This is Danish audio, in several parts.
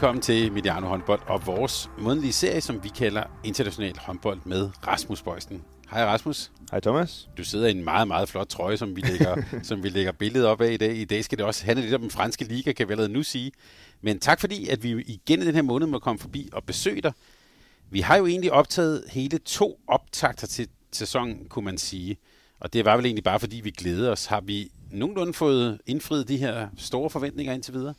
Velkommen til Mediano Håndbold og vores månedlige serie, som vi kalder International Håndbold med Rasmus Bøjsen. Hej Rasmus. Hej Thomas. Du sidder i en meget, meget flot trøje, som vi lægger, som vi lægger billedet op af i dag. I dag skal det også handle lidt om den franske liga, kan vi allerede nu sige. Men tak fordi, at vi igen i den her måned må komme forbi og besøge dig. Vi har jo egentlig optaget hele to optagter til sæsonen, kunne man sige. Og det var vel egentlig bare fordi, vi glæder os. Har vi nogenlunde fået indfriet de her store forventninger indtil videre?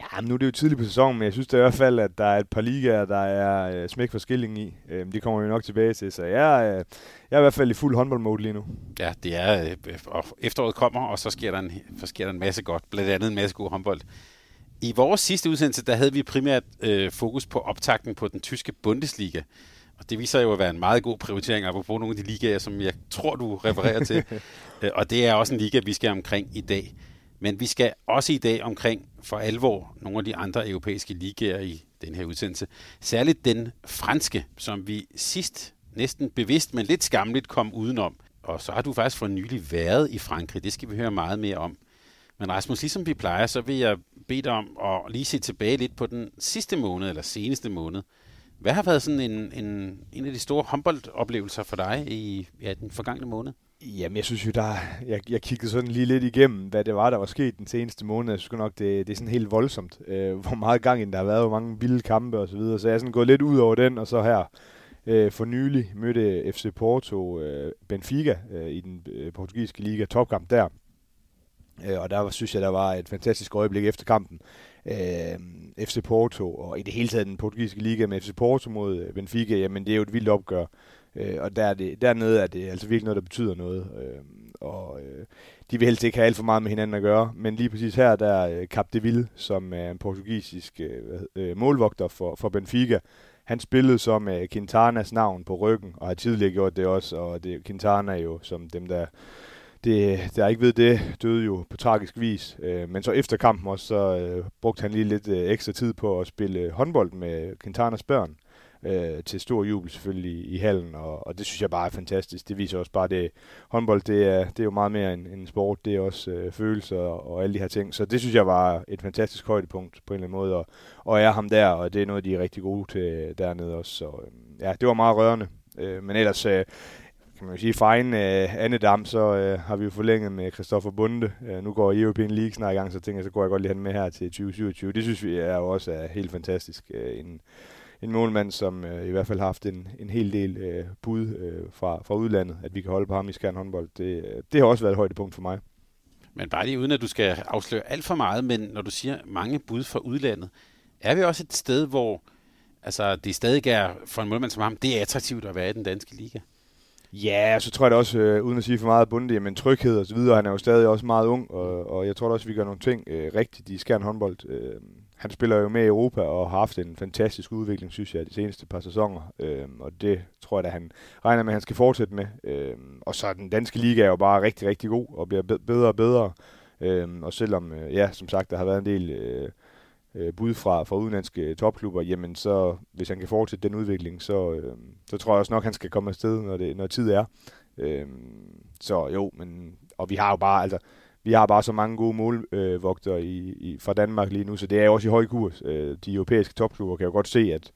Ja, nu er det jo tidligt på sæsonen, men jeg synes da i hvert fald, at der er et par ligaer, der er øh, smæk for skillingen i. Øh, de kommer vi nok tilbage til, så jeg, øh, jeg er i hvert fald i fuld håndboldmode lige nu. Ja, det er, øh, og efteråret kommer, og så sker, der en, så sker der en masse godt, blandt andet en masse god håndbold. I vores sidste udsendelse, der havde vi primært øh, fokus på optakten på den tyske Bundesliga. Og det viser jo at være en meget god prioritering, bruge nogle af de ligaer, som jeg tror, du refererer til. Øh, og det er også en liga, vi skal omkring i dag. Men vi skal også i dag omkring for alvor nogle af de andre europæiske ligaer i den her udsendelse. Særligt den franske, som vi sidst næsten bevidst, men lidt skamligt kom udenom. Og så har du faktisk for nylig været i Frankrig. Det skal vi høre meget mere om. Men Rasmus, ligesom vi plejer, så vil jeg bede dig om at lige se tilbage lidt på den sidste måned, eller seneste måned. Hvad har været sådan en, en, en af de store håndboldoplevelser for dig i ja, den forgangne måned? Jamen, jeg synes jo, der, jeg, jeg kiggede sådan lige lidt igennem, hvad det var, der var sket den seneste måned. Jeg synes nok, det, det er sådan helt voldsomt, øh, hvor meget gang ind der har været, hvor mange vilde kampe og så videre. Så jeg er sådan gået lidt ud over den, og så her øh, for nylig mødte FC Porto øh, Benfica øh, i den øh, portugisiske liga topkamp der. Øh, og der synes jeg, der var et fantastisk øjeblik efter kampen. Øh, FC Porto, og i det hele taget den portugisiske liga med FC Porto mod øh, Benfica, jamen det er jo et vildt opgør. Øh, og der er det, dernede er det altså virkelig noget, der betyder noget. Øh, og øh, de vil helst ikke have alt for meget med hinanden at gøre. Men lige præcis her, der er øh, Cap de Ville, som er en portugisisk øh, øh, målvogter for, for Benfica. Han spillede som med Quintanas navn på ryggen, og har tidligere gjort det også. Og det, Quintana er jo som dem, der det, der ikke ved det, døde jo på tragisk vis. Øh, men så efter kampen også, så øh, brugte han lige lidt øh, ekstra tid på at spille øh, håndbold med Quintanas børn øh, til stor jubel selvfølgelig i, i hallen, og, og det synes jeg bare er fantastisk. Det viser også bare, det håndbold, det er, det er jo meget mere end, end sport, det er også øh, følelser og, og alle de her ting. Så det synes jeg var et fantastisk højdepunkt på en eller anden måde, og, og er ham der, og det er noget, de er rigtig gode til dernede også. Så øh, ja, det var meget rørende. Øh, men ellers... Øh, kan man jo sige, for egen øh, Annedam, så øh, har vi jo forlænget med Christoffer Bunde. Øh, nu går European League snart i gang, så tænker jeg, så går jeg godt lige hen med her til 2027. Det synes vi er jo også er helt fantastisk. Øh, en, en målmand, som øh, i hvert fald har haft en, en hel del øh, bud øh, fra, fra udlandet, at vi kan holde på ham i Skjern håndbold. Det, øh, det har også været et højdepunkt for mig. Men bare lige uden at du skal afsløre alt for meget, men når du siger mange bud fra udlandet, er vi også et sted, hvor altså, det stadig er for en målmand som ham, det er attraktivt at være i den danske liga? Ja, så tror jeg da også, øh, uden at sige for meget bundet, men tryghed og så videre, han er jo stadig også meget ung, og, og jeg tror da også, vi gør nogle ting øh, rigtigt i Skjern håndbold. Øh, han spiller jo med i Europa og har haft en fantastisk udvikling, synes jeg, de seneste par sæsoner. Øhm, og det tror jeg da, han regner med, at han skal fortsætte med. Øhm, og så den danske liga er jo bare rigtig, rigtig god og bliver bedre og bedre. Øhm, og selvom, øh, ja, som sagt, der har været en del øh, øh, bud fra, fra udenlandske topklubber, jamen så, hvis han kan fortsætte den udvikling, så, øh, så tror jeg også nok, han skal komme afsted, når, det, når tid er. Øhm, så jo, men, og vi har jo bare, altså, vi har bare så mange gode målvogtere i, i, fra Danmark lige nu, så det er også i høj kurs. Øh, de europæiske topklubber kan jo godt se, at,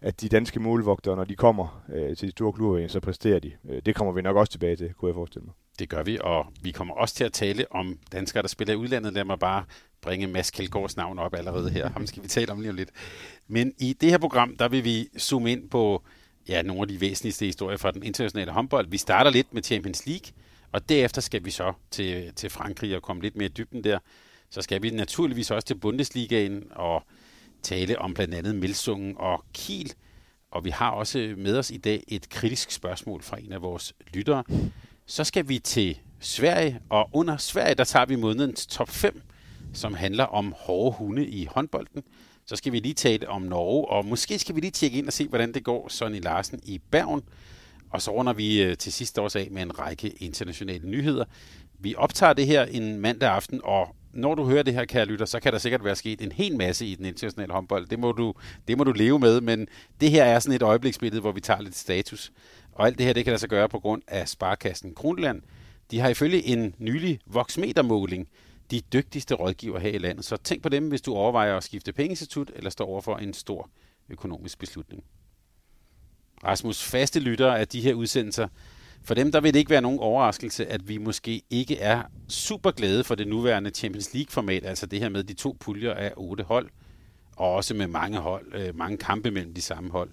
at de danske målvogtere, når de kommer øh, til de store klubber, så præsterer de. Øh, det kommer vi nok også tilbage til, kunne jeg forestille mig. Det gør vi, og vi kommer også til at tale om danskere, der spiller i udlandet. Lad mig bare bringe Mads Kjeldgaards navn op allerede her. Ham skal vi tale om lige om lidt. Men i det her program, der vil vi zoome ind på ja, nogle af de væsentligste historier fra den internationale håndbold. Vi starter lidt med Champions League, og derefter skal vi så til, til Frankrig og komme lidt mere i dybden der. Så skal vi naturligvis også til Bundesligaen og tale om blandt andet Melsungen og Kiel. Og vi har også med os i dag et kritisk spørgsmål fra en af vores lyttere. Så skal vi til Sverige, og under Sverige, der tager vi månedens top 5, som handler om hårde hunde i håndbolden. Så skal vi lige tale om Norge, og måske skal vi lige tjekke ind og se, hvordan det går Sonny Larsen i Bergen. Og så runder vi øh, til sidst også af med en række internationale nyheder. Vi optager det her en mandag aften, og når du hører det her, kære lytter, så kan der sikkert være sket en hel masse i den internationale håndbold. Det må du, det må du leve med, men det her er sådan et øjebliksbillede, hvor vi tager lidt status. Og alt det her, det kan der så gøre på grund af Sparkassen Kronland. De har ifølge en nylig voksmetermåling de dygtigste rådgiver her i landet. Så tænk på dem, hvis du overvejer at skifte pengeinstitut eller står over for en stor økonomisk beslutning. Rasmus, faste lyttere af de her udsendelser, for dem der vil det ikke være nogen overraskelse, at vi måske ikke er super glade for det nuværende Champions League-format, altså det her med de to puljer af otte hold, og også med mange hold, øh, mange kampe mellem de samme hold.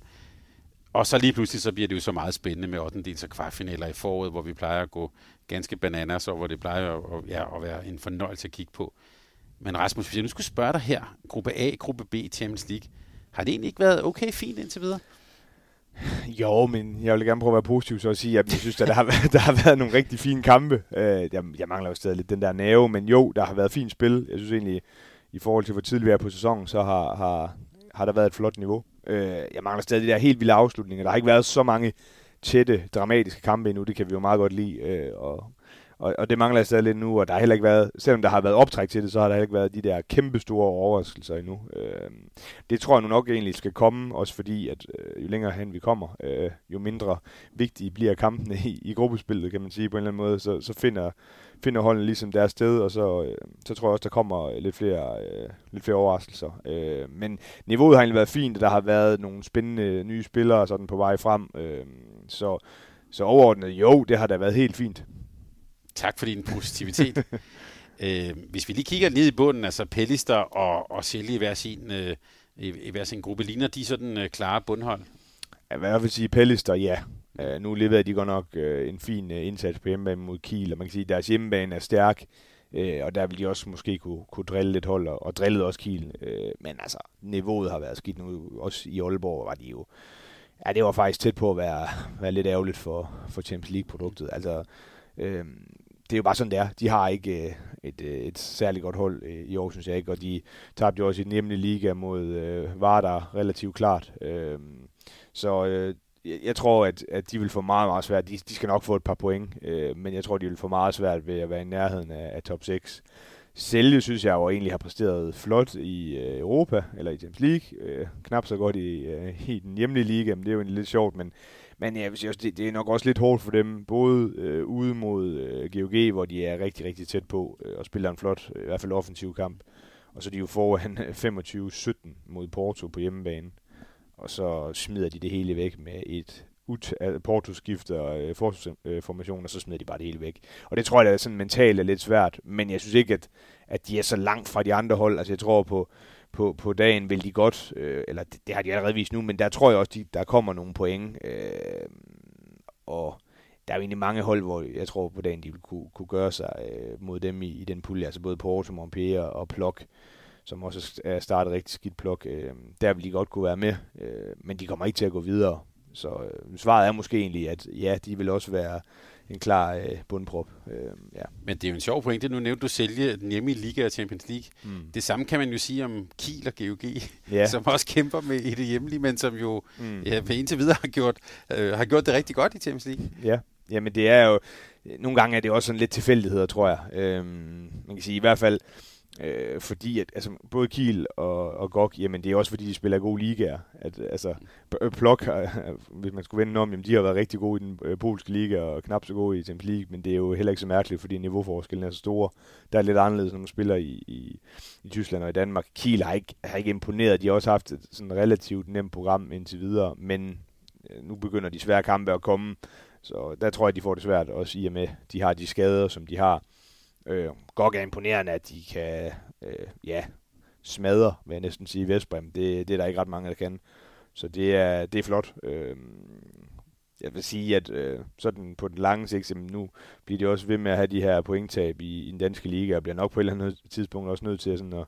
Og så lige pludselig så bliver det jo så meget spændende med 8. dels og kvartfinaler i foråret, hvor vi plejer at gå ganske bananas, og hvor det plejer at, ja, at være en fornøjelse at kigge på. Men Rasmus, hvis jeg nu skulle spørge dig her, gruppe A, gruppe B Champions League, har det egentlig ikke været okay fint indtil videre? Jo, men jeg vil gerne prøve at være positiv så at sige, at jeg synes, at der har, været, der har været nogle rigtig fine kampe. Øh, jeg, jeg mangler jo stadig lidt den der nerve, men jo, der har været fint spil. Jeg synes egentlig, i forhold til hvor tidligt vi er på sæsonen, så har, har, har der været et flot niveau. Øh, jeg mangler stadig de der helt vilde afslutninger. Der har ikke været så mange tætte, dramatiske kampe endnu. Det kan vi jo meget godt lide. Øh, og og, og det mangler jeg stadig lidt nu, og der har heller ikke været, selvom der har været optræk til det, så har der heller ikke været de der kæmpe store overraskelser endnu. Øh, det tror jeg nu nok egentlig skal komme, også fordi, at øh, jo længere hen vi kommer, øh, jo mindre vigtige bliver kampene i, i gruppespillet, kan man sige på en eller anden måde, så, så finder, finder holdene ligesom deres sted, og så, øh, så tror jeg også, der kommer lidt flere, øh, lidt flere overraskelser. Øh, men niveauet har egentlig været fint, og der har været nogle spændende nye spillere sådan på vej frem, øh, så, så overordnet, jo, det har da været helt fint. Tak for din positivitet. øh, hvis vi lige kigger ned i bunden, altså Pellister og, og Sjælge i hver sin, øh, i, i hver sin gruppe, ligner de sådan øh, klare bundhold? Jeg vil i hvert fald sige Pellister, ja. Uh, nu leverer de godt nok uh, en fin uh, indsats på hjemmebane mod Kiel, og man kan sige, at deres hjemmebane er stærk, uh, og der vil de også måske kunne, kunne drille lidt hold, og, og drillede også Kiel. Uh, men altså, niveauet har været skidt nu. Også i Aalborg var de jo... Ja, det var faktisk tæt på at være, være lidt ærgerligt for, for Champions League-produktet. Altså, uh, det er jo bare sådan, det er. De har ikke øh, et, øh, et særligt godt hold øh, i år, synes jeg ikke, og de tabte jo også i den hjemlige liga mod øh, Vardar relativt klart. Øh, så øh, jeg tror, at, at de vil få meget, meget svært. De, de skal nok få et par point, øh, men jeg tror, de vil få meget svært ved at være i nærheden af, af top 6. Selje synes jeg jo egentlig har præsteret flot i øh, Europa, eller i Champions League. Øh, knap så godt i, øh, i den hjemlige liga, men det er jo egentlig lidt sjovt, men men jeg vil sige også, det, det er nok også lidt hårdt for dem, både øh, ude mod øh, GOG, hvor de er rigtig, rigtig tæt på øh, og spiller en flot, øh, i hvert fald offensiv kamp. Og så er de jo foran øh, 25-17 mod Porto på hjemmebane. Og så smider de det hele væk med et ut, Porto skifter øh, øh, formation, og så smider de bare det hele væk. Og det tror jeg, det er sådan mentalt er lidt svært, men jeg synes ikke, at, at de er så langt fra de andre hold. Altså jeg tror på, på, på dagen vil de godt, øh, eller det, det har de allerede vist nu, men der tror jeg også, de, der kommer nogle point. Øh, og der er jo egentlig mange hold, hvor jeg tror på dagen, de vil kunne, kunne gøre sig øh, mod dem i, i den pulje, altså både Porto, Montpellier og Plok, som også er startet rigtig skidt Plok. Øh, der vil de godt kunne være med, øh, men de kommer ikke til at gå videre. Så øh, svaret er måske egentlig, at ja, de vil også være en klar øh, bundprop. Øh, ja. Men det er jo en sjov pointe. Nu nævnte du sælge den hjemme i Liga og Champions League. Mm. Det samme kan man jo sige om Kiel og GOG, ja. som også kæmper med i det hjemlige, men som jo mm. ja, indtil videre har gjort, øh, har gjort det rigtig godt i Champions League. Ja, Jamen det er jo, nogle gange er det også sådan lidt tilfældigheder, tror jeg. Øhm, man kan sige i hvert fald, Øh, fordi at, altså, både Kiel og, og GOG, jamen det er også fordi, de spiller gode ligaer. At, altså, øh, Plok, øh, hvis man skulle vende om, jamen de har været rigtig gode i den øh, polske liga, og knap så gode i Champions League, men det er jo heller ikke så mærkeligt, fordi niveauforskellen er så store. Der er lidt anderledes, når man spiller i, i, i Tyskland og i Danmark. Kiel har ikke, har ikke imponeret, de har også haft et sådan relativt nemt program indtil videre, men øh, nu begynder de svære kampe at komme, så der tror jeg, de får det svært, også i og med, de har de skader, som de har. Øh, godt er imponerende, at de kan øh, ja, smadre, vil jeg næsten sige, Vestbrem. Det, det er der ikke ret mange, der kan. Så det er, det er flot. Øh, jeg vil sige, at øh, sådan på den lange sigt, nu bliver de også ved med at have de her pointtab i, i den danske liga, og bliver nok på et eller andet tidspunkt også nødt til sådan at,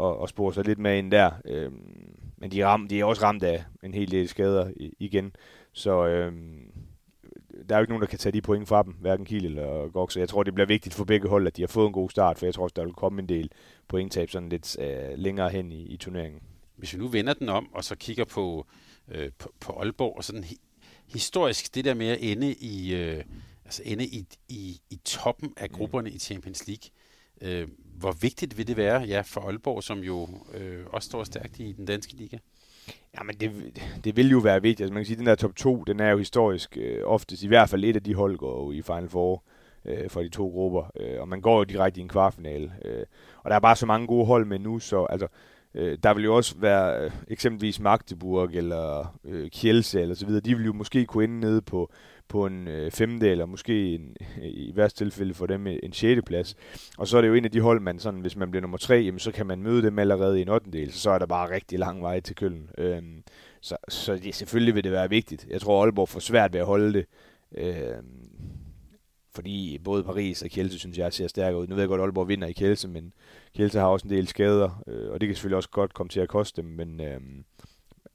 at, at spore sig lidt med ind der. Øh, men de ram, de er også ramt af en hel del skader igen. Så øh, der er jo ikke nogen, der kan tage de point fra dem, hverken Kiel eller Gok, så jeg tror, det bliver vigtigt for begge hold, at de har fået en god start, for jeg tror også, der vil komme en del pointtab sådan lidt øh, længere hen i, i turneringen. Hvis vi nu vender den om, og så kigger på, øh, på, på Aalborg, og sådan historisk, det der med at ende i, øh, altså ende i, i, i toppen af grupperne mm. i Champions League, øh, hvor vigtigt vil det være ja, for Aalborg, som jo øh, også står stærkt i den danske liga? Jamen, det, det vil jo være vigtigt. Altså, man kan sige, at den der top 2, den er jo historisk øh, oftest, i hvert fald et af de hold går jo i Final Four øh, for de to grupper, øh, og man går jo direkte i en kvartfinale. Øh, og der er bare så mange gode hold med nu, så altså, øh, der vil jo også være øh, eksempelvis Magdeburg eller øh, Kielse eller så videre, de vil jo måske kunne ende nede på på en øh, femte, eller måske en, i værste tilfælde for dem en sjette plads. Og så er det jo en af de hold, man sådan, hvis man bliver nummer tre, jamen, så kan man møde dem allerede i en 8. så, så er der bare rigtig lang vej til Køln. Øhm, så så det, selvfølgelig vil det være vigtigt. Jeg tror, Aalborg får svært ved at holde det. Øhm, fordi både Paris og Kielse, synes jeg, ser stærkere ud. Nu ved jeg godt, at Aalborg vinder i Kielse, men Kielse har også en del skader, øh, og det kan selvfølgelig også godt komme til at koste dem, men øhm,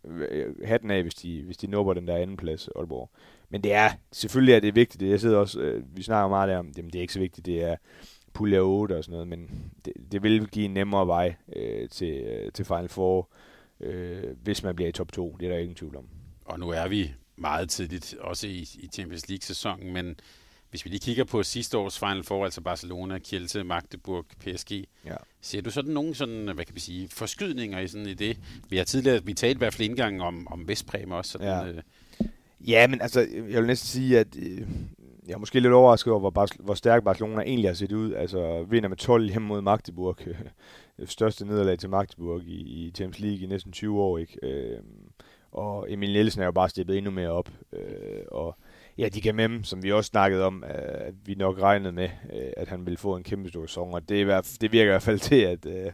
øh, hatten af, hvis de, hvis de nubber den der anden plads, Aalborg. Men det er, selvfølgelig er det vigtigt. Jeg sidder også, øh, vi snakker meget der om, jamen det er ikke så vigtigt, det er pulje 8 og sådan noget, men det, det vil give en nemmere vej øh, til, øh, til Final Four, øh, hvis man bliver i top 2. Det er der ingen tvivl om. Og nu er vi meget tidligt, også i, i Champions League-sæsonen, men hvis vi lige kigger på sidste års Final Four, altså Barcelona, Kielse, Magdeburg, PSG, ja. ser du sådan nogle sådan, hvad kan vi sige, forskydninger i sådan i det? Vi har tidligere, vi talte i hvert fald indgang om, om Vestpræm også. Sådan, ja. Øh, Ja, men altså, øh, jeg vil næsten sige, at øh, jeg er måske lidt overrasket over, hvor, Bar- hvor stærk Barcelona egentlig har set ud. Altså, vinder med 12 hjemme mod Magdeburg. Største nederlag til Magdeburg i, i Champions League i næsten 20 år, ikke? Øh, og Emil Nielsen er jo bare steppet endnu mere op. Øh, og ja, de kan med som vi også snakkede om, øh, at vi nok regnede med, øh, at han ville få en kæmpe stor sæson. Og det, er, det virker i hvert fald til, at, øh,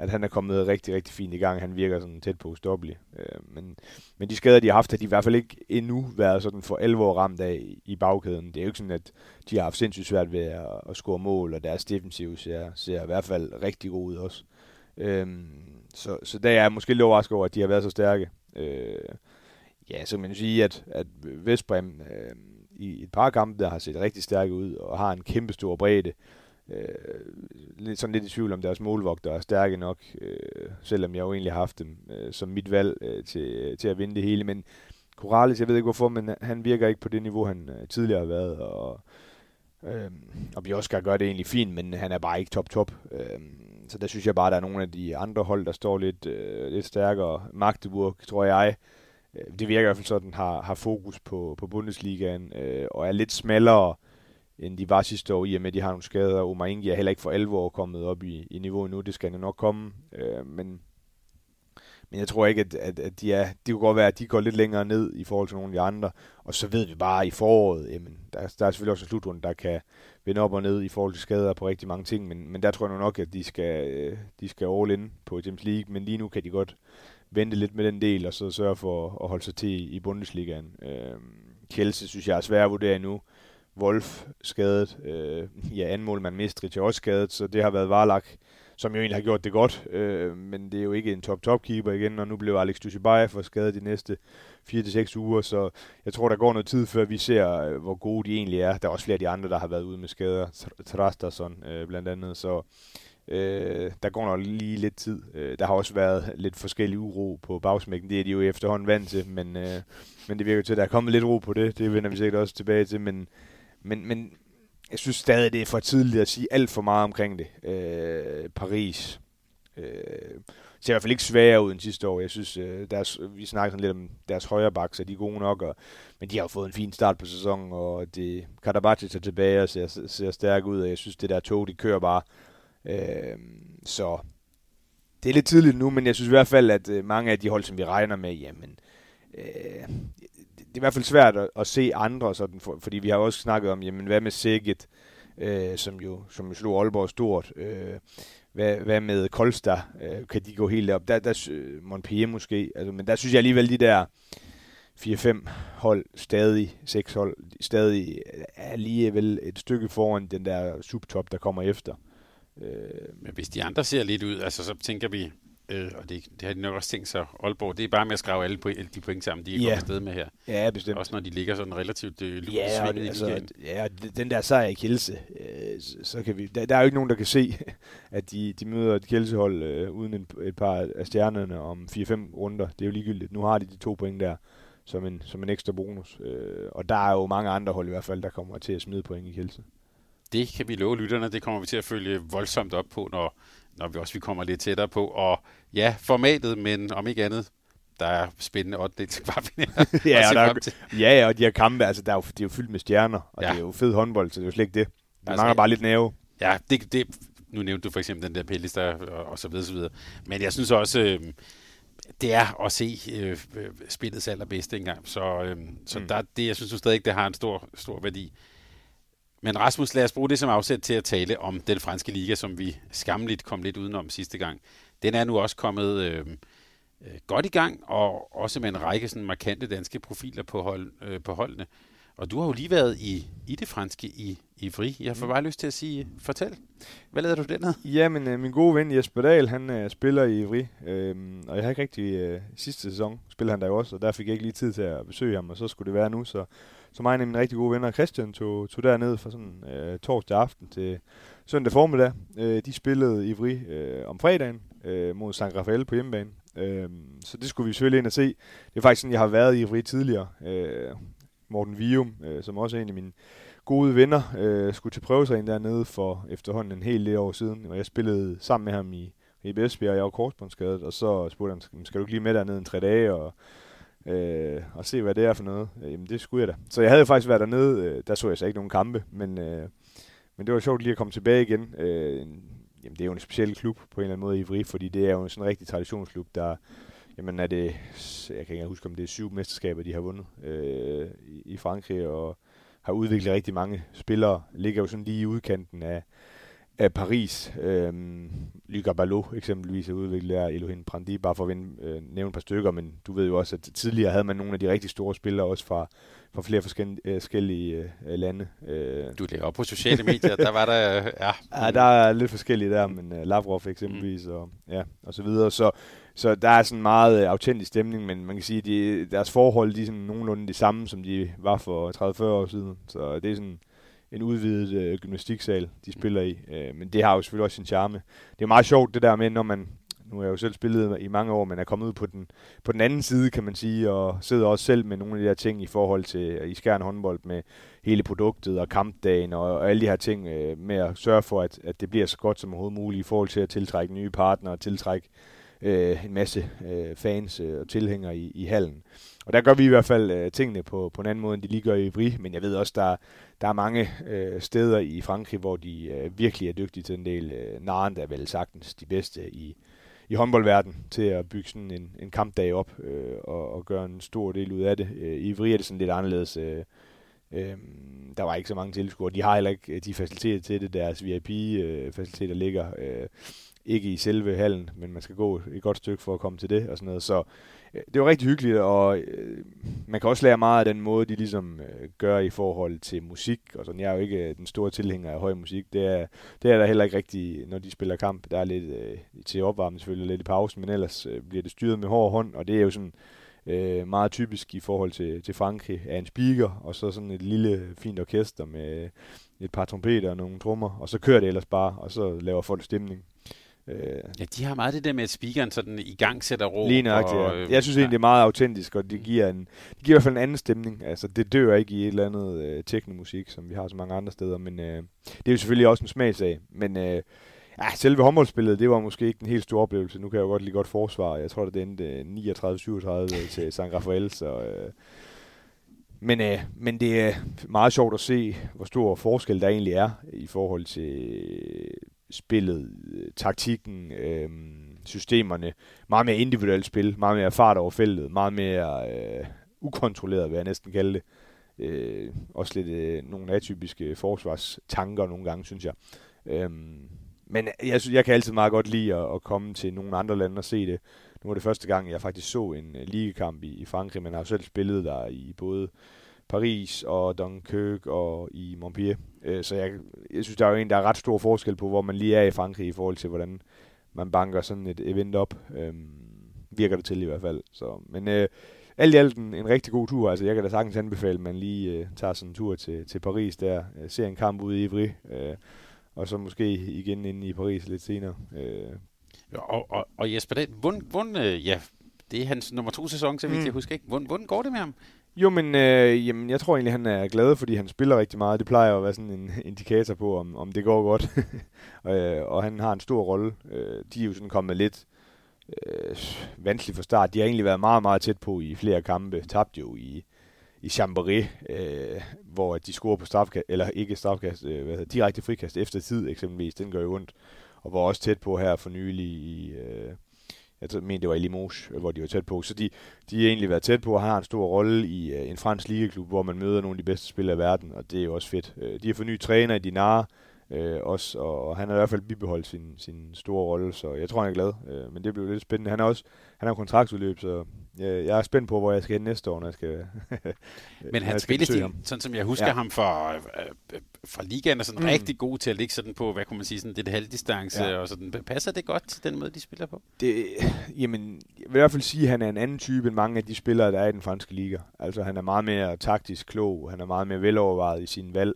at han er kommet rigtig, rigtig fint i gang. Han virker sådan tæt på ustoppelig. Øh, men, men de skader, de har haft, har de i hvert fald ikke endnu været sådan for alvor ramt af i bagkæden. Det er jo ikke sådan, at de har haft sindssygt svært ved at, at score mål, og deres defensiv ser, ser i hvert fald rigtig god ud også. Øh, så, så der er jeg måske lidt overrasket over, at de har været så stærke. Øh, ja, så man sige, at, at Vestbrem øh, i et par kampe, der har set rigtig stærke ud, og har en kæmpe stor bredde, øh, Øh, lidt, sådan lidt i tvivl om deres målvogter er stærke nok, øh, selvom jeg jo egentlig har haft dem øh, som mit valg øh, til, øh, til at vinde det hele. Men Corrales, jeg ved ikke hvorfor, men han virker ikke på det niveau, han øh, tidligere har været. Og, øh, og Bjørskar gør det egentlig fint, men han er bare ikke top-top. Øh, så der synes jeg bare, at der er nogle af de andre hold, der står lidt, øh, lidt stærkere. Magdeburg, tror jeg, øh, det virker i hvert fald sådan, har, har fokus på, på Bundesligaen, øh, og er lidt smallere, øh, end de var sidste år, i og med, at de har nogle skader. Omar Ingi er heller ikke for alvor kommet op i, i niveau nu, det skal nok komme. Øh, men, men jeg tror ikke, at, at, at de er, det kunne godt være, at de går lidt længere ned i forhold til nogle af de andre. Og så ved vi bare i foråret, jamen, der, der er selvfølgelig også en slutrunde, der kan vende op og ned i forhold til skader på rigtig mange ting. Men, men der tror jeg nok, at de skal, øh, de skal all in på Champions League. Men lige nu kan de godt vente lidt med den del, og så sørge for at holde sig til i Bundesligaen. Øh, Kjelse synes jeg er svær at vurdere nu. Wolf skadet. Øh, ja, anden målmand Mistric er også skadet, så det har været Varlak, som jo egentlig har gjort det godt, øh, men det er jo ikke en top-top keeper igen, og nu blev Alex Dusibaya for skadet de næste 4-6 uger, så jeg tror, der går noget tid, før vi ser, øh, hvor gode de egentlig er. Der er også flere af de andre, der har været ude med skader, Trastason øh, blandt andet, så Øh, der går nok lige lidt tid. Øh, der har også været lidt forskellig uro på bagsmækken. Det er de jo efterhånden vant til, men, øh, men det virker til, at der er kommet lidt ro på det. Det vender vi sikkert også tilbage til, men men, men jeg synes stadig, det er for tidligt at sige alt for meget omkring det. Øh, Paris øh, ser i hvert fald ikke sværere ud end sidste år. Jeg synes, øh, deres, vi snakker sådan lidt om deres højre bak, så de er gode nok, og, men de har jo fået en fin start på sæsonen, og det, Karabatic er tilbage og ser, ser stærk ud, og jeg synes, det der tog, de kører bare. Øh, så det er lidt tidligt nu, men jeg synes i hvert fald, at øh, mange af de hold, som vi regner med, jamen, øh, det er i hvert fald svært at, at se andre, sådan, for, fordi vi har også snakket om, jamen hvad med Siget, øh, som, jo, som jo slog Aalborg stort, øh, hvad, hvad med Kolstad, øh, kan de gå helt op, der, der øh, Montpellier måske, altså, men der synes jeg alligevel, de der 4-5 hold, stadig 6 hold, stadig er lige vel et stykke foran den der subtop, der kommer efter. Øh, men hvis de andre ser lidt ud, altså så tænker vi, Øh, og det, det har de nok også tænkt sig. Aalborg, det er bare med at skrive alle alle de point sammen, de er Ja. kommet afsted med her. Ja, bestemt. Også når de ligger sådan relativt øh, lurt Ja, og det, altså, ja, den der sejr i Kielse, øh, så, så kan vi, der, der er jo ikke nogen, der kan se, at de, de møder et Kielsehold øh, uden en, et par af stjernerne om 4-5 runder. Det er jo ligegyldigt. Nu har de de to point der som en, som en ekstra bonus. Øh, og der er jo mange andre hold i hvert fald, der kommer til at smide point i Kielse. Det kan vi love lytterne, det kommer vi til at følge voldsomt op på, når, når vi også vi kommer lidt tættere på. Og ja, formatet, men om ikke andet, der er spændende 8. til kvartfinale. ja, og der, er, ja, ja, og de her kampe, altså, der er jo, de er jo fyldt med stjerner, og Ja. det er jo fed håndbold, så det er jo slet ikke det. De Altså, mangler bare lidt nerve. Ja, det, det, nu nævnte du for eksempel den der Pellis der, og, og så videre, så videre. Men jeg synes også, øh, det er at se øh, spillets allerbedste engang. Så, øh, så. Mm. der, det, jeg synes jo stadig, det har en stor, stor værdi. Men Rasmus, lad os bruge det som afsæt til at tale om den franske liga, som vi skamligt kom lidt udenom sidste gang. Den er nu også kommet øh, øh, godt i gang, og også med en række sådan markante danske profiler på, hold, øh, på holdene. Og du har jo lige været i, i det franske i Ivry. Jeg får bare lyst til at sige, fortæl. Hvad lavede du dernede? Ja, men øh, min gode ven Jesper Dahl, han øh, spiller i Ivry, øh, og jeg har ikke rigtig øh, sidste sæson spiller han der jo også, og der fik jeg ikke lige tid til at besøge ham, og så skulle det være nu, så, så mig og mine rigtig gode venner Christian tog, tog derned fra sådan øh, torsdag aften til søndag formiddag. Øh, de spillede Ivry øh, om fredagen øh, mod San Rafael på hjemmebane, øh, så det skulle vi selvfølgelig ind og se. Det er faktisk sådan, jeg har været i Ivry tidligere. Øh, Morten Vium, øh, som også er en af mine gode venner, øh, skulle til prøvetræning dernede for efterhånden en hel del år siden, og jeg spillede sammen med ham i, i Esbjerg, og jeg var korsbåndsskadet, og så spurgte han, "Skal- du ikke lige med dernede en tre dage, og, øh, og se, hvad det er for noget? Øh, Jamen, det skulle jeg da. Så jeg havde faktisk været dernede, øh, der så jeg så ikke nogen kampe, men, øh, men det var sjovt lige at komme tilbage igen. Øh, jamen, det er jo en speciel klub på en eller anden måde i Ivry, fordi det er jo sådan en rigtig traditionsklub, der Jamen er det, jeg kan ikke huske, om det er syv mesterskaber, de har vundet øh, i, i Frankrig, og har udviklet rigtig mange spillere. Ligger jo sådan lige i udkanten af, af Paris. Øhm, Lyga Ballot eksempelvis er udviklet af Elohim Prandi, bare for at vinde, øh, nævne et par stykker, men du ved jo også, at tidligere havde man nogle af de rigtig store spillere også fra, fra flere forskellige, øh, forskellige øh, lande. Øh, Du lavede op på sociale medier, der var der, ja. Ja, der er lidt forskellige der, men uh, Lavrov eksempelvis, mm. og, ja, og så videre. Så, så der er sådan meget uh, autentisk stemning, men man kan sige, at de, deres forhold de er sådan nogenlunde de samme, som de var for 30-40 år siden. Så det er sådan en udvidet uh, gymnastiksal, de spiller i. Uh, men det har jo selvfølgelig også sin charme. Det er meget sjovt det der med, når man, nu har jeg jo selv spillet i mange år, men er kommet ud på den, på den anden side, kan man sige, og sidder også selv med nogle af de her ting i forhold til i skærn håndbold med hele produktet og kampdagen og, og alle de her ting øh, med at sørge for, at, at det bliver så godt som overhovedet muligt i forhold til at tiltrække nye partnere og tiltrække øh, en masse øh, fans øh, og tilhængere i, i hallen. Og der gør vi i hvert fald øh, tingene på, på en anden måde, end de lige gør i Vri, men jeg ved også, der, der er mange øh, steder i Frankrig, hvor de øh, virkelig er dygtige til en del. Øh, Naren er vel sagtens de bedste i, i håndboldverdenen til at bygge sådan en, en kampdag op øh, og, og gøre en stor del ud af det. Øh, I Ivry er det sådan lidt anderledes. Øh, øh, der var ikke så mange tilskuere. De har heller ikke de faciliteter til det. Deres VIP-faciliteter øh, ligger øh, ikke i selve hallen, men man skal gå et godt stykke for at komme til det og sådan noget. Så Øh, det var rigtig hyggeligt, og øh, man kan også lære meget af den måde, de ligesom øh, gør i forhold til musik. Og sådan. Jeg er jo ikke øh, den store tilhænger af høj musik. Det er, det er der heller ikke rigtig, når de spiller kamp. Der er lidt øh, til opvarmning selvfølgelig, lidt i pausen, men ellers øh, bliver det styret med hård hånd, og det er jo sådan øh, meget typisk i forhold til, til Frankrig af en speaker, og så sådan et lille fint orkester med øh, et par trompeter og nogle trommer, og så kører det ellers bare, og så laver folk stemning. Øh, Ja, de har meget det der med, at speakeren sådan i gang sætter ro. Lige nøjagtigt, og, ja. øh, Jeg synes egentlig, det er meget autentisk, og det giver, en, det giver i hvert fald en anden stemning. Altså, det dør ikke i et eller andet øh, teknomusik, som vi har så mange andre steder, men øh, det er jo selvfølgelig også en smagsag. Men øh, ja, selve håndboldspillet, det var måske ikke den helt store oplevelse. Nu kan jeg jo godt lide godt forsvar. Jeg tror, det endte øh, 39-37 til San Rafael, så... Øh, men, øh, men det er meget sjovt at se, hvor stor forskel der egentlig er i forhold til spillet, øh, taktikken, øh, systemerne. Meget mere individuelt spil, meget mere fart over feltet, meget mere øh, ukontrolleret, vil jeg næsten kalde det. Øh, også lidt øh, nogle atypiske forsvarstanker nogle gange, synes jeg. Øh, men jeg, synes, jeg kan altid meget godt lide at, at komme til nogle andre lande og se det. Nu var det første gang, jeg faktisk så en øh, ligekamp i, i Frankrig, men har selv spillet der i både Paris og Dunkirk og i Montpellier. Øh, så jeg, jeg synes, der er jo en, der er ret stor forskel på, hvor man lige er i Frankrig i forhold til, hvordan, man banker sådan et event op. Øh, virker det til i hvert fald. Så, men øh, alt i alt en, en rigtig god tur. Altså, jeg kan da sagtens anbefale, at man lige øh, tager sådan en tur til, til Paris der, øh, ser en kamp ude i Ivry, øh, og så måske igen inde i Paris lidt senere. Øh. Og, og, og Jesper, det, hvordan, hvordan, øh, ja, det er hans nummer to sæson, så vidt mm. jeg husker ikke. Hvordan, hvordan går det med ham? Jo, men øh, jamen, jeg tror egentlig, han er glad, fordi han spiller rigtig meget. Det plejer at være sådan en indikator på, om, om det går godt. og, øh, og han har en stor rolle. Øh, de er jo sådan kommet lidt øh, vanskeligt fra start. De har egentlig været meget, meget tæt på i flere kampe. Tabte jo i, i Chambéry, øh, hvor de scorer på strafkast, eller ikke strafkast, øh, hvad hedder, direkte frikast efter tid eksempelvis. Den gør jo ondt. Og var også tæt på her for nylig i... Øh, jeg mener, det var i Limoges, øh, hvor de var tæt på. Så de, de har egentlig været tæt på og har en stor rolle i øh, en fransk ligaklub, hvor man møder nogle af de bedste spillere i verden, og det er jo også fedt. Øh, de har fået ny træner i Dinar, også, og han har i hvert fald bibeholdt sin, sin store rolle, så jeg tror, han er glad. Men det bliver lidt spændende. Han har også han har kontraktudløb, så jeg, jeg er spændt på, hvor jeg skal hen næste år, når jeg skal Men han spillestil, sådan som jeg husker ja. ham fra, øh, øh, fra ligaen, er sådan mm. rigtig god til at ligge sådan på, hvad kunne man sige, sådan det halvdistance, ja. og sådan. Passer det godt til den måde, de spiller på? Det, jamen, jeg vil i hvert fald sige, at han er en anden type end mange af de spillere, der er i den franske liga. Altså, han er meget mere taktisk klog, han er meget mere velovervejet i sin valg,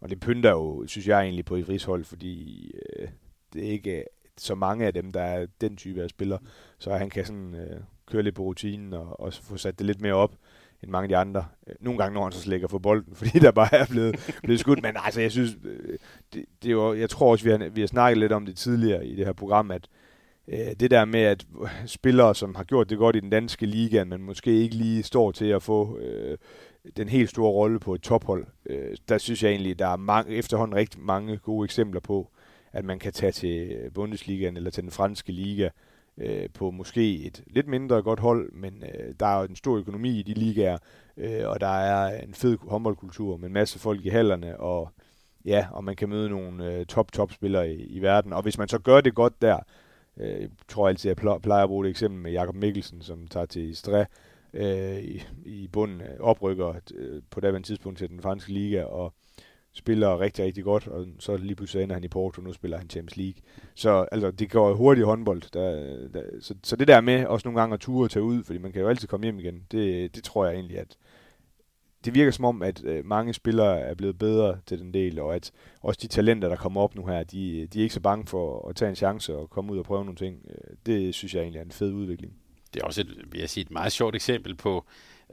og det pynter jo, synes jeg egentlig, på Ivris hold, fordi øh, det er ikke så mange af dem, der er den type af spiller, så han kan sådan øh, køre lidt på rutinen og, og få sat det lidt mere op end mange af de andre. Øh, nogle gange når han så slækker for bolden, fordi der bare er blevet, blevet skudt. Men altså, jeg synes, øh, det, det er jo, jeg tror også, vi har, vi har snakket lidt om det tidligere i det her program, at øh, det der med, at spillere, som har gjort det godt i den danske liga, men måske ikke lige står til at få øh, den helt store rolle på et tophold, øh, der synes jeg egentlig, der er mange, efterhånden rigtig mange gode eksempler på, at man kan tage til Bundesligaen eller til den franske liga, øh, på måske et lidt mindre godt hold, men øh, der er jo en stor økonomi i de ligaer, øh, og der er en fed håndboldkultur med en masse folk i hallerne, og ja, og man kan møde nogle øh, top-top-spillere i, i verden. Og hvis man så gør det godt der, øh, jeg tror altid, jeg plejer at bruge det eksempel med Jakob Mikkelsen, som tager til Istre øh, i, i bunden, øh, oprykker øh, på daværende tidspunkt til den franske liga, og spiller rigtig, rigtig godt, og så lige pludselig ender han i Porto, nu spiller han Champions League. Så altså, det går hurtigt håndbold. Der, der, så, så det der med også nogle gange at ture og tage ud, fordi man kan jo altid komme hjem igen, det, det tror jeg egentlig, at det virker som om, at øh, mange spillere er blevet bedre til den del, og at også de talenter, der kommer op nu her, de, de er ikke så bange for at tage en chance og komme ud og prøve nogle ting. Øh, det synes jeg egentlig er en fed udvikling. Det er også et, vil jeg sige, et meget sjovt eksempel på,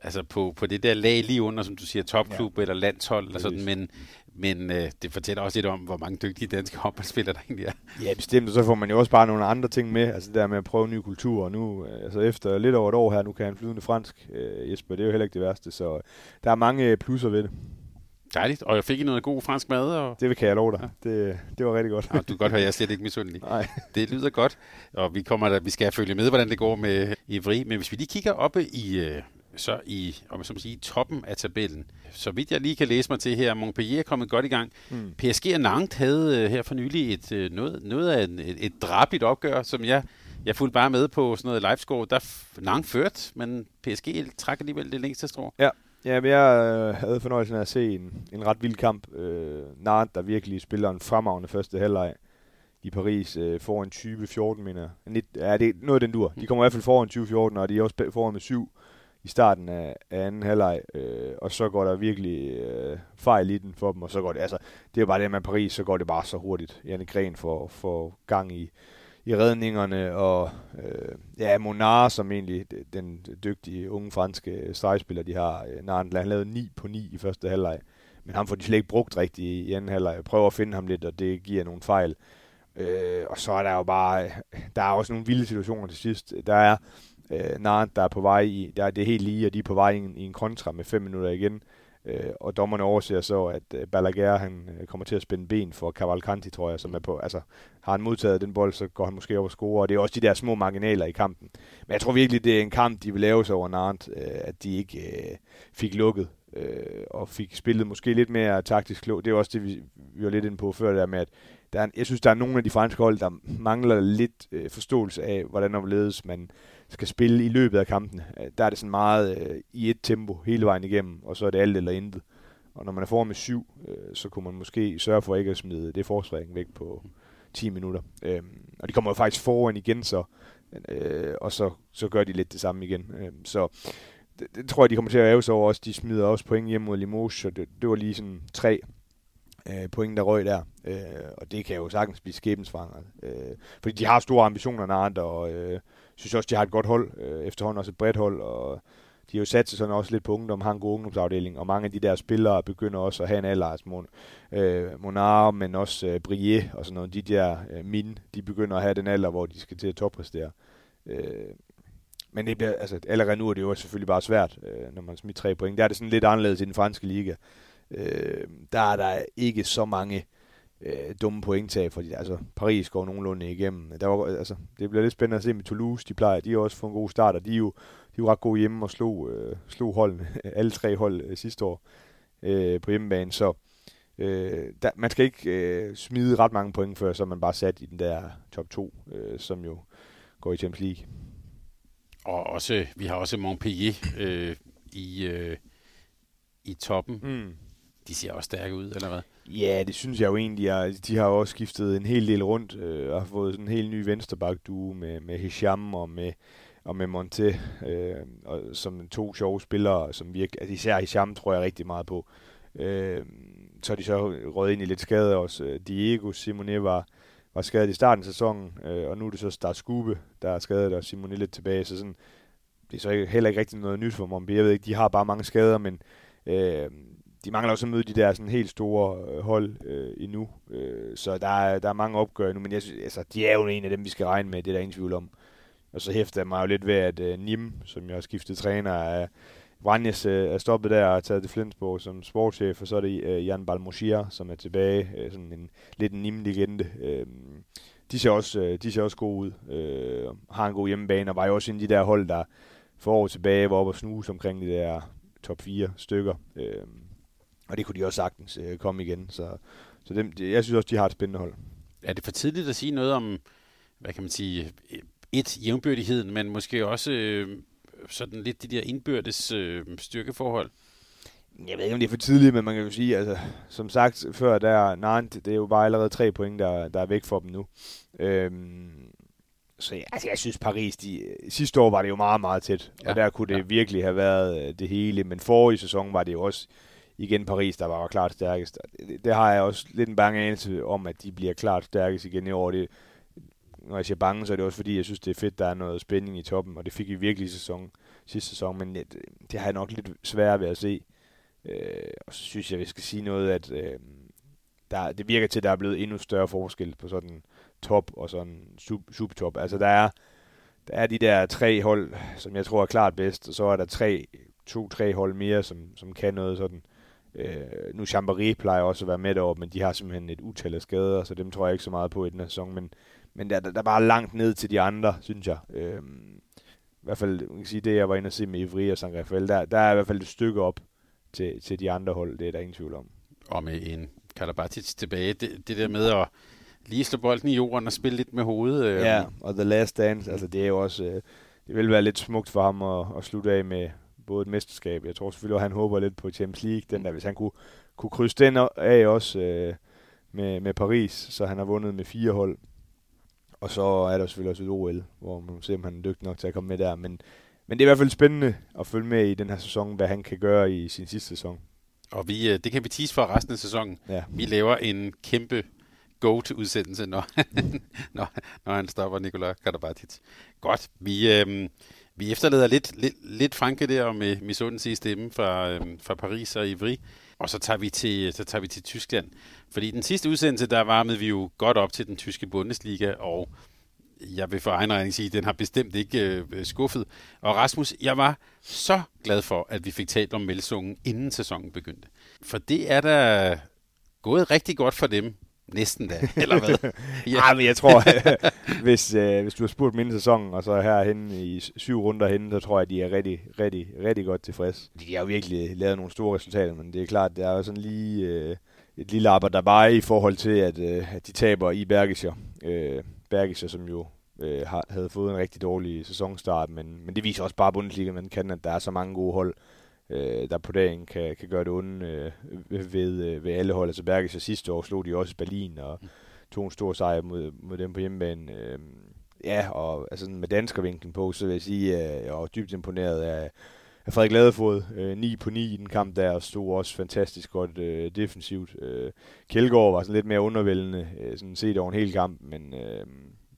altså på, på det der lag lige under, som du siger, topklub ja. eller landshold, eller sådan, men, men øh, det fortæller også lidt om, hvor mange dygtige danske håndboldspillere der egentlig er. Ja, bestemt, og så får man jo også bare nogle andre ting med, altså det der med at prøve ny kultur, og nu, øh, altså efter lidt over et år her, nu kan han flydende fransk, øh, Jesper, det er jo heller ikke det værste, så der er mange plusser ved det. Dejligt, og jeg fik I noget god fransk mad. Og... Det kan jeg love dig. Ja. Det, det var rigtig godt. Ja, du kan godt høre, jeg er slet ikke misundelig. Nej. Det lyder godt, og vi kommer der, vi skal følge med, hvordan det går med Ivry. Men hvis vi lige kigger oppe i, øh, så i om så sige, toppen af tabellen. Så vidt jeg lige kan læse mig til her, Montpellier er kommet godt i gang. Mm. PSG og Nantes havde uh, her for nylig et, uh, noget, noget af en, et, et drabigt opgør, som jeg, jeg fulgte bare med på sådan noget livescore. Der Nantes ført, men PSG trak alligevel det længste strå. Ja. Ja, men jeg øh, havde fornøjelsen af at se en, en ret vild kamp. Øh, Nantes, der virkelig spiller en fremragende første halvleg i Paris øh, foran 20-14, mener jeg. Ja, det er noget den dur. De kommer i hvert fald foran 20-14, og de er også foran med 7 i starten af, af anden halvleg, øh, og så går der virkelig øh, fejl i den for dem, og så går det, altså, det er jo bare det med Paris, så går det bare så hurtigt. Janne Gren får, får gang i, i redningerne, og øh, ja, Monar, som egentlig den dygtige unge franske stregspiller, de har, øh, Narendla, han lavede 9 på 9 i første halvleg, men ham får de slet ikke brugt rigtigt i anden halvleg. Jeg prøver at finde ham lidt, og det giver nogle fejl. Øh, og så er der jo bare, der er også nogle vilde situationer til sidst. Der er øh, Nart, der er på vej i, der er det helt lige, og de er på vej i en, i en kontra med fem minutter igen. Øh, og dommerne overser så, at øh, Balaguer han øh, kommer til at spænde ben for Cavalcanti, tror jeg, som er på, altså har han modtaget den bold, så går han måske over og score, og det er også de der små marginaler i kampen. Men jeg tror virkelig, det er en kamp, de vil lave sig over Nart, øh, at de ikke øh, fik lukket øh, og fik spillet måske lidt mere taktisk klog. Det er også det, vi, vi var lidt inde på før, der med, at der er, jeg synes, der er nogle af de franske hold, der mangler lidt øh, forståelse af, hvordan overledes man skal spille i løbet af kampen. Øh, der er det sådan meget øh, i et tempo hele vejen igennem, og så er det alt eller intet. Og når man er foran med syv, øh, så kunne man måske sørge for ikke at smide det forspring væk på 10 minutter. Øh, og de kommer jo faktisk foran igen, så, øh, og så, så gør de lidt det samme igen. Øh, så det, det, tror jeg, de kommer til at æve sig over også. De smider også point hjem mod Limoges, så det, det var lige sådan tre øh, point, der røg der. Øh, og det kan jo sagtens blive skæbensvanger. Øh, fordi de har store ambitioner, Nart, og øh, synes også, de har et godt hold. Øh, efterhånden også et bredt hold, og de har jo sat sig sådan også lidt på ungdom, har en god ungdomsafdeling, og mange af de der spillere begynder også at have en alder, altså Mon, øh, Monar, men også øh, Brie og sådan noget, de der øh, min, de begynder at have den alder, hvor de skal til at toppræstere. Øh, men det bliver, altså, allerede nu er det jo selvfølgelig bare svært, øh, når man smider tre point. Der er det sådan lidt anderledes i den franske liga. Øh, der er der ikke så mange øh, dumme pointtab, fordi altså, Paris går nogenlunde igennem. Der var, altså, det bliver lidt spændende at se med Toulouse. De plejer, de har også fået en god start, og de er jo, de er jo ret gode hjemme og slog, øh, slog holdene, alle tre hold øh, sidste år øh, på hjemmebane. Så øh, der, man skal ikke øh, smide ret mange point før, så man bare sat i den der top 2, øh, som jo går i Champions League. Og også, vi har også Montpellier øh, i, øh, i toppen. Mm. De ser også stærke ud, eller hvad? Ja, det synes jeg jo egentlig. Er, de har jo også skiftet en hel del rundt øh, og har fået sådan en helt ny venstreback med, med Hisham og med, og med Monte, øh, og, som to sjove spillere, som virker, altså især Hisham tror jeg rigtig meget på. Øh, så er de så røget ind i lidt skade også. Øh, Diego Simone var, var skadet i starten af sæsonen, øh, og nu er det så Star Skube, der er skadet, og Simone lidt tilbage, så sådan, det er så heller ikke rigtig noget nyt for Montpellier. Jeg ved ikke, de har bare mange skader, men øh, de mangler også at møde de der sådan helt store øh, hold øh, endnu. Øh, så der er, der er mange opgør nu, men jeg synes, altså, de er jo en af dem, vi skal regne med, det er der ingen tvivl om. Og så hæfter jeg mig jo lidt ved, at øh, Nim, som jeg har skiftet træner, er, Vranjes øh, er stoppet der og er taget til Flensborg som sportschef, og så er det øh, Jan Balmoshir, som er tilbage, øh, sådan en lidt en Nim-legende. Øh, de ser også, øh, de ser også gode ud, øh, har en god hjemmebane, og var jo også en af de der hold, der for år tilbage var oppe og snuse omkring de der top 4 stykker. Øh, og det kunne de også sagtens øh, komme igen. Så, så dem, jeg synes også, de har et spændende hold. Er det for tidligt at sige noget om, hvad kan man sige, et, jævnbyrdigheden, men måske også øh, sådan lidt de der indbyrdes øh, styrkeforhold? Jeg ved ikke, om det er for tidligt, men man kan jo sige, altså, som sagt før, der Nantes, det er jo bare allerede tre point, der, der er væk for dem nu. Øhm, så ja, altså, jeg synes Paris, de, sidste år var det jo meget, meget tæt, ja, og der kunne det ja. virkelig have været øh, det hele, men forrige sæson var det jo også igen Paris, der var klart stærkest. Det, det har jeg også lidt en bange anelse om, at de bliver klart stærkest igen i år. Det, når jeg siger bange, så er det også fordi, jeg synes, det er fedt, der er noget spænding i toppen, og det fik vi virkelig i sæson, sidste sæson, men det, det har jeg nok lidt svært ved at se. Øh, og så synes jeg, vi skal sige noget, at øh, der, det virker til, at der er blevet endnu større forskel på sådan top og sådan sub, subtop. Altså der er, der er de der tre hold, som jeg tror er klart bedst, og så er der tre, to-tre hold mere, som, som kan noget sådan Øh, nu Chambéry plejer også at være med deroppe, men de har simpelthen et utal af skader, så dem tror jeg ikke så meget på i den her sæson. Men, men der, der er bare langt ned til de andre, synes jeg. Øh, I hvert fald, man kan sige, det jeg var inde og se med Ivry og San Rafael, der, der er i hvert fald et stykke op til, til de andre hold, det er der ingen tvivl om. Og med en Karabatic tilbage, det, det der med at lige slå bolden i jorden og spille lidt med hovedet. Øh. Ja, og The Last Dance, altså det er jo også, øh, det vil være lidt smukt for ham at, at slutte af med, både et mesterskab. Jeg tror selvfølgelig, at han håber lidt på Champions League. Den der, hvis han kunne, kunne krydse den af også øh, med, med Paris, så han har vundet med fire hold. Og så er der selvfølgelig også et OL, hvor man ser, om han er dygtig nok til at komme med der. Men, men det er i hvert fald spændende at følge med i den her sæson, hvad han kan gøre i sin sidste sæson. Og vi, øh, det kan vi tease for resten af sæsonen. Ja. Vi laver en kæmpe go-to-udsendelse, når, når, når han stopper Nikola Karabatic. Godt, vi, øh, vi efterlader lidt, lidt, lidt Franke der med misundelse i stemmen fra, øhm, fra Paris og Ivry. Og så tager, vi til, så tager vi til Tyskland. Fordi den sidste udsendelse, der varmede vi jo godt op til den tyske Bundesliga, og jeg vil for egen regning sige, at den har bestemt ikke øh, skuffet. Og Rasmus, jeg var så glad for, at vi fik talt om Melsungen, inden sæsonen begyndte. For det er da gået rigtig godt for dem, Næsten da, eller hvad? ja. Ej, men jeg tror, hvis, øh, hvis du har spurgt min sæson, og så herhenne i syv runder henne, så tror jeg, de er rigtig, rigtig, rigtig godt tilfreds. De har jo virkelig lavet nogle store resultater, men det er klart, det er jo sådan lige øh, et lille arbejde, der bare i forhold til, at, øh, at de taber i Bergischer. Øh, Bergischer, som jo øh, har, havde fået en rigtig dårlig sæsonstart, men, men det viser også bare Bundesliga, man kan, at der er så mange gode hold, øh, der på dagen kan, kan gøre det onde øh, ved, øh, ved alle hold. Altså Bergis sidste år slog de også Berlin, og tog en stor sejr mod, mod dem på hjemmebane. Øh, ja, og altså med danskervinklen på, så vil jeg sige, at jeg var dybt imponeret af, af Frederik Ladefod. Øh, 9 på 9 i den kamp der, og stod også fantastisk godt øh, defensivt. Øh, Kjeldgaard var sådan lidt mere undervældende, øh, sådan set over en hel kamp, men øh,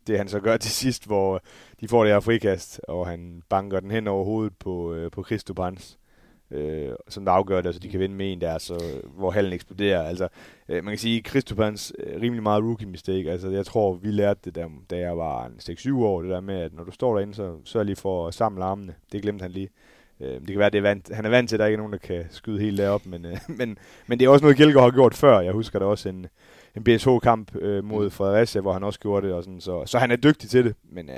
det han så gør til sidst, hvor de får det her frikast, og han banker den hen over hovedet på, øh, på Christo øh, som der afgør det, så de kan vinde med en der, så, hvor hallen eksploderer. Altså, øh, man kan sige, at Christopans øh, rimelig meget rookie mistake. Altså, jeg tror, vi lærte det der, da jeg var 6-7 år, det der med, at når du står derinde, så sørg lige for at samle armene. Det glemte han lige. Øh, det kan være, det er vant, han er vant til, at der ikke er nogen, der kan skyde helt derop, men, øh, men, men det er også noget, Kjeldgaard har gjort før. Jeg husker der også en, en BSH-kamp øh, mod Fredericia, hvor han også gjorde det, og sådan, så, så han er dygtig til det, men, øh,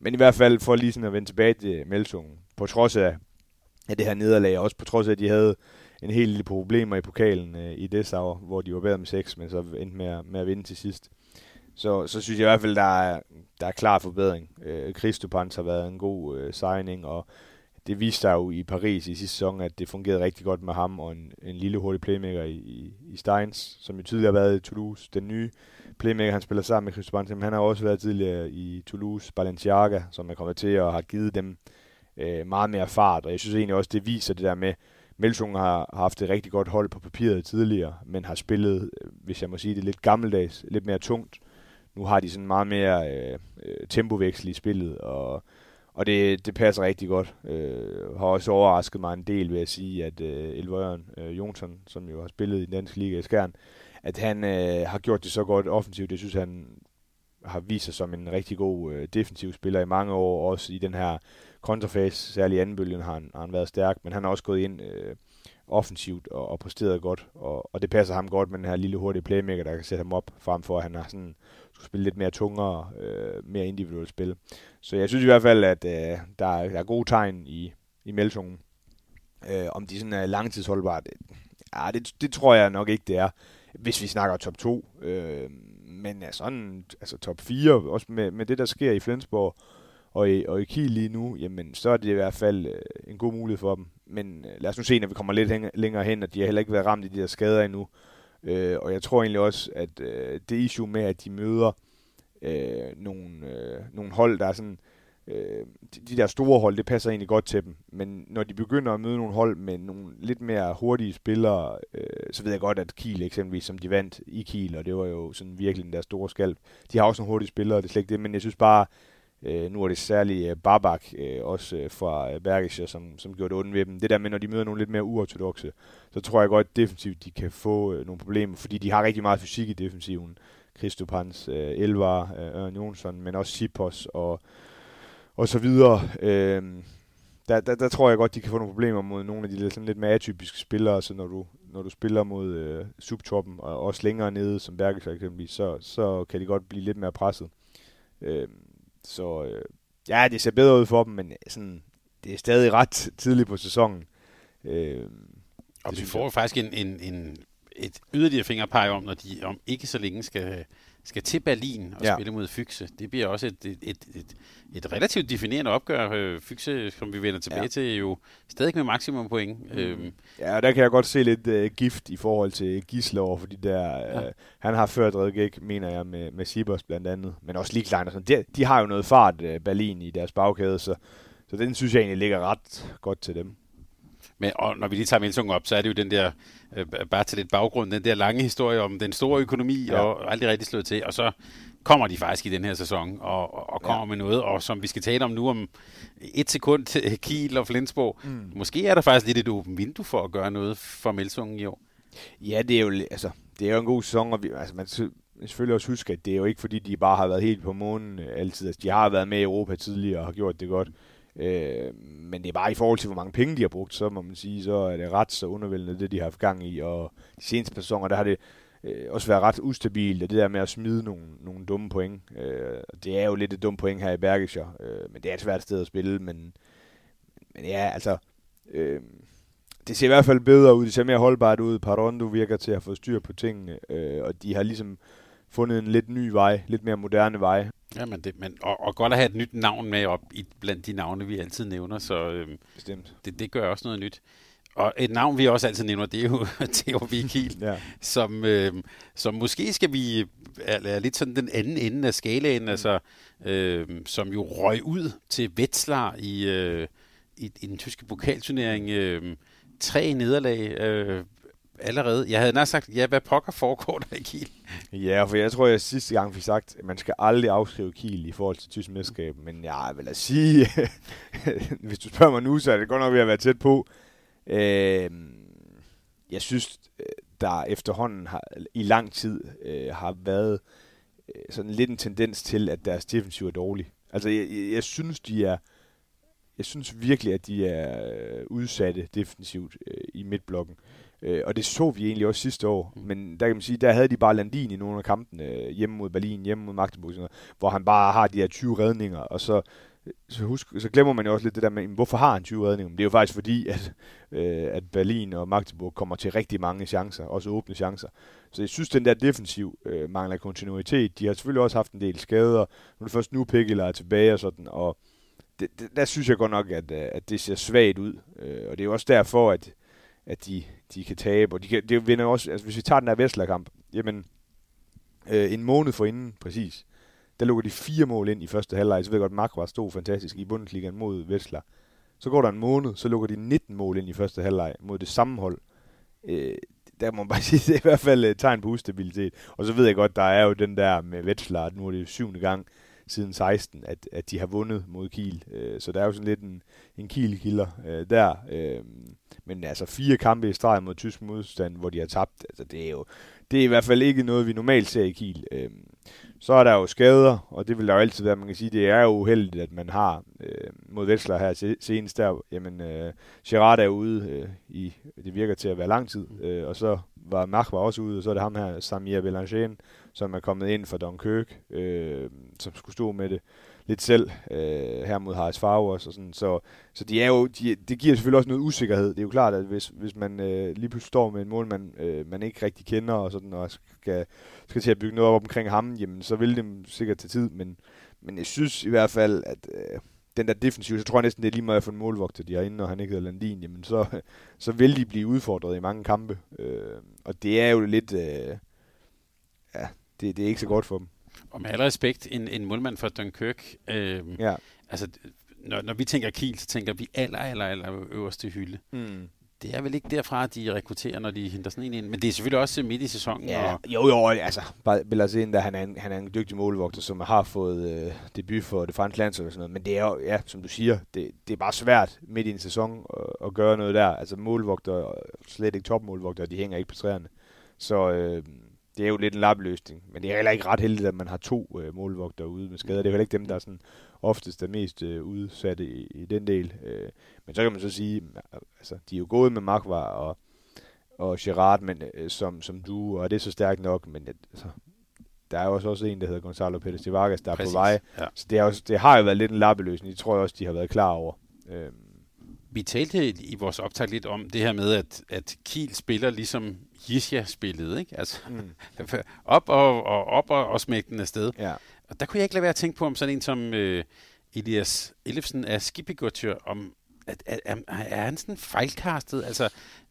men i hvert fald for lige sådan at vende tilbage til Melsungen, på trods af, af det her nederlag, også på trods af, at de havde en hel lille problemer i pokalen øh, i Dessau, hvor de var bedre med 6, men så endte med, med at vinde til sidst. Så, så synes jeg i hvert fald, der er, der er klar forbedring. Øh, Christopans har været en god øh, signing, og det viste sig jo i Paris i sidste sæson, at det fungerede rigtig godt med ham og en, en lille hurtig playmaker i, i, i Steins, som jo tidligere har været i Toulouse. Den nye playmaker, han spiller sammen med Christopans, han har også været tidligere i Toulouse, Balenciaga, som er kommet til og har givet dem øh, Øh, meget mere fart, og jeg synes egentlig også, det viser det der med, Melsung har haft et rigtig godt hold på papiret tidligere, men har spillet, øh, hvis jeg må sige det, lidt gammeldags, lidt mere tungt. Nu har de sådan meget mere øh, øh, tempoveksel i spillet, og, og det, det passer rigtig godt. Øh, har også overrasket mig en del ved at sige, at øh, Elvøren øh, Jonsson, som jo har spillet i den danske liga i Skjern, at han øh, har gjort det så godt offensivt. Det synes han har vist sig som en rigtig god øh, defensiv spiller i mange år, også i den her kontrafase, særligt i anden bølgen, har han, har han været stærk, men han har også gået ind øh, offensivt og, og præsteret godt, og, og det passer ham godt med den her lille hurtige playmaker, der kan sætte ham op, frem for at han har sådan, skulle spille lidt mere tungere, øh, mere individuelt spil. Så jeg synes i hvert fald, at øh, der, er, der er gode tegn i, i Melsungen. Øh, om de sådan er langtidsholdbare, det, ja, det, det tror jeg nok ikke, det er, hvis vi snakker top 2. Øh, men ja, sådan, altså top 4, også med, med det, der sker i Flensborg, og i, og i Kiel lige nu, jamen, så er det i hvert fald øh, en god mulighed for dem. Men øh, lad os nu se, når vi kommer lidt hæng- længere hen, at de har heller ikke været ramt i de der skader endnu. Øh, og jeg tror egentlig også, at øh, det issue med, at de møder øh, nogle, øh, nogle hold, der er sådan, øh, de, de der store hold, det passer egentlig godt til dem. Men når de begynder at møde nogle hold med nogle lidt mere hurtige spillere, øh, så ved jeg godt, at Kiel eksempelvis, som de vandt i Kiel, og det var jo sådan virkelig den der store skalp, de har også nogle hurtige spillere, det er slet ikke det, men jeg synes bare, Øh, Øh, nu er det særligt øh, Babak, øh, også øh, fra øh, Bergischer, som, som gjorde det ondt ved dem. Det der med, når de møder nogle lidt mere uortodoxe, så tror jeg godt defensivt, de kan få øh, nogle problemer, fordi de har rigtig meget fysik i defensiven. Kristopans, øh, Elvar, øh, Ørn Jonsson, men også Sipos og, og så videre. Øh, der, der, der tror jeg godt, de kan få nogle problemer mod nogle af de der, sådan lidt mere atypiske spillere, så når du, når du spiller mod øh, subtoppen og også længere nede, som Bergischer eksempelvis, så, så kan de godt blive lidt mere presset. Øh, så øh, ja, det ser bedre ud for dem, men sådan, det er stadig ret tidligt på sæsonen. Øh, og vi får jo faktisk en, en, en, et yderligere fingerpege om, når de om ikke så længe skal, skal til Berlin og ja. spille mod Fyxe. Det bliver også et, et, et, et, et relativt definerende opgør. Øh, Fyxe, som vi vender tilbage ja. til, jo stadig med maksimum point. Mm. Øhm. Ja, og der kan jeg godt se lidt uh, gift i forhold til Gisler over, fordi der, ja. uh, han har ført Redgæk, mener jeg, med, med Sibers blandt andet, men også lige Klein og sådan. De, de har jo noget fart, uh, Berlin, i deres bagkæde, så, så den synes jeg egentlig ligger ret godt til dem. Men og når vi lige tager Melsung op, så er det jo den der, øh, bare til lidt baggrund, den der lange historie om den store økonomi, ja. og aldrig rigtig slået til, og så kommer de faktisk i den her sæson, og, og kommer ja. med noget, og som vi skal tale om nu om et sekund Kiel og Flensborg. Mm. Måske er der faktisk lidt et åbent vindue for at gøre noget for Melsungen i år. Ja, det er jo, altså, det er jo en god sæson, og vi, altså, man selvfølgelig også huske, at det er jo ikke fordi, de bare har været helt på månen altid. Altså, de har været med i Europa tidligere og har gjort det godt. Øh, men det er bare i forhold til, hvor mange penge de har brugt, så må man sige, så er det ret så undervældende, det de har haft gang i. Og de seneste personer, der har det øh, også været ret ustabilt, og det der med at smide nogle, nogle dumme point. Øh, det er jo lidt et dumt point her i Bergischer, øh, men det er et svært sted at spille, men, men ja, altså... Øh, det ser i hvert fald bedre ud, det ser mere holdbart ud. Parondo virker til at få styr på tingene, øh, og de har ligesom fundet en lidt ny vej, lidt mere moderne vej. Ja, men det, men, og, og godt at have et nyt navn med op i, blandt de navne, vi altid nævner, så øhm, Bestemt. Det, det gør også noget nyt. Og et navn, vi også altid nævner, det er jo Theo Vigil, ja. som, øhm, som måske skal vi er, er lidt sådan den anden ende af skalaen, mm. altså, øh, som jo røg ud til Wetzlar i, øh, i, i den tyske pokalturnering. Øh, tre nederlag øh, allerede. Jeg havde nær sagt, ja, hvad pokker foregår der i Kiel? Ja, for jeg tror, jeg sidste gang fik sagt, at man skal aldrig afskrive Kiel i forhold til tysk mesterskab. Men jeg vil da sige, hvis du spørger mig nu, så er det godt nok ved at være tæt på. Øh, jeg synes, øh, der efterhånden har, i lang tid øh, har været øh, sådan lidt en tendens til, at deres defensiv er dårlig. Altså, jeg, jeg, jeg synes, de er jeg synes virkelig, at de er øh, udsatte defensivt øh, i midtblokken. Øh, og det så vi egentlig også sidste år. Mm. Men der kan man sige, der havde de bare Landin i nogle af kampene, øh, hjemme mod Berlin, hjemme mod Magdeburg, sådan noget, hvor han bare har de her 20 redninger, og så så, husk, så glemmer man jo også lidt det der med, hvorfor har han 20 redninger? Men det er jo faktisk fordi, at, øh, at Berlin og Magdeburg kommer til rigtig mange chancer, også åbne chancer. Så jeg synes, den der defensiv øh, mangler kontinuitet. De har selvfølgelig også haft en del skader. Nu er det først nu, Pickle er tilbage og sådan, og det, det, der synes jeg godt nok, at, øh, at det ser svagt ud. Øh, og det er jo også derfor, at, at de, de kan tabe. Og de kan, det vinder også, altså hvis vi tager den her Vestler-kamp, jamen øh, en måned for inden præcis, der lukker de fire mål ind i første halvleg. Så ved jeg godt, Mark var stod fantastisk i Bundesligaen mod Vestler. Så går der en måned, så lukker de 19 mål ind i første halvleg mod det samme hold. Øh, der må man bare sige, det er i hvert fald et tegn på ustabilitet. Og så ved jeg godt, der er jo den der med Vetsler, at nu er det syvende gang siden 16, at, at de har vundet mod Kiel. Øh, så der er jo sådan lidt en, en Kiel-kilder øh, der. Øh, men altså fire kampe i streg mod tysk modstand, hvor de har tabt, altså det er jo det er i hvert fald ikke noget, vi normalt ser i Kiel. Øh, så er der jo skader, og det vil der jo altid være. Man kan sige, det er jo uheldigt, at man har øh, mod Vetsler her senest der. Jamen, øh, Gerard er ude øh, i, det virker til at være lang tid. Øh, og så var Mach var også ude, og så er det ham her, Samir Belanger, som er kommet ind for Dunkirk, øh, som skulle stå med det lidt selv øh, her mod Harris Favre. Og sådan. Så, så de er jo, de, det giver selvfølgelig også noget usikkerhed. Det er jo klart, at hvis, hvis man øh, lige pludselig står med en mål, man, øh, man ikke rigtig kender, og, sådan, og skal, skal til at bygge noget op omkring ham, jamen, så vil det sikkert tage tid. Men, men jeg synes i hvert fald, at øh, den der defensiv, så tror jeg næsten, det er lige meget for en målvogter, de har inde, og han ikke hedder Landin, jamen så, så vil de blive udfordret i mange kampe. Øh, og det er jo lidt... Øh, det, det er ikke så godt for dem. Og med al respekt, en, en målmand for Dunkirk, øh, ja. altså, når, når vi tænker Kiel, så tænker vi aller, aller, aller øverste hylde. Mm. Det er vel ikke derfra, de rekrutterer, når de henter sådan en ind. Men det er selvfølgelig også midt i sæsonen. Ja, og... Jo, jo, altså. Bare Bellassin, der han er, en, han er en dygtig målvogter, som har fået øh, debut for det franske landshold og sådan noget. Men det er jo, ja, som du siger, det, det er bare svært midt i en sæson at, at gøre noget der. Altså målvogter, slet ikke topmålvogter, de hænger ikke på træerne. Så øh, det er jo lidt en lappeløsning, men det er heller ikke ret heldigt, at man har to øh, målvogter ude med skader. Det er heller ikke dem, der er sådan oftest er mest øh, udsatte i, i den del. Øh, men så kan man så sige, altså, de er jo gået med Magvar og, og Gerard, men, øh, som, som du, og det er så stærkt nok, men altså, der er jo også, også en, der hedder Gonzalo Pérez de Vargas, der Præcis, er på vej. Ja. Så det, er også, det har jo været lidt en lappeløsning. Det tror jeg også, de har været klar over. Øh, vi talte i vores optag lidt om det her med, at, at Kiel spiller ligesom Jisja spillede, ikke? Altså, mm. op og, og op og, og smække den afsted. Ja. Og der kunne jeg ikke lade være at tænke på, om sådan en som øh, Elias Ellefsen er skibigotør, om at, at, at, er han sådan fejlkastet? Altså,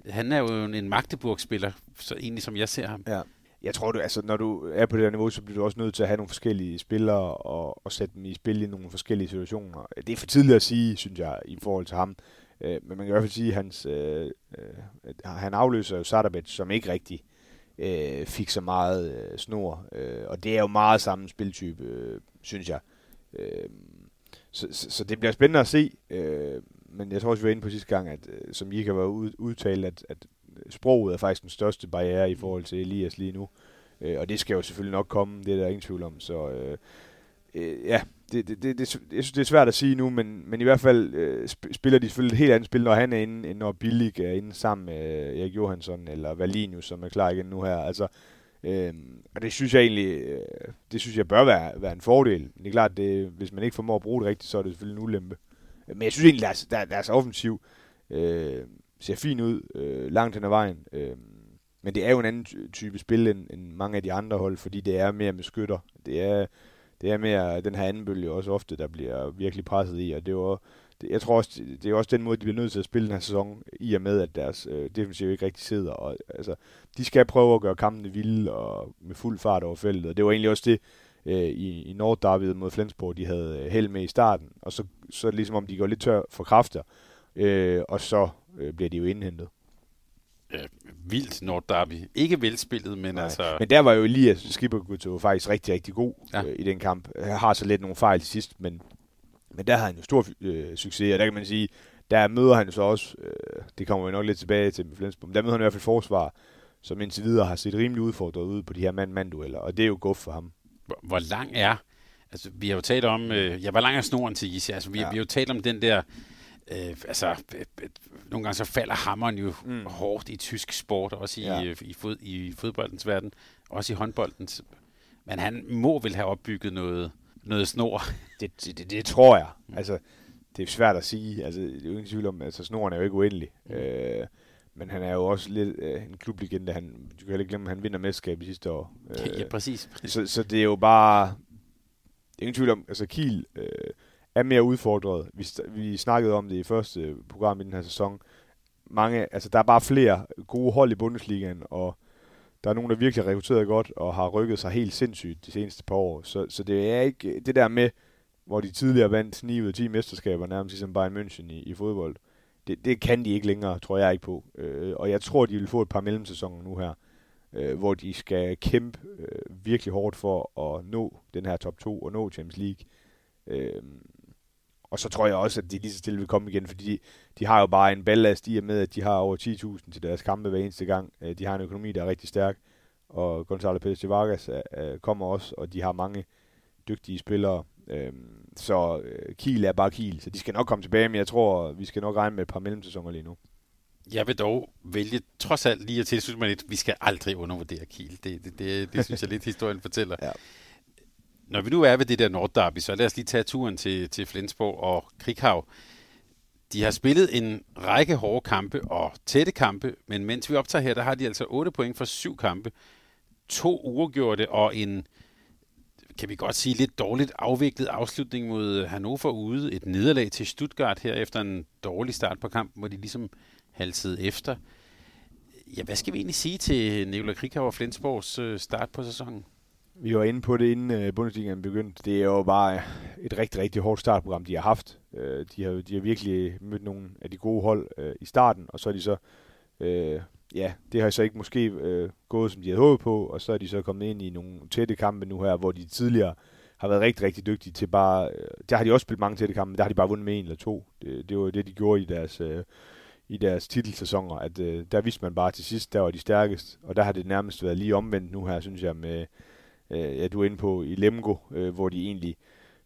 han er jo en Magdeburg-spiller, så egentlig som jeg ser ham. Ja. Jeg tror, du, altså, når du er på det der niveau, så bliver du også nødt til at have nogle forskellige spillere og, og sætte dem i spil i nogle forskellige situationer. Det er for tidligt at sige, synes jeg, i forhold til ham. Øh, men man kan i hvert fald sige, at hans, øh, øh, han afløser jo Sadabet, som ikke rigtig øh, fik så meget øh, snor. Øh, og det er jo meget samme spiltype, øh, synes jeg. Øh, så, så, så det bliver spændende at se. Øh, men jeg tror også, vi var inde på sidste gang, at øh, som I kan være ud, udtalt, at, at sproget er faktisk den største barriere i forhold til Elias lige nu. Øh, og det skal jo selvfølgelig nok komme, det er der ingen tvivl om. Så øh, øh, ja, det, det, det, det, jeg synes, det er svært at sige nu, men, men i hvert fald øh, spiller de selvfølgelig et helt andet spil, når han er inde, end når Billig er inde sammen med øh, Erik Johansson eller Valinius, som er klar igen nu her. Altså, øh, og det synes jeg egentlig, øh, det synes jeg bør være, være en fordel. Men det er klart, det, hvis man ikke formår at bruge det rigtigt, så er det selvfølgelig en ulempe. Men jeg synes egentlig, deres, der, deres offensiv øh, ser fint ud øh, langt hen ad vejen. Øh, men det er jo en anden type spil end, end mange af de andre hold, fordi det er mere med skytter. Det er det er mere den her anden bølge også ofte, der bliver virkelig presset i, og det var det, jeg tror også, det, det er også den måde, de bliver nødt til at spille den her sæson, i og med, at deres øh, defensiv ikke rigtig sidder. Og, altså, de skal prøve at gøre kampene vilde og med fuld fart over feltet, og det var egentlig også det, øh, i, i Nord Derby mod Flensborg, de havde øh, held med i starten, og så, så ligesom om de går lidt tør for kræfter, øh, og så øh, bliver de jo indhentet. Øh, vildt Nord Derby. Ikke velspillet, men Nej. altså... Men der var jo Elias Skippergutto faktisk rigtig, rigtig god ja. øh, i den kamp. Han har så lidt nogle fejl til sidst, men, men der har han jo stor øh, succes, og der kan man sige, der møder han jo så også, øh, det kommer vi nok lidt tilbage til med Flensborg, men der møder han i hvert fald forsvar, som indtil videre har set rimelig udfordret ud på de her mand-mand-dueller, og det er jo godt for ham. Hvor, hvor lang er, altså vi har jo talt om, øh, ja, hvor lang er snoren til Isi? Altså vi, ja. vi har jo talt om den der, øh, altså øh, øh, nogle gange så falder hammeren jo mm. hårdt i tysk sport, også i, ja. øh, i, fod, i fodboldens verden, også i håndboldens. Men han må vel have opbygget noget, noget snor. Det, det, det, det tror jeg. Mm. Altså, det er svært at sige. Altså, det er jo ingen tvivl om, altså snoren er jo ikke uendelig. Mm. Øh, men han er jo også lidt øh, en klublegende. Han, du kan heller ikke glemme, at han vinder mesterskab i sidste år. Øh, ja, præcis. Så, så det er jo bare... Det er ingen tvivl om, altså Kiel øh, er mere udfordret. Vi, vi snakkede om det i første program i den her sæson. Mange, altså der er bare flere gode hold i Bundesligaen, og der er nogen, der virkelig har rekrutteret godt og har rykket sig helt sindssygt de seneste par år. Så, så det er ikke det der med, hvor de tidligere vandt 9 ud af 10 mesterskaber, nærmest ligesom Bayern München i, i fodbold. Det, det kan de ikke længere, tror jeg ikke på. Øh, og jeg tror, de vil få et par mellemsæsoner nu her, øh, hvor de skal kæmpe øh, virkelig hårdt for at nå den her top 2 og nå Champions League. Øh, og så tror jeg også, at de lige så stille vil komme igen, fordi de, de har jo bare en ballast i og med, at de har over 10.000 til deres kampe hver eneste gang. Øh, de har en økonomi, der er rigtig stærk, og Gonzalo Pérez de Vargas øh, kommer også, og de har mange dygtige spillere. Øhm, så øh, Kiel er bare Kiel, så de skal nok komme tilbage, men jeg tror, vi skal nok regne med et par mellemsæsoner lige nu. Jeg vil dog vælge trods alt lige at tilslutte mig lidt, vi skal aldrig undervurdere Kiel. Det, det, det, det synes jeg lidt historien fortæller. Ja. Når vi nu er ved det der Nordderby, så lad os lige tage turen til, til Flensborg og Krighav. De har spillet en række hårde kampe og tætte kampe, men mens vi optager her, der har de altså 8 point for syv kampe, to uafgjorte og en, kan vi godt sige, lidt dårligt afviklet afslutning mod Hannover ude. Et nederlag til Stuttgart her efter en dårlig start på kampen, hvor de ligesom halsede efter. Ja, hvad skal vi egentlig sige til Nikolaj Krighav og Flensborgs øh, start på sæsonen? Vi var inde på det, inden øh, Bundesligaen begyndte. Det er jo bare et rigtig, rigtig hårdt startprogram, de har haft. Øh, de, har, de har virkelig mødt nogle af de gode hold øh, i starten, og så er de så, Øh, ja, det har så ikke måske øh, gået, som de havde håbet på, og så er de så kommet ind i nogle tætte kampe nu her, hvor de tidligere har været rigtig, rigtig dygtige til bare, Øh, der har de også spillet mange tætte kampe, men der har de bare vundet med en eller to. Det, det var det, de gjorde i deres, Øh, i deres titelsæsoner, at øh, der vidste man bare til sidst, der var de stærkest, og der har det nærmest været lige omvendt nu her, synes jeg, med øh, ja, du er inde på i Lemgo, øh, hvor de egentlig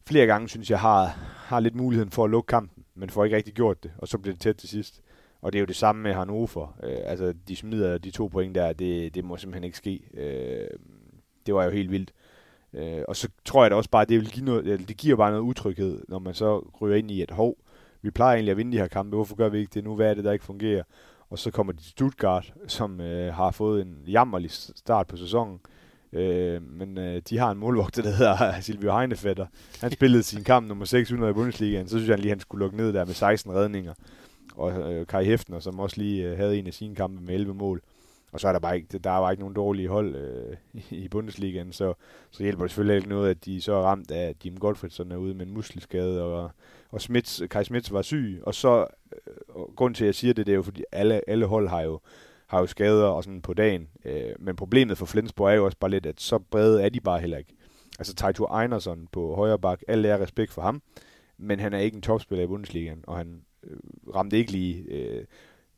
flere gange, synes jeg, har, har lidt muligheden for at lukke kampen, men får ikke rigtig gjort det, og så bliver det tæt til sidst. Og det er jo det samme med Hannover. Øh, altså, de smider de to point der, det, det må simpelthen ikke ske. Øh, det var jo helt vildt. Øh, og så tror jeg da også bare, at det, vil give noget, det giver bare noget utryghed, når man så ryger ind i, et hov, vi plejer egentlig at vinde de her kampe, hvorfor gør vi ikke det nu? Hvad er det, der ikke fungerer? Og så kommer de til Stuttgart, som øh, har fået en jammerlig start på sæsonen. Øh, Øh, men øh, de har en målvogter, der hedder Silvio Heinefetter. Han spillede sin kamp nummer 600 i Bundesligaen. Så synes jeg lige, han skulle lukke ned der med 16 redninger. Og øh, Kai Heftner, som også lige øh, havde en af sine kampe med 11 mål. Og så er der bare ikke, der var ikke nogen dårlige hold øh, i Bundesligaen, så, så hjælper det selvfølgelig ikke noget, at de så er ramt af, at Jim Gottfriedson er ude med en muskelskade, og, og Smits, Kai Smits var syg. Og så, øh, og grund til, at jeg siger det, det er jo, fordi alle, alle hold har jo har jo skader og sådan på dagen. Øh, men problemet for Flensborg er jo også bare lidt, at så brede er de bare heller ikke. Altså Taito Einerson på højre bak, alle er respekt for ham, men han er ikke en topspiller i Bundesligaen, og han øh, ramte ikke lige øh,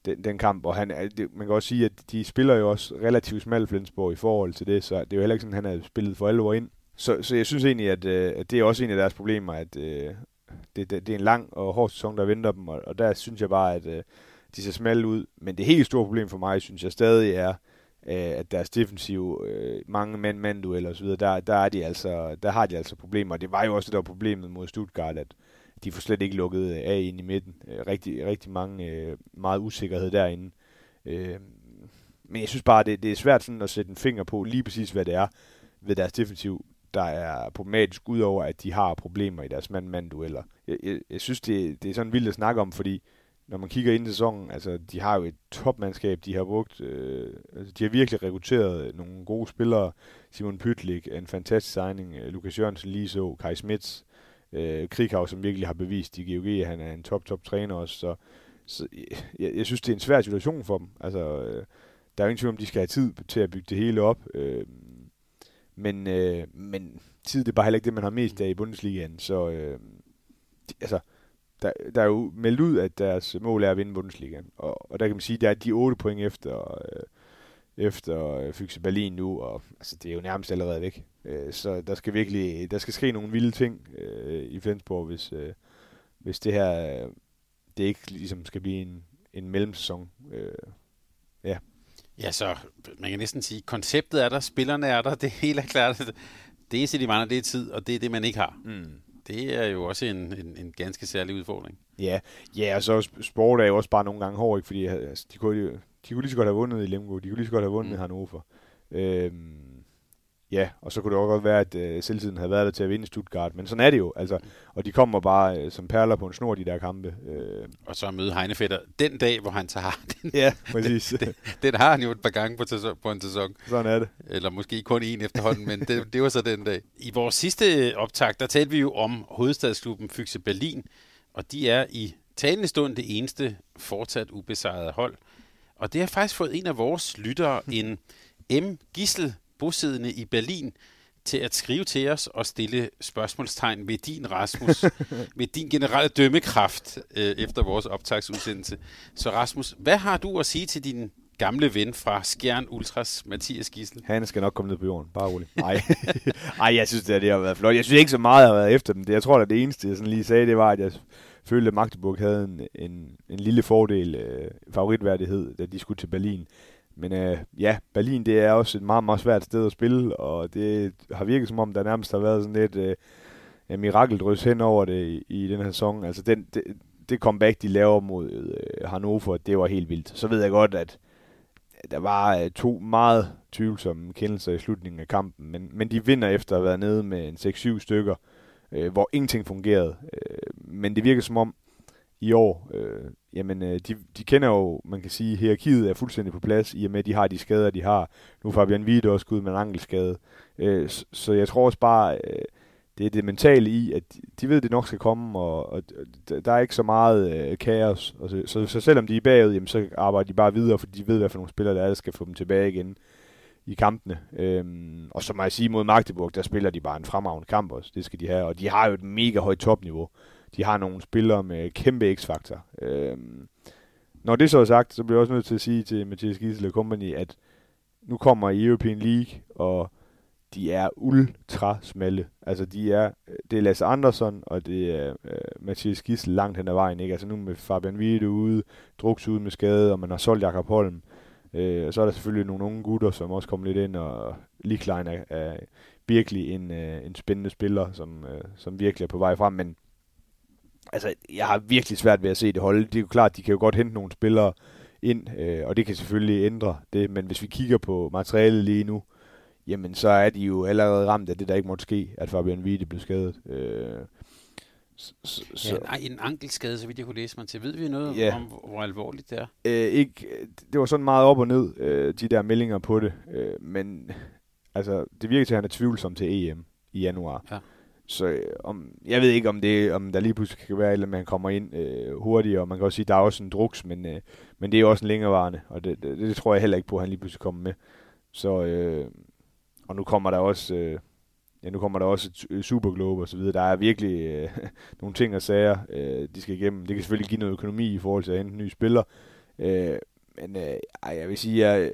den, den kamp, og han, det, man kan også sige, at de spiller jo også relativt smalt Flensborg i forhold til det, så det er jo heller ikke sådan, at han har spillet for alvor ind. Så, så jeg synes egentlig, at, øh, at det er også en af deres problemer, at øh, det, det, det er en lang og hård sæson, der venter dem, og, og der synes jeg bare, at øh, de ser smalle ud. Men det helt store problem for mig, synes jeg stadig er, øh, at deres defensiv, øh, mange mand mand dueller så videre, der, der, er de altså, der har de altså problemer. Det var jo også det, der var problemet mod Stuttgart, at de får slet ikke lukket øh, af ind i midten. Øh, rigtig, rigtig mange, øh, meget usikkerhed derinde. men jeg synes bare, det, det er svært sådan at sætte en finger på lige præcis, hvad det er ved deres defensiv. der er problematisk, udover at de har problemer i deres mand-mand-dueller. Jeg, jeg, jeg synes, det, det er sådan vildt at snakke om, fordi når man kigger ind i sæsonen, altså de har jo et topmandskab, de har brugt, øh, altså, de har virkelig rekrutteret øh, nogle gode spillere. Simon Pytlik, en fantastisk signing, øh, Lukas Jørgensen lige så, Kai Smits, øh, Krighav, som virkelig har bevist i GOG, han er en top-top træner også, så, så jeg, jeg synes, det er en svær situation for dem. Altså, øh, der er jo ingen tvivl om, de skal have tid til at bygge det hele op, øh, men, øh, men tid det er bare heller ikke det, man har mest af i Bundesligaen, så øh, de, altså, der, der er jo meldt ud, at deres mål er at vinde Bundesligaen. Og, og der kan man sige, at der er de 8 point efter, øh, efter øh, Fyxe Berlin nu, og altså, det er jo nærmest allerede væk. Øh, så der skal virkelig, der skal ske nogle vilde ting øh, i Flensborg, hvis, øh, hvis det her, øh, det ikke ligesom skal blive en, en mellemsæson. Øh, ja. Ja, så man kan næsten sige, konceptet er der, spillerne er der, det hele er klart. Det er mangler, det er tid, og det er det, man ikke har. Mm. Det er jo også en, en, en ganske særlig udfordring. Ja, ja og så sport er jo også bare nogle gange hård, ikke? fordi altså, de, kunne, de, de kunne lige så godt have vundet i Lemgo, de kunne lige så godt have vundet mm. i Hannover. Øhm, Ja, og så kunne det også godt være, at øh, selvtiden havde været der til at vinde Stuttgart, men sådan er det jo, altså. Og de kommer bare øh, som perler på en snor, de der kampe. Øh. Og så møde Heinefetter den dag, hvor han tager den. Ja, præcis. den, den, har han jo et par gange på, på en sæson. Sådan er det. Eller måske kun en efterhånden, men det, det var så den dag. I vores sidste optag, der talte vi jo om hovedstadsklubben Fyxe Berlin, og de er i talende stund det eneste fortsat ubesejrede hold. Og det har faktisk fået en af vores lyttere, en M. Gissel bosiddende i Berlin, til at skrive til os og stille spørgsmålstegn ved din, Rasmus, ved din generelle dømmekraft øh, efter vores optagsudsendelse. Så Rasmus, hvad har du at sige til din gamle ven fra Skjern Ultras, Mathias Gissel? Han skal nok komme ned på jorden, bare roligt. Nej, Ej, jeg synes, det, det har været flot. Jeg synes ikke så meget, har været efter dem. Det, jeg tror, at det eneste, jeg sådan lige sagde, det var, at jeg følte, at Magdeburg havde en, en, en lille fordel, øh, favoritværdighed, da de skulle til Berlin. Men øh, ja, Berlin det er også et meget, meget svært sted at spille, og det har virket som om, der nærmest har været sådan lidt øh, en mirakeldrys hen over det i, i den her sæson. Altså den, det, det comeback, de laver mod øh, Hannover, det var helt vildt. Så ved jeg godt, at der var øh, to meget tvivlsomme kendelser i slutningen af kampen, men, men de vinder efter at have været nede med en 6-7 stykker, øh, hvor ingenting fungerede. Øh, men det virker som om, i år, øh, jamen øh, de, de kender jo, man kan sige, hierarkiet er fuldstændig på plads, i og med, at de har de skader, de har. Nu er Fabian Wiede også ud med en ankelskade. Øh, så, så jeg tror også bare, øh, det er det mentale i, at de, ved, at det nok skal komme, og, og der er ikke så meget øh, kaos. Og så, så, så selvom de er bagud, jamen, så arbejder de bare videre, for de ved, hvad for nogle spillere der er, der skal få dem tilbage igen i kampene. Øhm, og så må jeg sige, mod Magdeburg, der spiller de bare en fremragende kamp også. Det skal de have, og de har jo et mega højt topniveau de har nogle spillere med øh, kæmpe x-faktor. Øh, når det så er sagt, så bliver jeg også nødt til at sige til Mathias Gisle Company, at nu kommer i European League, og de er ultra smalle. Altså, de er, øh, det er Lasse Andersson, og det er øh, Mathias Gisle langt hen ad vejen. Ikke? Altså, nu med Fabian Wiede ude, Druks ude med skade, og man har solgt Jakob Holm. Øh, og så er der selvfølgelig nogle unge gutter, som også kommer lidt ind, og Lieklein er, er virkelig en, øh, en spændende spiller, som, øh, som virkelig er på vej frem. Men altså, jeg har virkelig svært ved at se det holde. Det er jo klart, de kan jo godt hente nogle spillere ind, øh, og det kan selvfølgelig ændre det, men hvis vi kigger på materialet lige nu, jamen så er de jo allerede ramt af det, der ikke måtte ske, at Fabian Wiede blev skadet. Øh, så, så. Ja, nej, en ankelskade, så vidt jeg kunne læse mig til. Ved vi noget ja. om, hvor, hvor alvorligt det er? Øh, ikke, det var sådan meget op og ned, øh, de der meldinger på det. Øh, men altså, det virker til, at han er tvivlsom til EM i januar. Ja. Så øh, om, jeg ved ikke, om det om der lige pludselig kan være, at man kommer ind øh, hurtigere. og man kan også sige, at der er også en druks, men, øh, men det er også en længerevarende, og det, det, det, tror jeg heller ikke på, at han lige pludselig kommer med. Så, øh, og nu kommer der også, øh, ja, nu kommer der også et øh, Superglobe og så videre. Der er virkelig øh, nogle ting og sager, øh, de skal igennem. Det kan selvfølgelig give noget økonomi i forhold til at hente nye spillere, øh, men øh, ej, jeg vil sige, jeg,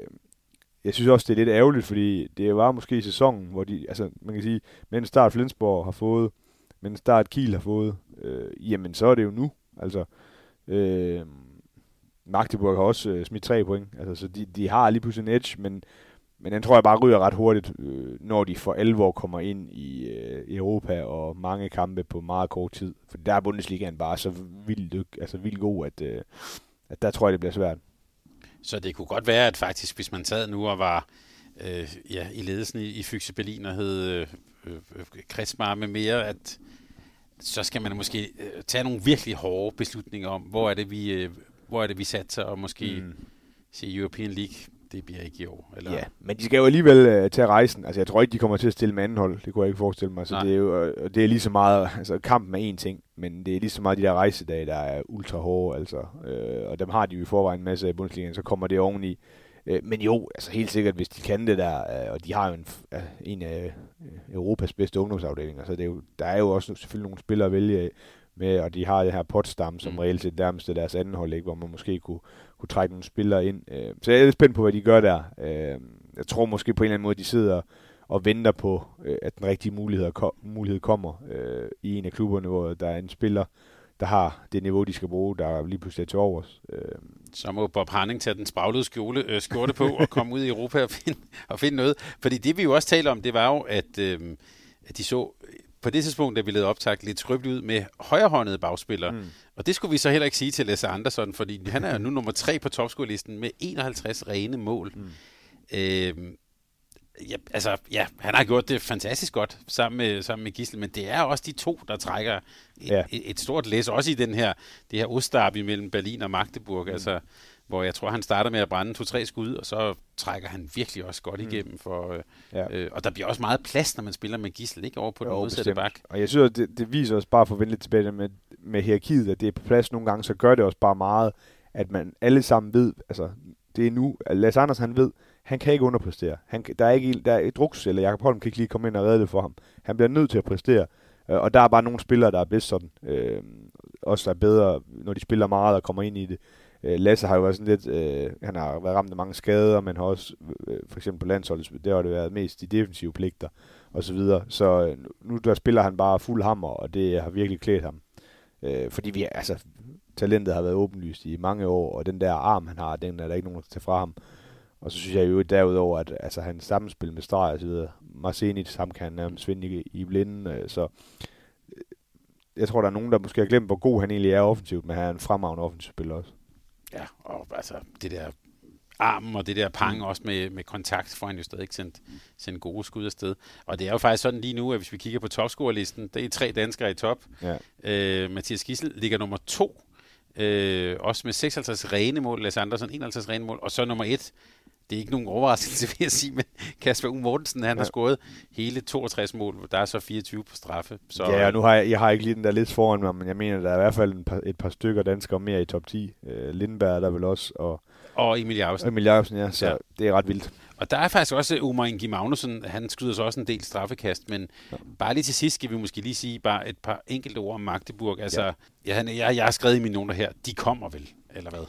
jeg synes også, det er lidt ærgerligt, fordi det var måske i sæsonen, hvor de, altså man kan sige, mens start Flensborg har fået, mens start Kiel har fået, øh, jamen så er det jo nu. Altså, øh, Magdeburg har også øh, smidt tre point, altså, så de, de har lige pludselig en edge, men, men den tror jeg bare ryger ret hurtigt, øh, når de for alvor kommer ind i øh, Europa og mange kampe på meget kort tid. For der er Bundesligaen bare så vildt, altså vildt god, at, øh, at der tror jeg, det bliver svært. Så det kunne godt være, at faktisk, hvis man sad nu og var øh, ja, i ledelsen i, i Fyxe Berlin og hed øh, øh, kredsmar med mere, at så skal man måske øh, tage nogle virkelig hårde beslutninger om, hvor er det, vi, øh, hvor er det, vi satser, og måske mm. sige European League, det bliver ikke i år. Eller? Ja, men de skal jo alligevel uh, tage rejsen. Altså, jeg tror ikke, de kommer til at stille med anden hold. Det kunne jeg ikke forestille mig. Så Nej. det er jo det er lige så meget, altså kamp med én ting, men det er lige så meget de der rejsedage, der er ultra hårde, altså. Uh, og dem har de jo i forvejen en masse af i Bundesligaen, så kommer det oveni. Uh, men jo, altså helt sikkert, hvis de kan det der, uh, og de har jo en, uh, en af uh, Europas bedste ungdomsafdelinger, så det er jo, der er jo også selvfølgelig nogle spillere at vælge af med, og de har det her Potsdam, som mm. reelt set nærmest er deres anden hold, ikke, hvor man måske kunne, kunne trække nogle spillere ind. Øh, så jeg er lidt spændt på, hvad de gør der. Øh, jeg tror måske på en eller anden måde, de sidder og venter på, øh, at den rigtige mulighed, mulighed kommer øh, i en af klubberne, hvor der er en spiller, der har det niveau, de skal bruge, der lige pludselig er til overs. Øh. Så må Bob Hanning tage den spraglede skjole, øh, skjorte på og komme ud i Europa og finde, og finde noget. Fordi det vi jo også taler om, det var jo, at, øh, at de så på det tidspunkt, da vi lavede optag, lidt skrøbeligt ud med højrehåndede bagspillere. Mm. Og det skulle vi så heller ikke sige til Lasse Andersson, fordi han er nu nummer tre på topscorelisten med 51 rene mål. Mm. Øhm, ja, altså, ja, han har gjort det fantastisk godt sammen med, sammen med Gisle, men det er også de to, der trækker et, ja. et, et stort læs, også i den her, det her ostarb mellem Berlin og Magdeburg. Mm. Altså, hvor jeg tror, han starter med at brænde to-tre skud, og så trækker han virkelig også godt mm. igennem. For, øh, ja. øh, og der bliver også meget plads, når man spiller med Gissel, ikke over på den modsatte bak. Og jeg synes, det, det viser os bare for at tilbage med, med hierarkiet, at det er på plads nogle gange, så gør det også bare meget, at man alle sammen ved, altså det er nu, Lars Anders han ved, han kan ikke underpræstere. Han, der er ikke der er et druks, eller Jakob Holm kan ikke lige komme ind og redde det for ham. Han bliver nødt til at præstere. Øh, og der er bare nogle spillere, der er bedst sådan. Øh, også er bedre, når de spiller meget og kommer ind i det. Øh, Lasse har jo været sådan lidt, øh, han har været ramt af mange skader, men har også, øh, øh, for eksempel på landsholdet, der har det været mest de defensive pligter og så videre. Så øh, nu der spiller han bare fuld hammer, og det har virkelig klædt ham. Øh, fordi vi, altså, talentet har været åbenlyst i mange år, og den der arm, han har, den er der ikke nogen, der tage fra ham. Og så synes jeg jo derudover, at altså, hans samspil med streg og så videre, Marcenic, ham kan han nærmest svinde i, i blinden, øh, så øh, jeg tror, der er nogen, der måske har glemt, hvor god han egentlig er offensivt, men han er en fremragende offensivspiller også. Ja, og altså det der armen og det der pang mm. også med, med kontakt, får han jo stadig sendt, sendt gode skud afsted. Og det er jo faktisk sådan lige nu, at hvis vi kigger på topscorerlisten, det er tre danskere i top. Ja. Øh, Mathias Gissel ligger nummer to, øh, også med 56 rene mål, Lasse Andersen 51 rene mål, og så nummer et, det er ikke nogen overraskelse, vil jeg sige, men Kasper U. Mortensen, han ja. har scoret hele 62 mål. Der er så 24 på straffe. Så, ja, og nu har jeg, jeg har ikke lige den der lidt foran mig, men jeg mener, der er i hvert fald et par, et par stykker danskere mere i top 10. Øh, Lindberg er der vel også, og, og Emil Jacobsen. Emil Jacobsen, ja, så ja. det er ret vildt. Og der er faktisk også Omar Ingi Magnussen, han skyder så også en del straffekast, men ja. bare lige til sidst skal vi måske lige sige bare et par enkelte ord om Magdeburg. Altså, ja. Jeg, jeg, jeg har skrevet i mine noter her, de kommer vel, eller hvad?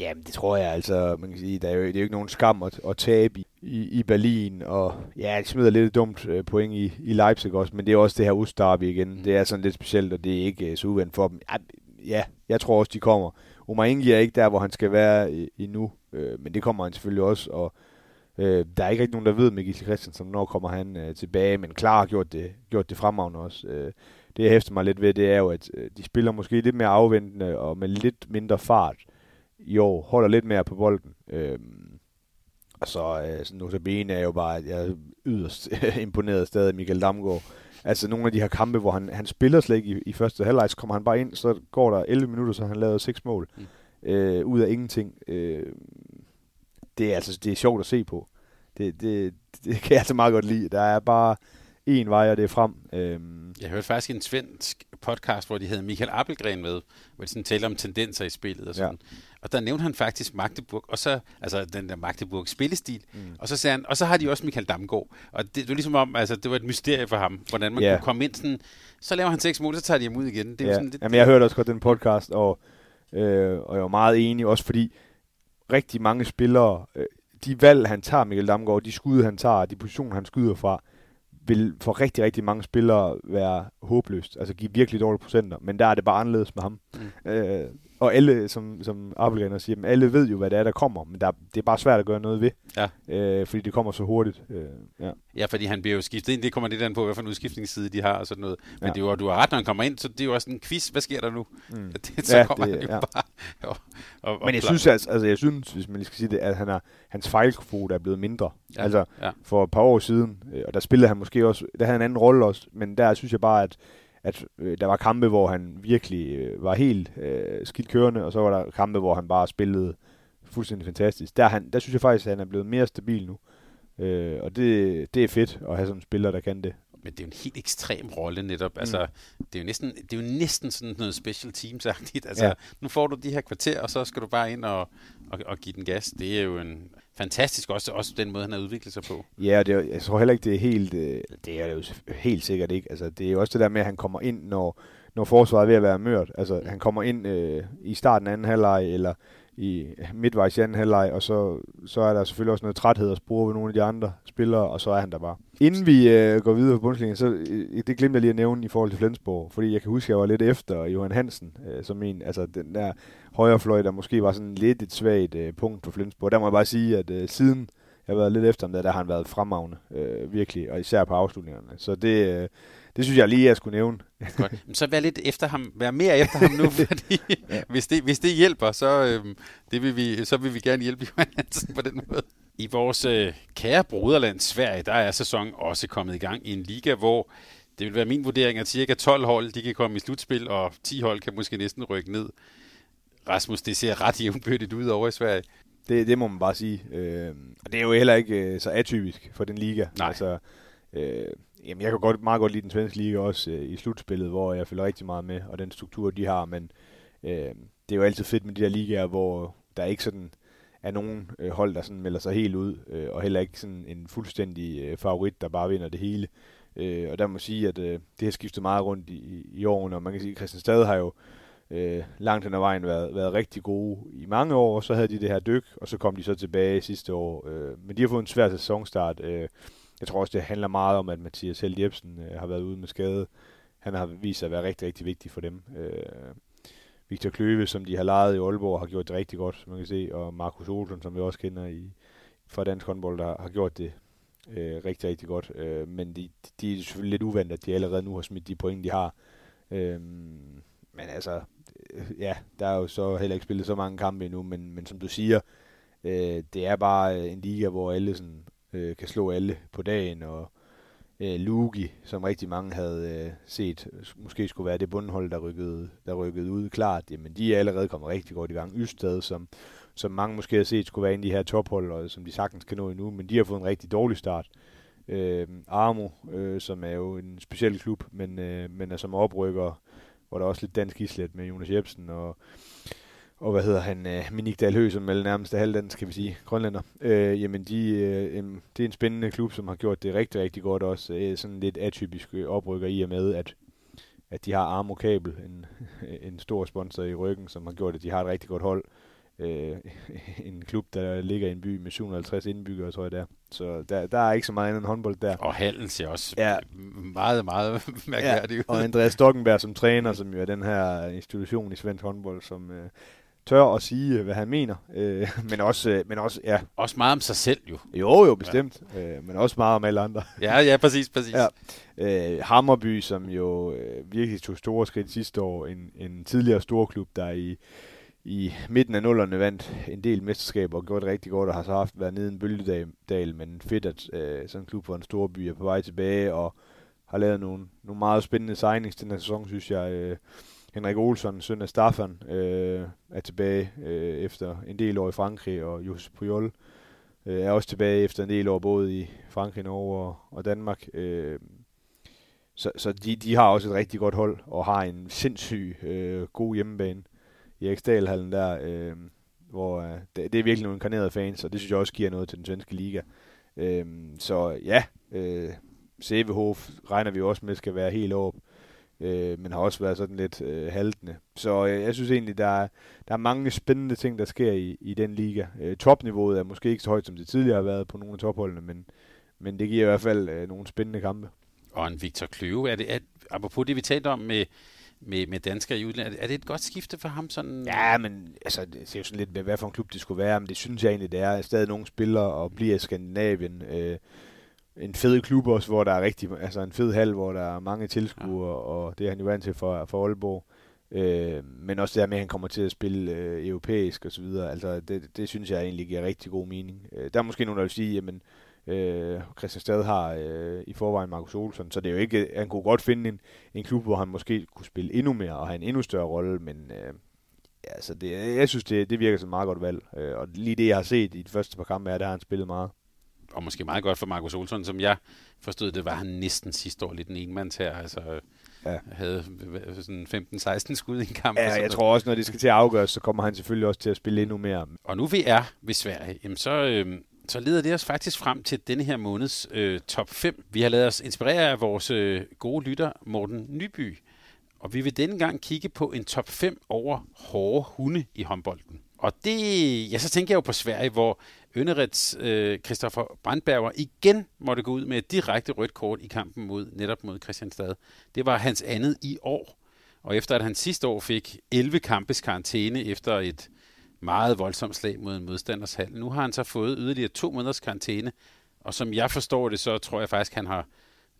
Jamen, det tror jeg altså. Man kan sige, der er jo, det er jo ikke nogen skam at, at tabe i, i, i Berlin, og ja, det smider lidt dumt uh, point i, i Leipzig også, men det er også det her Ustabi igen. Mm. Det er sådan lidt specielt, og det er ikke uh, så uvendt for dem. Ja, ja, jeg tror også, de kommer. Omar Ingi er ikke der, hvor han skal være endnu, uh, men det kommer han selvfølgelig også, og uh, der er ikke rigtig nogen, der ved med Gisle Christensen, når kommer han uh, tilbage, men klar har gjort det, gjort det fremragende også. Uh, det, jeg hæfter mig lidt ved, det er jo, at uh, de spiller måske lidt mere afventende og med lidt mindre fart, i år holder lidt mere på bolden. Øhm, og så øh, notabene er jo bare, at jeg er yderst imponeret stadig af Michael Damgaard. Altså nogle af de her kampe, hvor han, han spiller slet ikke i, i første halvleg, så kommer han bare ind, så går der 11 minutter, så han lavet seks mål. Mm. Øh, ud af ingenting. Øh, det er altså det er sjovt at se på. Det, det, det kan jeg altså meget godt lide. Der er bare en vej, og det er frem. Øhm. Jeg hørte faktisk en svensk podcast, hvor de havde Michael Appelgren med, hvor de sådan talte om tendenser i spillet og sådan. Ja. Og der nævnte han faktisk Magdeburg, og så, altså den der Magdeburg spillestil, mm. og så sagde han, og så har de også Michael Damgaard. Og det, det var ligesom om, altså det var et mysterie for ham, hvordan man yeah. kunne komme ind sådan, så laver han seks mål, så tager de ham ud igen. Det er ja. sådan lidt, Jamen jeg hørte også godt den podcast, og, øh, og jeg var meget enig, også fordi rigtig mange spillere, øh, de valg han tager, Michael Damgaard, de skud han tager, de positioner han skyder fra, vil for rigtig, rigtig mange spillere være håbløst. Altså give virkelig dårlige procenter. Men der er det bare anderledes med ham. Mm. Øh, og alle, som, som Appelgren siger, men alle ved jo, hvad det er, der kommer, men der, det er bare svært at gøre noget ved, Ja. øh, fordi det kommer så hurtigt. Øh, ja. Ja, fordi han bliver jo skiftet ind. Det kommer lidt an på, hvad for en udskiftningsside de har og sådan noget. Men Ja. det er jo, du har ret, når han kommer ind, så det er jo også en quiz. Hvad sker der nu? Mm. Det, så Ja, kommer det- han jo ja. bare og, og, og Men jeg synes, altså, altså, jeg synes, hvis man lige skal sige det, at han er, hans fejlkvote er blevet mindre. Ja. Altså, ja. for et par år siden, øh, og der spillede han måske også, der havde en anden rolle også, men der synes jeg bare, at, at øh, der var kampe, hvor han virkelig øh, var helt øh, skidt kørende, og så var der kampe, hvor han bare spillede fuldstændig fantastisk. Der, er han, der synes jeg faktisk, at han er blevet mere stabil nu. Øh, og det, det er fedt at have sådan en spiller, der kan det. Men det er jo en helt ekstrem rolle netop. Altså, det, er jo næsten, det er jo næsten sådan noget special teams-agtigt. Altså. Ja. nu får du de her kvarter, og så skal du bare ind og, og, og give den gas. Det er jo en fantastisk også, også den måde, han har udviklet sig på. Ja, og det er, jo- jeg tror heller ikke, det er helt, øh, det er jo selvfølgelig helt sikkert ikke. Altså, det er jo også det der med, at han kommer ind, når, når forsvaret er ved at være mørt. Altså, han kommer ind øh, i starten af anden halvleg, eller i midtvejs i anden halvleg, og så, så er der selvfølgelig også noget træthed at spore ved nogle af de andre spillere, og så er han der bare. Inden vi øh, går videre på Bundesliga, så øh, det glemte jeg lige at nævne i forhold til Flensborg, fordi jeg kan huske, at jeg var lidt efter Johan Hansen, øh, som en, altså den der højrefløj, der måske var sådan lidt et svagt øh, punkt for Flensborg. Der må jeg bare sige, at øh, siden jeg har været lidt efter ham, der, der har han været fremragende, øh, virkelig, og især på afslutningerne. Så det, øh, det synes jeg lige, jeg skulle nævne. Godt. Men så vær lidt efter ham, vær mere efter ham nu, fordi ja. hvis, det, hvis det hjælper, så, øhm, det vil vi, så vil vi gerne hjælpe Johan Hansen på den måde. I vores øh, kære broderland Sverige, der er sæsonen også kommet i gang i en liga, hvor det vil være min vurdering, at cirka 12 hold de kan komme i slutspil, og 10 hold kan måske næsten rykke ned. Rasmus, det ser ret jævnbyrdigt ud over i Sverige. Det, det må man bare sige. Øh, og det er jo heller ikke øh, så atypisk for den liga. Nej. Altså, øh, jamen, jeg kan godt, meget godt lide den svenske liga også øh, i slutspillet, hvor jeg følger rigtig meget med, og den struktur, de har. Men øh, det er jo altid fedt med de der ligaer, hvor der ikke sådan er nogen øh, hold, der sådan melder sig helt ud, øh, og heller ikke sådan en fuldstændig øh, favorit, der bare vinder det hele. Øh, og der må sige, at øh, det har skiftet meget rundt i, i, årene, og man kan sige, at Christianstad har jo øh, Øh, langt hen ad vejen været, været rigtig gode i mange år, og så havde de det her dyk, og så kom de så tilbage sidste år. Øh, men de har fået en svær sæsonstart. Øh, jeg tror også, det handler meget om, at Mathias Held Jebsen øh, har været ude med skade. Han har vist sig at være rigtig, rigtig vigtig for dem. Øh, Victor Kløve, som de har lejet i Aalborg, har gjort det rigtig godt, som man kan se, og Markus Olsen, som vi også kender i, fra dansk håndbold, der har gjort det øh, rigtig, rigtig godt. Øh, men de, de er selvfølgelig lidt uvandt, at de allerede nu har smidt de point, de har. Øh, men altså, ja, der er jo så heller ikke spillet så mange kampe endnu, men, men som du siger, øh, det er bare en liga, hvor alle sådan, øh, kan slå alle på dagen, og øh, Lugi, som rigtig mange havde øh, set, måske skulle være det bundhold, der rykkede, der rykkede ud klart, jamen de er allerede kommet rigtig godt i gang. Ystad, som, som mange måske har set, skulle være en af de her tophold, og som de sagtens kan nå endnu, men de har fået en rigtig dårlig start. Øh, Armo, øh, som er jo en speciel klub, men, øh, men er som oprykker, hvor der er også lidt dansk islet med Jonas Jebsen og, og hvad hedder han, øh, Minik Dalhø, som er nærmest halvdansk, kan vi sige, grønlænder. Øh, jamen, de, øh, det er en spændende klub, som har gjort det rigtig, rigtig godt også. Øh, sådan lidt atypisk oprykker i og med, at, at de har Armo Kabel, en, en stor sponsor i ryggen, som har gjort, at de har et rigtig godt hold. Øh, en klub, der ligger i en by med 750 indbyggere, tror jeg der. Så der, der er ikke så meget andet end håndbold der. Og hallen ser også Ja. meget, meget mærkværdig ud. og Andreas Stockenberg som træner, som jo er den her institution i svensk håndbold, som øh, tør at sige, hvad han mener. Øh, men, også, øh, men også, ja, Også meget om sig selv jo. jo jo, bestemt. Ja. Øh, men også meget om alle andre. Ja, ja, præcis, præcis. Ja. Øh, Hammerby, som jo øh, virkelig tog store skridt sidste år, en, en tidligere storklub, der i, i midten af nullerne vandt en del mesterskaber og gjort det rigtig godt, og har så haft været nede i en bølgedal, men fedt, at øh, sådan en klub for en stor by er på vej tilbage, og har lavet nogle, nogle meget spændende signings den her sæson, synes jeg. Øh, Henrik Olsson, søn af Staffan, øh, er tilbage øh, efter en del år i Frankrig, og Josep Puyol øh, er også tilbage efter en del år både i Frankrig, Norge og, og Danmark. Øh, så så de, de har også et rigtig godt hold, og har en sindssyg øh, god hjemmebane i Eriksdalhallen der, øh, hvor øh, det, det er virkelig nogle inkarnerede fans, og det synes jeg også giver noget til den svenske liga. Øh, så ja, øh, Sevehof regner vi også med skal være helt op, øh, men har også været sådan lidt øh, haltende. Så øh, jeg synes egentlig, der er, der er mange spændende ting, der sker i, i den liga. Øh, topniveauet er måske ikke så højt, som det tidligere har været på nogle af topholdene, men, men det giver i hvert fald øh, nogle spændende kampe. Og en Victor Kløve. Er det, at, apropos det, vi talte om med, med, med danskere i udlandet. Er det et godt skifte for ham? Sådan? Ja, men altså, det er jo sådan lidt med, hvad for en klub det skulle være, men det synes jeg egentlig, det er stadig nogle spillere og bliver i Skandinavien. Øh, en fed klub også, hvor der er rigtig, altså en fed hal, hvor der er mange tilskuere, ja. og det er han jo vant til for, for Aalborg. Øh, men også det her med, at han kommer til at spille øh, europæisk og så videre. Altså, det, det synes jeg egentlig giver rigtig god mening. Øh, der er måske nogen, der vil sige, jamen, øh, Christian Stad har øh, i forvejen Markus Olsson, så det er jo ikke, han kunne godt finde en, en klub, hvor han måske kunne spille endnu mere og have en endnu større rolle, men øh, altså det, jeg synes, det, det virker som et meget godt valg. Øh, og lige det, jeg har set i de første par kampe, er, der har han spillet meget og måske meget godt for Markus Olsson, som jeg forstod det, var han næsten sidste år lidt en enmands her. Altså, ja. havde sådan 15-16 skud i en kamp. Ja, jeg tror også, når det skal til at afgøres, så kommer han selvfølgelig også til at spille endnu mere. Og nu vi er ved Sverige, jamen så, øh, så leder det os faktisk frem til denne her måneds øh, top 5. Vi har lavet os inspirere af vores øh, gode lytter, Morten Nyby. Og vi vil denne gang kigge på en top 5 over hårde hunde i håndbolden. Og det, ja, så tænker jeg jo på Sverige, hvor Ønerets øh, Christoffer Brandberger igen måtte gå ud med et direkte rødt kort i kampen mod netop mod Christianstad. Det var hans andet i år. Og efter at han sidste år fik 11 kampes karantæne efter et meget voldsomt slag mod en modstanders hal. Nu har han så fået yderligere to måneders karantæne, og som jeg forstår det, så tror jeg faktisk, han har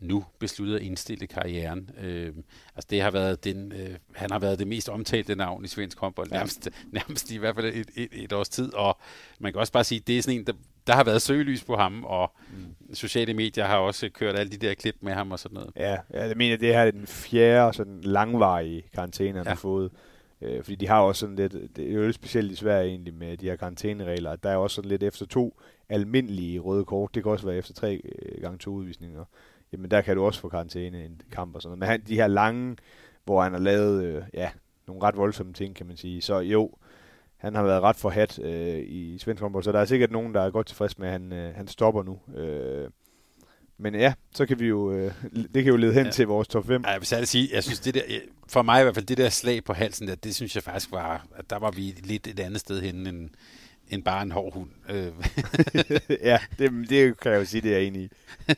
nu besluttet at indstille karrieren. Øh, altså det har været den, øh, han har været det mest omtalte navn i svensk håndbold, nærmest, nærmest i hvert fald et, et, et års tid, og man kan også bare sige, det er sådan en, der, der har været søgelys på ham, og mm. sociale medier har også kørt alle de der klip med ham og sådan noget. Ja, ja jeg mener, det her er den fjerde sådan langvarige karantæne, han ja. har fået. Øh, fordi de har også sådan lidt, det er jo lidt specielt i Sverige egentlig med de her karantæneregler, der er også sådan lidt efter to almindelige røde kort, det kan også være efter tre øh, gange to udvisninger jamen der kan du også få karantæne en kamp og sådan noget. Men han, de her lange, hvor han har lavet øh, ja, nogle ret voldsomme ting, kan man sige. Så jo, han har været ret forhat øh, i svensk håndbold, så der er sikkert nogen, der er godt tilfreds med, at han, øh, han stopper nu. Øh, men ja, så kan vi jo, øh, det kan jo lede hen ja. til vores top 5. Ja, jeg vil særligt sige, jeg synes det der, for mig i hvert fald, det der slag på halsen der, det synes jeg faktisk var, at der var vi lidt et andet sted henne end, end bare en hård hund. Øh. ja, det, det kan jeg jo sige, det er jeg enig i.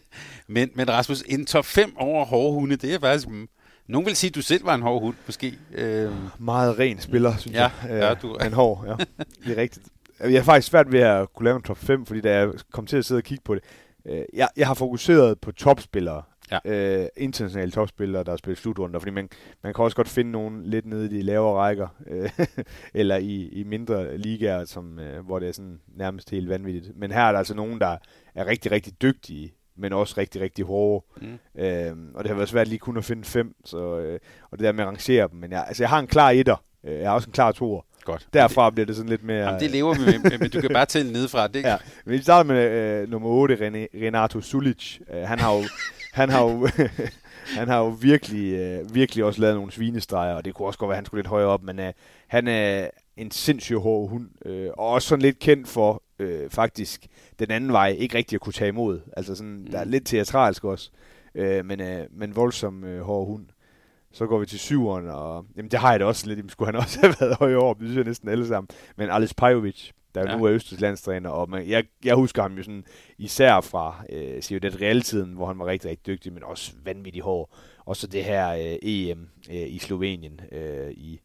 men, men Rasmus, en top 5 over hårde hunde, det er faktisk... Mm, nogen vil sige, at du selv var en hård hund, måske. Øh. Meget ren spiller, synes ja, jeg. Ja, du. En hård, ja. Det er rigtigt. Jeg har faktisk svært ved at kunne lave en top 5, fordi da jeg kom til at sidde og kigge på det, øh, jeg, jeg har fokuseret på topspillere ja. øh, internationale topspillere, der har spillet slutrunder, fordi man, man kan også godt finde nogen lidt nede i de lavere rækker, øh, eller i, i mindre ligaer, som, øh, hvor det er sådan nærmest helt vanvittigt. Men her er der altså nogen, der er rigtig, rigtig dygtige, men også rigtig, rigtig hårde. Mm. Øh, og det har været svært lige kun at finde fem, så, øh, og det der med at rangere dem. Men jeg, altså, jeg har en klar etter, øh, jeg har også en klar toer. Godt. Derfra bliver det sådan lidt mere... Jamen, det lever vi med, men du kan bare tælle nedefra. Det ja. Vi starter med øh, nummer 8, René, Renato Sulic. Øh, han har jo han har jo, han har jo virkelig, øh, virkelig også lavet nogle svinestreger, og det kunne også godt være, at han skulle lidt højere op, men øh, han er en sindssygt hård hund, øh, og også sådan lidt kendt for øh, faktisk den anden vej, ikke rigtig at kunne tage imod. Altså sådan, mm. der er mm. lidt teatralsk også, øh, men, øh, men voldsom øh, hård hund. Så går vi til syveren, og jamen, det har jeg da også lidt. Jamen, skulle han også have været højere op, det synes jeg næsten alle sammen. Men Alice Pajovic, der ja. nu er Østers landstræner, og man, jeg, jeg husker ham jo sådan især fra øh, Ciudad Real-tiden, hvor han var rigtig, rigtig dygtig, men også vanvittigt hård. Og så det her øh, EM øh, i Slovenien øh, i,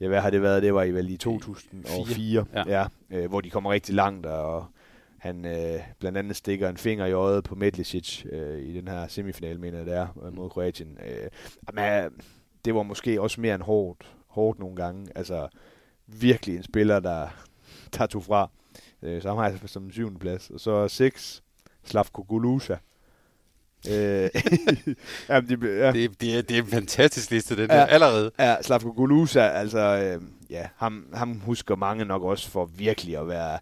ja, hvad har det været? Det var i vel i 2004, ja. Ja, øh, hvor de kommer rigtig langt, og han øh, blandt andet stikker en finger i øjet på Medlicic øh, i den her semifinal, mener jeg det er, mod Kroatien. Øh, men, det var måske også mere end hårdt, hårdt nogle gange. Altså virkelig en spiller, der, der tog fra. Øh, så har jeg som en syvende plads. Og så 6, Slavko Gulusa. øh, jamen, de, ja. det, det, er, det er en fantastisk liste, den ja, der, allerede. Ja, Slavko Gulusa, altså, øh, ja, ham, ham husker mange nok også for virkelig at være,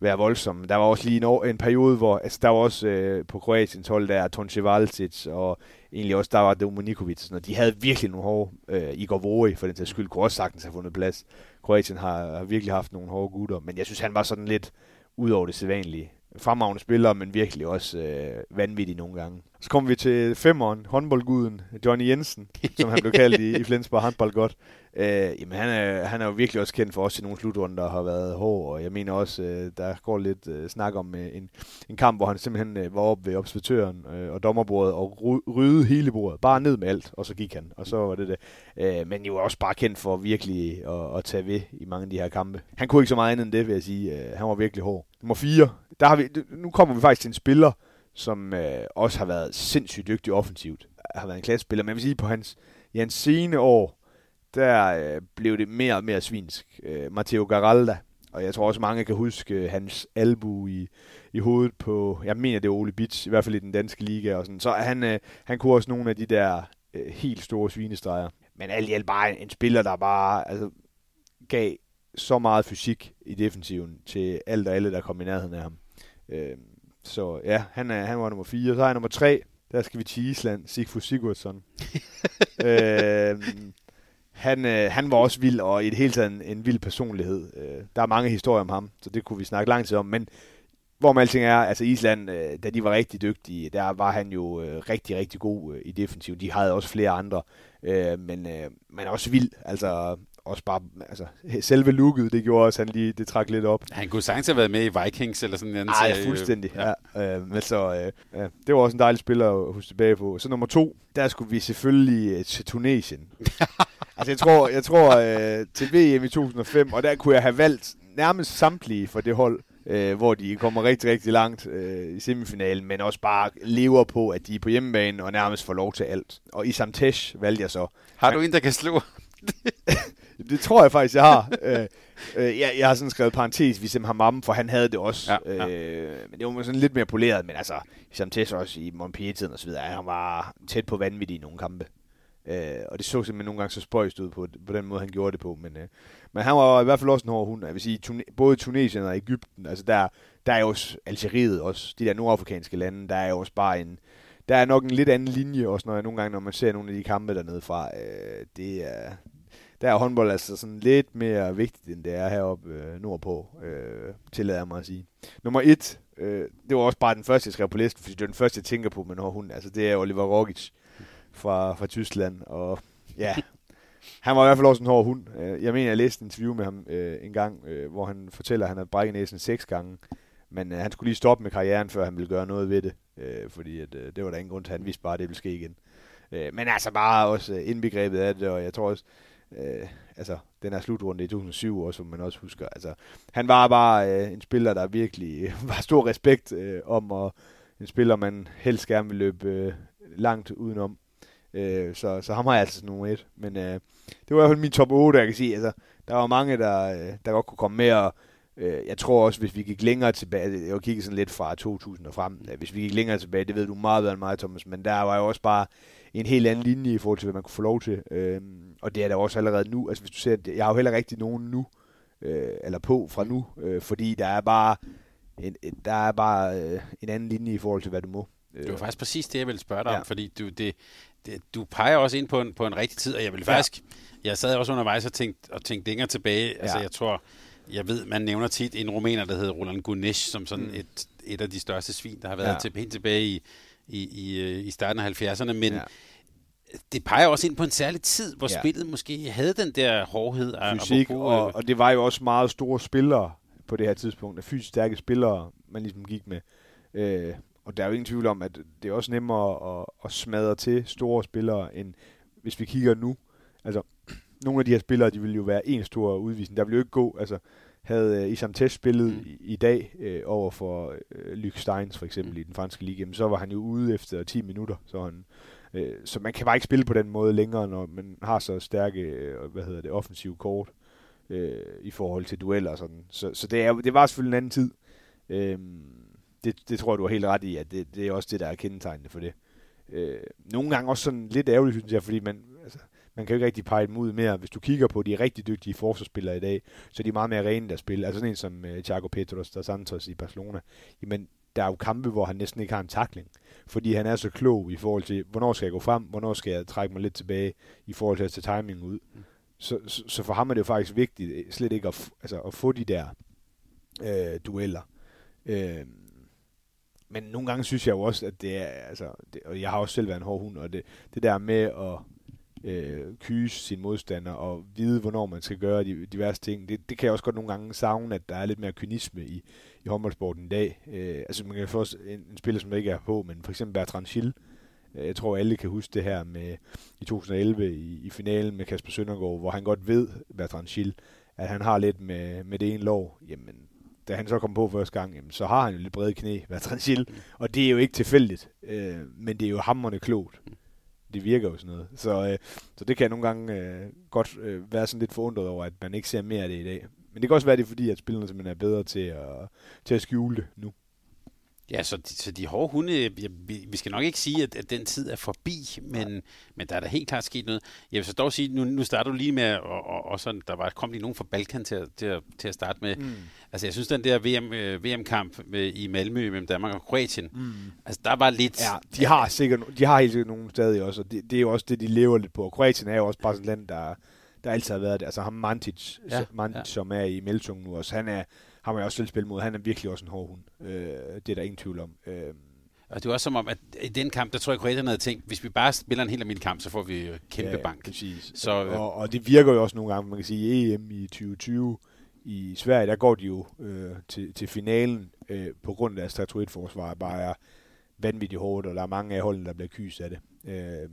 være voldsom. Der var også lige en, en periode, hvor altså, der var også øh, på Kroatiens hold, der Tonče Valcic, og egentlig også der var Dominikovic, og de havde virkelig nogle hårde, øh, Igor Vori, for den sags skyld, kunne også sagtens have fundet plads. Kroatien har, har virkelig haft nogle hårde gutter, men jeg synes, han var sådan lidt ud over det sædvanlige fremragende spiller, men virkelig også øh, vanvittig nogle gange. Så kommer vi til femmeren, håndboldguden, Johnny Jensen, som han blev kaldt i, i Flensborg håndbold godt. Øh, jamen han er, han er jo virkelig også kendt for os i nogle slutrunder, der har været hård, og jeg mener også, øh, der går lidt øh, snak om øh, en, en kamp, hvor han simpelthen øh, var oppe ved observatøren øh, og dommerbordet og rydde hele bordet, bare ned med alt, og så gik han, og så var det det. Øh, men jo også bare kendt for virkelig at, at tage ved i mange af de her kampe. Han kunne ikke så meget andet end det, vil jeg sige. Øh, han var virkelig hård. Nummer 4, der har vi, nu kommer vi faktisk til en spiller, som øh, også har været sindssygt dygtig offensivt. Har været en klassespiller, men jeg vil sige, på hans, i hans sene år, der øh, blev det mere og mere svinsk. Øh, Matteo Garalda, og jeg tror også mange kan huske øh, hans albu i, i hovedet på, jeg mener det er Ole Bits, i hvert fald i den danske liga og sådan. Så han, øh, han kunne også nogle af de der øh, helt store svinestreger. Men alt i alt bare en, en spiller, der bare altså, gav så meget fysik i defensiven til alt og alle, der kom i nærheden af ham. Øh, så ja, han, er, han var nummer 4. Så er nummer 3. Der skal vi til Island. Sigfus Sigurdsson. øh, han, øh, han var også vild, og i det hele taget en, en vild personlighed. Øh, der er mange historier om ham, så det kunne vi snakke lang tid om. Men hvor man alting er, altså Island, øh, da de var rigtig dygtige, der var han jo øh, rigtig, rigtig god øh, i defensiv. De havde også flere andre, øh, men, øh, men også vild. Altså, også bare, altså, selve looket, det gjorde også, han lige, det trak lidt op. Han kunne sagtens have været med i Vikings eller sådan en anden serie. fuldstændig, ja. ja. Øh, men så, øh, ja, det var også en dejlig spiller at huske tilbage på. Så nummer to, der skulle vi selvfølgelig øh, til Tunesien. altså, jeg tror, jeg tror øh, til VM i 2005, og der kunne jeg have valgt nærmest samtlige for det hold, øh, hvor de kommer rigtig, rigtig langt øh, i semifinalen, men også bare lever på, at de er på hjemmebane og nærmest får lov til alt. Og i Samtesh valgte jeg så. Har du en, der kan slå? det tror jeg faktisk, jeg har. øh, øh, jeg, jeg har sådan skrevet parentes, vi simpelthen ham for han havde det også. Ja, ja. Øh, men det var sådan lidt mere poleret, men altså, som Tess også i Montpellier-tiden og så videre, han var tæt på vanvittig i nogle kampe. Øh, og det så simpelthen nogle gange så spøjst ud på, på den måde, han gjorde det på. Men, øh, men han var i hvert fald også en hård hund. Jeg vil sige, tune, både Tunesien og Ægypten, altså der, der er jo også Algeriet også, de der nordafrikanske lande, der er jo også bare en, der er nok en lidt anden linje også, når jeg nogle gange, når man ser nogle af de kampe dernede fra. Øh, det er, der er håndbold altså sådan lidt mere vigtigt, end det er heroppe øh, nordpå, øh, tillader jeg mig at sige. Nummer et, øh, det var også bare den første, jeg skrev på listen, fordi det er den første, jeg tænker på med når hun, altså det er Oliver Rogic fra, fra Tyskland, og ja, han var i hvert fald også en hård hund. Øh, jeg mener, jeg læste en interview med ham øh, en gang, øh, hvor han fortæller, at han havde brækket næsen seks gange, men øh, han skulle lige stoppe med karrieren, før han ville gøre noget ved det, øh, fordi at, øh, det var der ingen grund til, han vidste bare, at det ville ske igen. Øh, men altså bare også øh, indbegrebet af det, og jeg tror også, øh, Øh, altså den her slutrunde i 2007 også, som man også husker. Altså, han var bare øh, en spiller, der virkelig øh, var stor respekt øh, om, og en spiller, man helst gerne vil løbe øh, langt udenom. Øh, så, så ham har jeg altså nummer et. Men øh, det var i hvert fald min top 8, jeg kan sige. Altså, der var mange, der, øh, der godt kunne komme med, og øh, jeg tror også, hvis vi gik længere tilbage, jeg kigget sådan lidt fra 2000 og frem, hvis vi gik længere tilbage, det ved du meget bedre end mig, Thomas, men der var jo også bare en helt anden linje i forhold til, hvad man kunne få lov til. Øh, og det er der også allerede nu. Altså hvis du ser, jeg har jo heller rigtig nogen nu, øh, eller på fra nu, øh, fordi der er bare en, der er bare øh, en anden linje i forhold til, hvad du må. Det var faktisk præcis det, jeg ville spørge dig ja. om, fordi du, det, det, du peger også ind på en, på en rigtig tid, og jeg vil faktisk, ja. jeg sad også undervejs og tænkte, og tænkte længere tilbage, altså, ja. altså jeg tror, jeg ved, man nævner tit en rumæner, der hedder Roland Gunesh, som sådan mm. et, et af de største svin, der har været ja. til, helt tilbage i, i, i, øh, i starten af 70'erne, men ja det peger også ind på en særlig tid, hvor ja. spillet måske havde den der hårdhed. Af, Fysik, og, og det var jo også meget store spillere på det her tidspunkt, fysisk stærke spillere, man ligesom gik med. Øh, og der er jo ingen tvivl om, at det er også nemmere at, at smadre til store spillere, end hvis vi kigger nu. Altså, nogle af de her spillere, de vil jo være en stor udvisning. Der vil jo ikke gå, altså, havde uh, Isam Tess spillet mm. i, i dag øh, over for uh, Luc Steins for eksempel mm. i den franske liga, så var han jo ude efter 10 minutter, så han Øh, så man kan bare ikke spille på den måde længere, når man har så stærke, øh, hvad hedder det, offensive kort øh, i forhold til dueller og sådan. Så, så det, er, det var selvfølgelig en anden tid. Øh, det, det tror jeg, du har helt ret i, at det, det er også det, der er kendetegnende for det. Øh, nogle gange også sådan lidt ærgerligt, synes jeg, fordi man, man kan jo ikke rigtig pege dem ud mere. Hvis du kigger på de rigtig dygtige forsvarsspillere i dag, så er de meget mere rene, der spiller. Altså sådan en som uh, Thiago Petros der Santos i Barcelona. Jamen, der er jo kampe, hvor han næsten ikke har en takling fordi han er så klog i forhold til, hvornår skal jeg gå frem, hvornår skal jeg trække mig lidt tilbage i forhold til at tage timingen ud. Mm. Så, så, så for ham er det jo faktisk vigtigt slet ikke at, altså, at få de der øh, dueller. Øh, men nogle gange synes jeg jo også, at det er, altså, det, og jeg har også selv været en hård hund, og det, det der med at øh, kyse sin modstander og vide, hvornår man skal gøre de diverse ting, det, det kan jeg også godt nogle gange savne, at der er lidt mere kynisme i, i håndboldsporten i dag. Øh, altså man kan få en, en spiller, som der ikke er på, men for eksempel Bertrand Schill, øh, jeg tror alle kan huske det her med i 2011 i, i finalen med Kasper Søndergaard, hvor han godt ved, Bertrand Schill, at han har lidt med, med det ene lov, jamen da han så kom på første gang, jamen, så har han jo lidt brede knæ, Bertrand Schill, og det er jo ikke tilfældigt, øh, men det er jo hammerne klogt. Det virker jo sådan noget. Så, øh, så det kan jeg nogle gange øh, godt øh, være sådan lidt forundret over, at man ikke ser mere af det i dag. Men det kan også være, det er fordi, at spillerne simpelthen er bedre til at, til at skjule det nu. Ja, så, så de hårde hunde, vi, vi skal nok ikke sige, at, at den tid er forbi, men, men der er da helt klart sket noget. Jeg vil så dog sige, nu, nu starter du lige med, og, og, og sådan, der var, kom lige nogen fra Balkan til, til, at, til at starte med. Mm. Altså, jeg synes, den der VM, øh, VM-kamp med, i Malmø mellem Danmark og Kroatien, mm. altså, der var lidt... Ja, de har sikkert, de har helt sikkert nogle stadig også, og det, det er jo også det, de lever lidt på. Og Kroatien er jo også bare sådan et land, der, der altid har været det. Altså, ham Mantic, ja, Mantic ja. som er i Meltung nu også, han er har man også selv spillet mod. Han er virkelig også en hård hund. Øh, det er der ingen tvivl om. Øh, og det var også som om, at i den kamp, der tror jeg, Kroatien havde tænkt, hvis vi bare spiller en helt almindelig kamp, så får vi kæmpe ja, bank. Præcis. Så, øh, og, og det virker jo også nogle gange, man kan sige, EM i 2020 i Sverige, der går de jo øh, til, til finalen øh, på grund af deres statuetforsvar, bare er vanvittigt hårdt, og der er mange af holdene, der bliver kyst af det. Øh,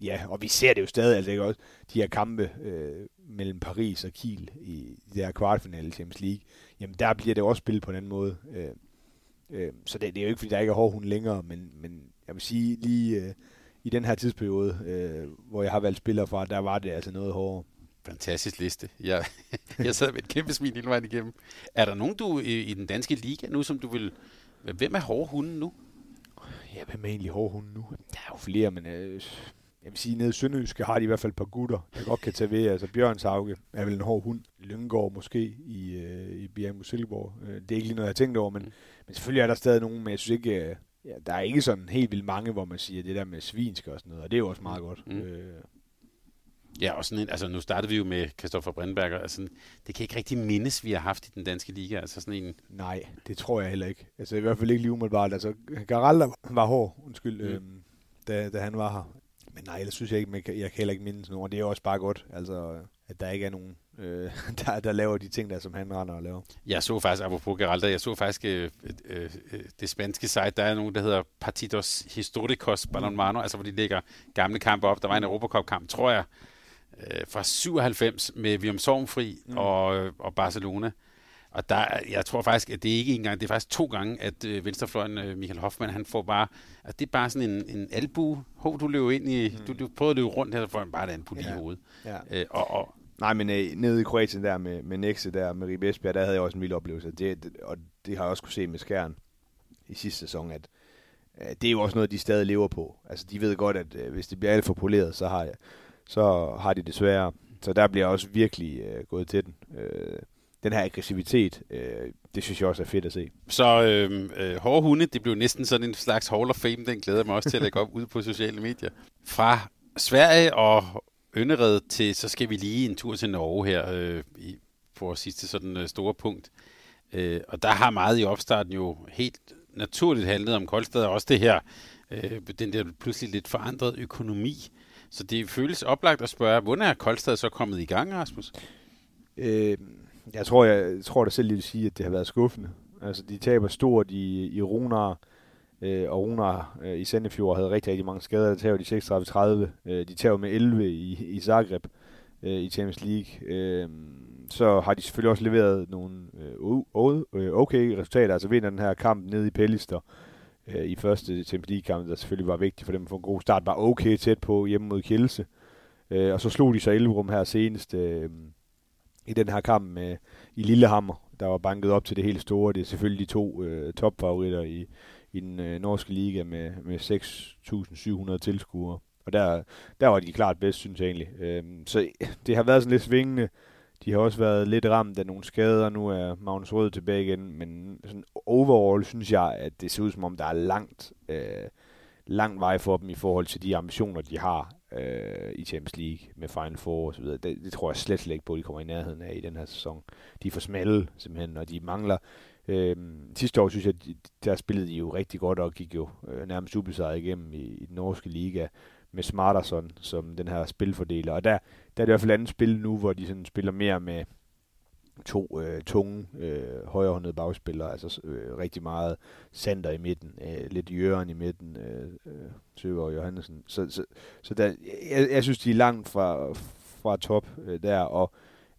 ja, og vi ser det jo stadig, altså ikke også, de her kampe øh, mellem Paris og Kiel i det her kvartfinale Champions League, jamen der bliver det også spillet på en anden måde. Øh, øh, så det, det er jo ikke, fordi der ikke er hård hund længere, men, men jeg vil sige, lige øh, i den her tidsperiode, øh, hvor jeg har valgt spillere fra, der var det altså noget hårdere. Fantastisk liste. Jeg, jeg sad med et kæmpe smil hele vejen igennem. Er der nogen du i, i den danske liga nu, som du vil... Hvem er hårde hunden nu? Ja, hvem er egentlig hårde hunden nu? Der er jo flere, men øh, jeg vil sige, nede i Sønderjyske har de i hvert fald et par gutter, der godt kan tage ved. Altså Bjørns Hauge er vel en hård hund. Lyngård måske i, øh, i Bjerg Silkeborg. Øh, det er ikke lige noget, jeg har tænkt over, men, men selvfølgelig er der stadig nogen, men jeg synes ikke, øh, ja, der er ikke sådan helt vildt mange, hvor man siger det der med svinsk og sådan noget, og det er jo også meget godt. Mm. Øh, Ja, og sådan en, altså nu startede vi jo med Christoffer Brindberger, altså det kan ikke rigtig mindes, vi har haft i den danske liga, altså sådan en... Nej, det tror jeg heller ikke. Altså i hvert fald ikke lige umiddelbart, altså Garalda var hård, undskyld, mm. øhm, da, da han var her. Men nej, ellers synes jeg ikke, jeg, jeg kan heller ikke minde sådan noget. Det er også bare godt, altså, at der ikke er nogen, øh, der, der laver de ting, der som han render og laver. Jeg så faktisk, apropos Geralda, jeg så faktisk øh, øh, øh, det spanske site, der er nogen, der hedder Partidos Históricos Balonmano, altså hvor de lægger gamle kampe op. Der var en Europacup-kamp, tror jeg, øh, fra 97 med Vium Sorgfri mm. og, og Barcelona. Og der, jeg tror faktisk, at det er ikke engang, det er faktisk to gange, at øh, venstrefløjen øh, Michael Hoffmann, han får bare, at det er bare sådan en, en albu. Hov, du løber ind i, mm. du, du prøver at løbe rundt her, så får han bare et albu ja. i hovedet. Ja. Øh, og, og, Nej, men øh, nede i Kroatien der med, med Nexe der, med Ribe Esbjerg, der havde jeg også en vild oplevelse. Det, det, og det har jeg også kunne se med Skjern i sidste sæson, at øh, det er jo også noget, de stadig lever på. Altså, de ved godt, at øh, hvis det bliver alt for poleret, så har, jeg, så har de det sværere. Så der bliver også virkelig øh, gået til den. Øh, den her aggressivitet, øh, det synes jeg også er fedt at se. Så øh, øh, hårde hunde, det blev næsten sådan en slags Hall of Fame, den glæder mig også til at lægge op ud på sociale medier. Fra Sverige og Øndered til, så skal vi lige en tur til Norge her øh, i, på vores sidste sådan øh, store punkt. Øh, og der har meget i opstarten jo helt naturligt handlet om Koldstad, og også det her, øh, den der pludselig lidt forandrede økonomi. Så det føles oplagt at spørge, hvordan er Koldstad så kommet i gang, Rasmus? Øh, jeg tror, jeg, jeg tror da selv, vil sige, at det har været skuffende. Altså, de taber stort i, i Runar, øh, og Runar øh, i Sandefjord havde rigtig, rigtig mange skader. Der tager de 36-30. Øh, de tager med 11 i, i Zagreb øh, i Champions League. Øh, så har de selvfølgelig også leveret nogle øh, øh, okay resultater. Altså vinder den her kamp nede i Pellister øh, i første Champions League-kamp, der selvfølgelig var vigtigt for dem at få en god start, var okay tæt på hjemme mod Kielse. Øh, og så slog de så Elverum her senest. Øh, i den her kamp med, i Lillehammer, der var banket op til det helt store. Det er selvfølgelig de to øh, topfavoritter i, i den øh, norske liga med, med 6.700 tilskuere. Og der, der var de klart bedst, synes jeg egentlig. Øhm, så det har været sådan lidt svingende. De har også været lidt ramt af nogle skader. Nu er Magnus Rød tilbage igen. Men sådan overall synes jeg, at det ser ud som om, der er langt, øh, lang vej for dem i forhold til de ambitioner, de har øh, i Champions League med Final Four og så videre. Det, det tror jeg slet, slet ikke på, at de kommer i nærheden af i den her sæson. De er for smalle simpelthen, og de mangler Øh, sidste år synes jeg, der spillede de jo rigtig godt og gik jo øh, nærmest ubesejret igennem i, i den norske liga med Smarterson som den her spilfordeler. Og der, der er det i hvert fald andet spil nu, hvor de sådan spiller mere med to øh, tunge, øh, højrehåndede bagspillere, altså øh, rigtig meget Sander i midten, øh, lidt Jørgen i midten, øh, øh, Søger og Johansen. Så, så, så der, jeg, jeg synes, de er langt fra, fra top øh, der, og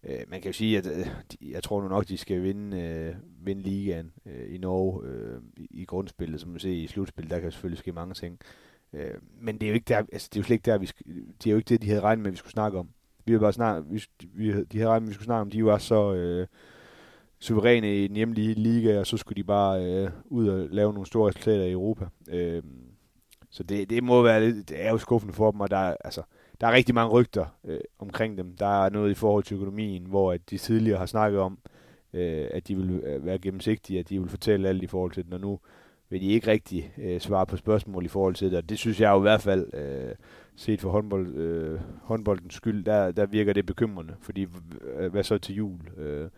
øh, man kan jo sige, at øh, de, jeg tror nu nok, de skal vinde, øh, vinde ligaen øh, i Norge øh, i, i grundspillet, som man ser i slutspillet, der kan selvfølgelig ske mange ting. Øh, men det er jo ikke der, altså, det er jo slet ikke der, vi skal, det er jo ikke det, de havde regnet med, at vi skulle snakke om. Vi vil bare vi, vi, de havde regnet vi skulle snakke om, de var så øh, suveræne i den hjemlige liga, og så skulle de bare øh, ud og lave nogle store resultater i Europa. Øh, så det, det må være lidt, det er jo skuffende for dem, og der, altså, der er rigtig mange rygter øh, omkring dem. Der er noget i forhold til økonomien, hvor at de tidligere har snakket om, øh, at de vil øh, være gennemsigtige, at de vil fortælle alt i forhold til den, og nu vil de ikke rigtig øh, svare på spørgsmål i forhold til det, og det synes jeg jo i hvert fald, øh, set for håndbold, øh, håndboldens skyld, der, der virker det bekymrende, fordi øh, hvad så til jul? Øh,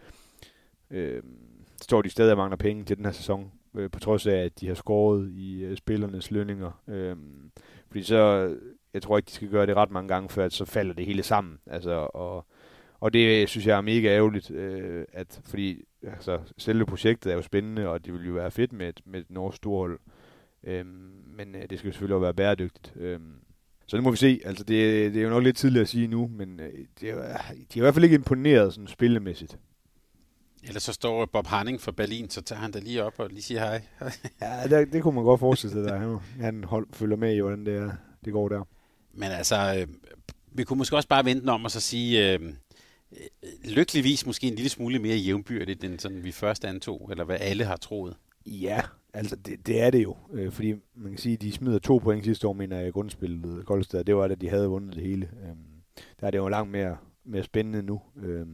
øh, står de stadig og mangler penge til den her sæson, øh, på trods af, at de har skåret i øh, spillernes lønninger. Øh, fordi så, jeg tror ikke, de skal gøre det ret mange gange, før at så falder det hele sammen. Altså, og, og det synes jeg er mega ærgerligt, øh, at, fordi altså, selve projektet er jo spændende, og det vil jo være fedt med et, med et norsk storhold. Øh, men øh, det skal jo selvfølgelig også være bæredygtigt. Øh, så det må vi se. Altså, det, det er jo nok lidt tidligt at sige nu, men øh, det er, de er i hvert fald ikke imponeret sådan spillemæssigt. Eller så står Bob Hanning fra Berlin, så tager han da lige op og lige siger hej. ja, det, det kunne man godt forestille sig, der han hold, følger med i, hvordan det, det går der. Men altså, øh, vi kunne måske også bare vente om og så sige, øh, lykkeligvis måske en lille smule mere jævnbyrdigt, end sådan vi først antog, eller hvad alle har troet. Ja, altså det, det er det jo. Øh, fordi man kan sige, at de smider to point sidste år, mener jeg, i grundspillet Koldstad. Det var da de havde vundet det hele. Øh, der er det jo langt mere, mere spændende nu. Øh,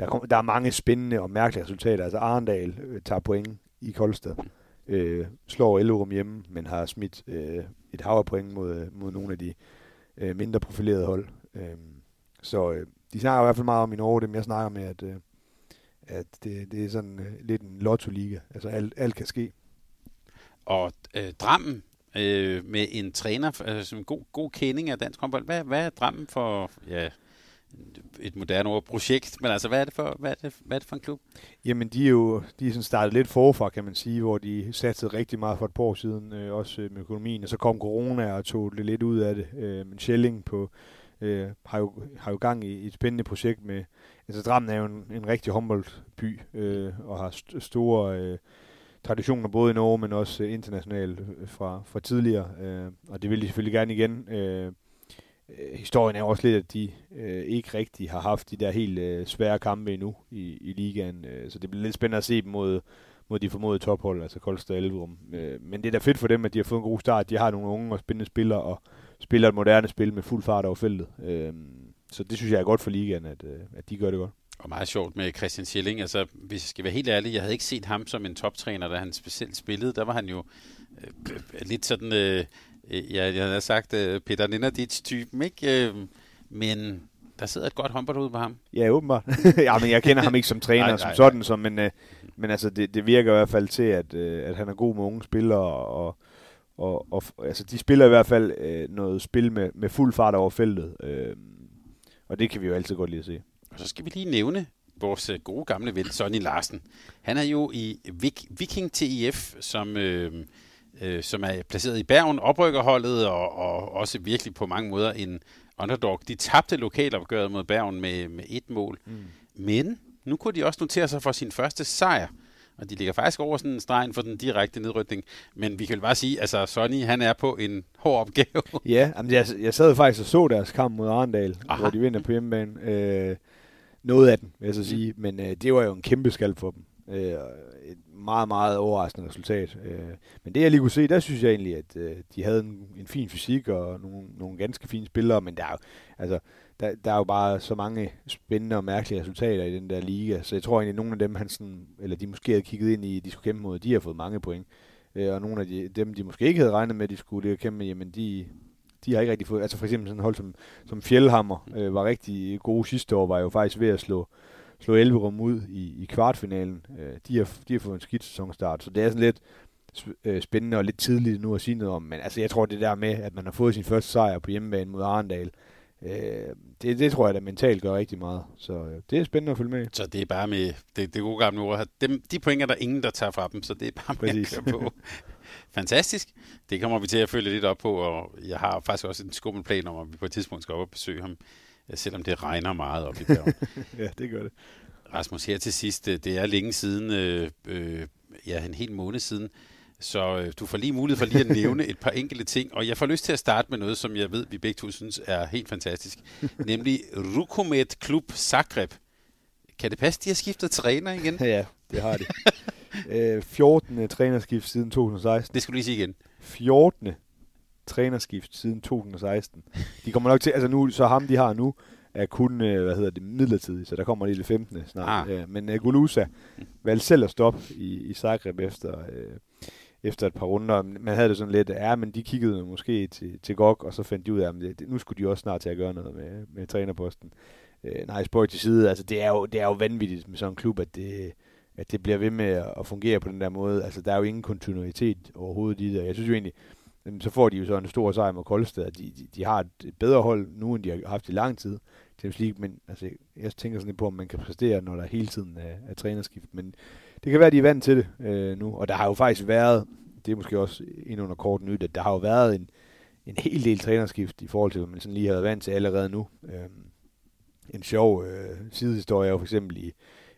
der, kom, der er mange spændende og mærkelige resultater. Altså Arendal øh, tager point i Koldstad. Øh, slår Elrum hjemme, men har smidt øh, et hav point mod, mod nogle af de øh, mindre profilerede hold. Øh, så øh, de snakker i hvert fald meget om i Norge, dem jeg snakker med, at, øh, at det, det er sådan øh, lidt en lotto-liga. Altså alt, alt kan ske. Og øh, Drammen øh, med en træner, altså en god, god kending af dansk håndbold. Hvad, hvad er Drammen for, ja, et moderne ord, projekt, men altså, hvad er det for, hvad er det, hvad er det for en klub? Jamen, de er jo de er sådan startet lidt forfra, kan man sige, hvor de satsede rigtig meget for et par år siden, øh, også med økonomien, og så kom corona og tog det lidt ud af det. Øh, men Schelling på, øh, har, jo, har jo gang i et spændende projekt med, altså Drammen er jo en, en rigtig håndboldby, øh, og har st- store øh, traditioner både i Norge, men også øh, internationalt fra, fra tidligere, øh, og det vil de selvfølgelig gerne igen. Øh, øh historien er også lidt, at de øh, ikke rigtig har haft de der helt øh, svære kampe endnu i, i ligaen. Øh, så det bliver lidt spændende at se dem mod, mod de formodede tophold, altså Kolstad og Elverum. Øh, men det er da fedt for dem, at de har fået en god start. De har nogle unge og spændende spillere, og spiller et moderne spil med fuld fart over feltet. Øh, så det synes jeg er godt for ligaen, at, øh, at de gør det godt. Og meget sjovt med Christian Schilling. Altså, hvis jeg skal være helt ærlig, jeg havde ikke set ham som en toptræner, da han specielt spillede. Der var han jo øh, lidt sådan... Øh, Øh, ja, jeg har sagt uh, Peter Nenadic-typen, ikke? Uh, men der sidder et godt håndbold på ham. Ja, åbenbart. ja, men jeg kender ham ikke som træner nej, som nej, sådan, så, men, uh, men altså, det, det virker i hvert fald til, at, uh, at han er god med unge spillere, og, og, og altså, de spiller i hvert fald uh, noget spil med, med fuld fart over feltet, uh, og det kan vi jo altid godt lide at se. Og så skal vi lige nævne vores gode gamle ven, Sonny Larsen. Han er jo i Viking TIF, som... Øh, øh, som er placeret i Bergen, oprykkerholdet, og, og også virkelig på mange måder en underdog. De tabte lokalopgøret mod Bergen med, med et mål. Mm. Men nu kunne de også notere sig for sin første sejr. Og de ligger faktisk over sådan en stregen for den direkte nedrykning. Men vi kan bare sige, altså Sonny, han er på en hård opgave. Ja, jamen, jeg, jeg sad faktisk og så deres kamp mod Arendal, Aha. hvor de vinder på hjemmebane. Øh, noget af den, vil jeg så sige. Mm. Men øh, det var jo en kæmpe skald for dem. Øh, et meget, meget overraskende resultat. Øh, men det jeg lige kunne se, der synes jeg egentlig, at øh, de havde en, en fin fysik og nogle, nogle ganske fine spillere, men der er, jo, altså, der, der er jo bare så mange spændende og mærkelige resultater i den der liga, så jeg tror egentlig, at nogle af dem, han sådan, eller de måske havde kigget ind i, de skulle kæmpe mod, de har fået mange point. Øh, og nogle af de, dem, de måske ikke havde regnet med, at de skulle kæmpe kæmpe, jamen de, de har ikke rigtig fået, altså for eksempel sådan en hold som, som Fjellhammer øh, var rigtig gode sidste år, var jo faktisk ved at slå, slå Elverum ud i, i kvartfinalen. Øh, de, har, de har fået en skidt sæsonstart, så det er sådan lidt øh, spændende og lidt tidligt nu at sige noget om, men altså jeg tror det der med, at man har fået sin første sejr på hjemmebane mod Arendal, øh, det, det tror jeg da mentalt gør rigtig meget, så øh, det er spændende at følge med. Så det er bare med det, det gode gamle ord. Dem, de point er der ingen, der tager fra dem, så det er bare med Præcis. at på. Fantastisk. Det kommer vi til at følge lidt op på, og jeg har faktisk også en skummel plan om, at vi på et tidspunkt skal op og besøge ham, selvom det regner meget op i bjerget. ja, det gør det. Rasmus, her til sidst, øh, det er længe siden, øh, øh, ja, en hel måned siden, så øh, du får lige mulighed for lige at nævne et par enkelte ting, og jeg får lyst til at starte med noget, som jeg ved, vi begge to synes er helt fantastisk, nemlig Rukomet Klub Zagreb. Kan det passe, de har skiftet træner igen? Ja, det har de. øh, 14. trænerskift siden 2016. Det skulle du lige sige igen. 14. trænerskift siden 2016. De kommer nok til, altså nu, så ham de har nu, er kun, øh, hvad hedder det, midlertidigt, så der kommer lige det 15. snart. Ah. Øh, men uh, Gulusa valgte selv at stoppe i, i Zagreb efter, øh, efter et par runder. Man havde det sådan lidt, ja, men de kiggede måske til, til GOG, og så fandt de ud af, at nu skulle de også snart til at gøre noget med, med trænerposten. Øh, nej, spøj til side, altså det er, jo, det er jo vanvittigt med sådan en klub, at det, at det bliver ved med at fungere på den der måde. Altså, der er jo ingen kontinuitet overhovedet i det. Jeg synes jo egentlig, så får de jo så en stor sejr mod Koldstad. De, de, de har et bedre hold nu, end de har haft i lang tid. Champions League, men altså, jeg tænker sådan lidt på, om man kan præstere, når der hele tiden er, er trænerskift. Men det kan være, at de er vant til det øh, nu. Og der har jo faktisk været, det er måske også ind under kort nyt, at der har jo været en, en hel del trænerskift i forhold til, hvad man sådan lige har været vant til allerede nu. Øh, en sjov øh, sidehistorie er jo for eksempel i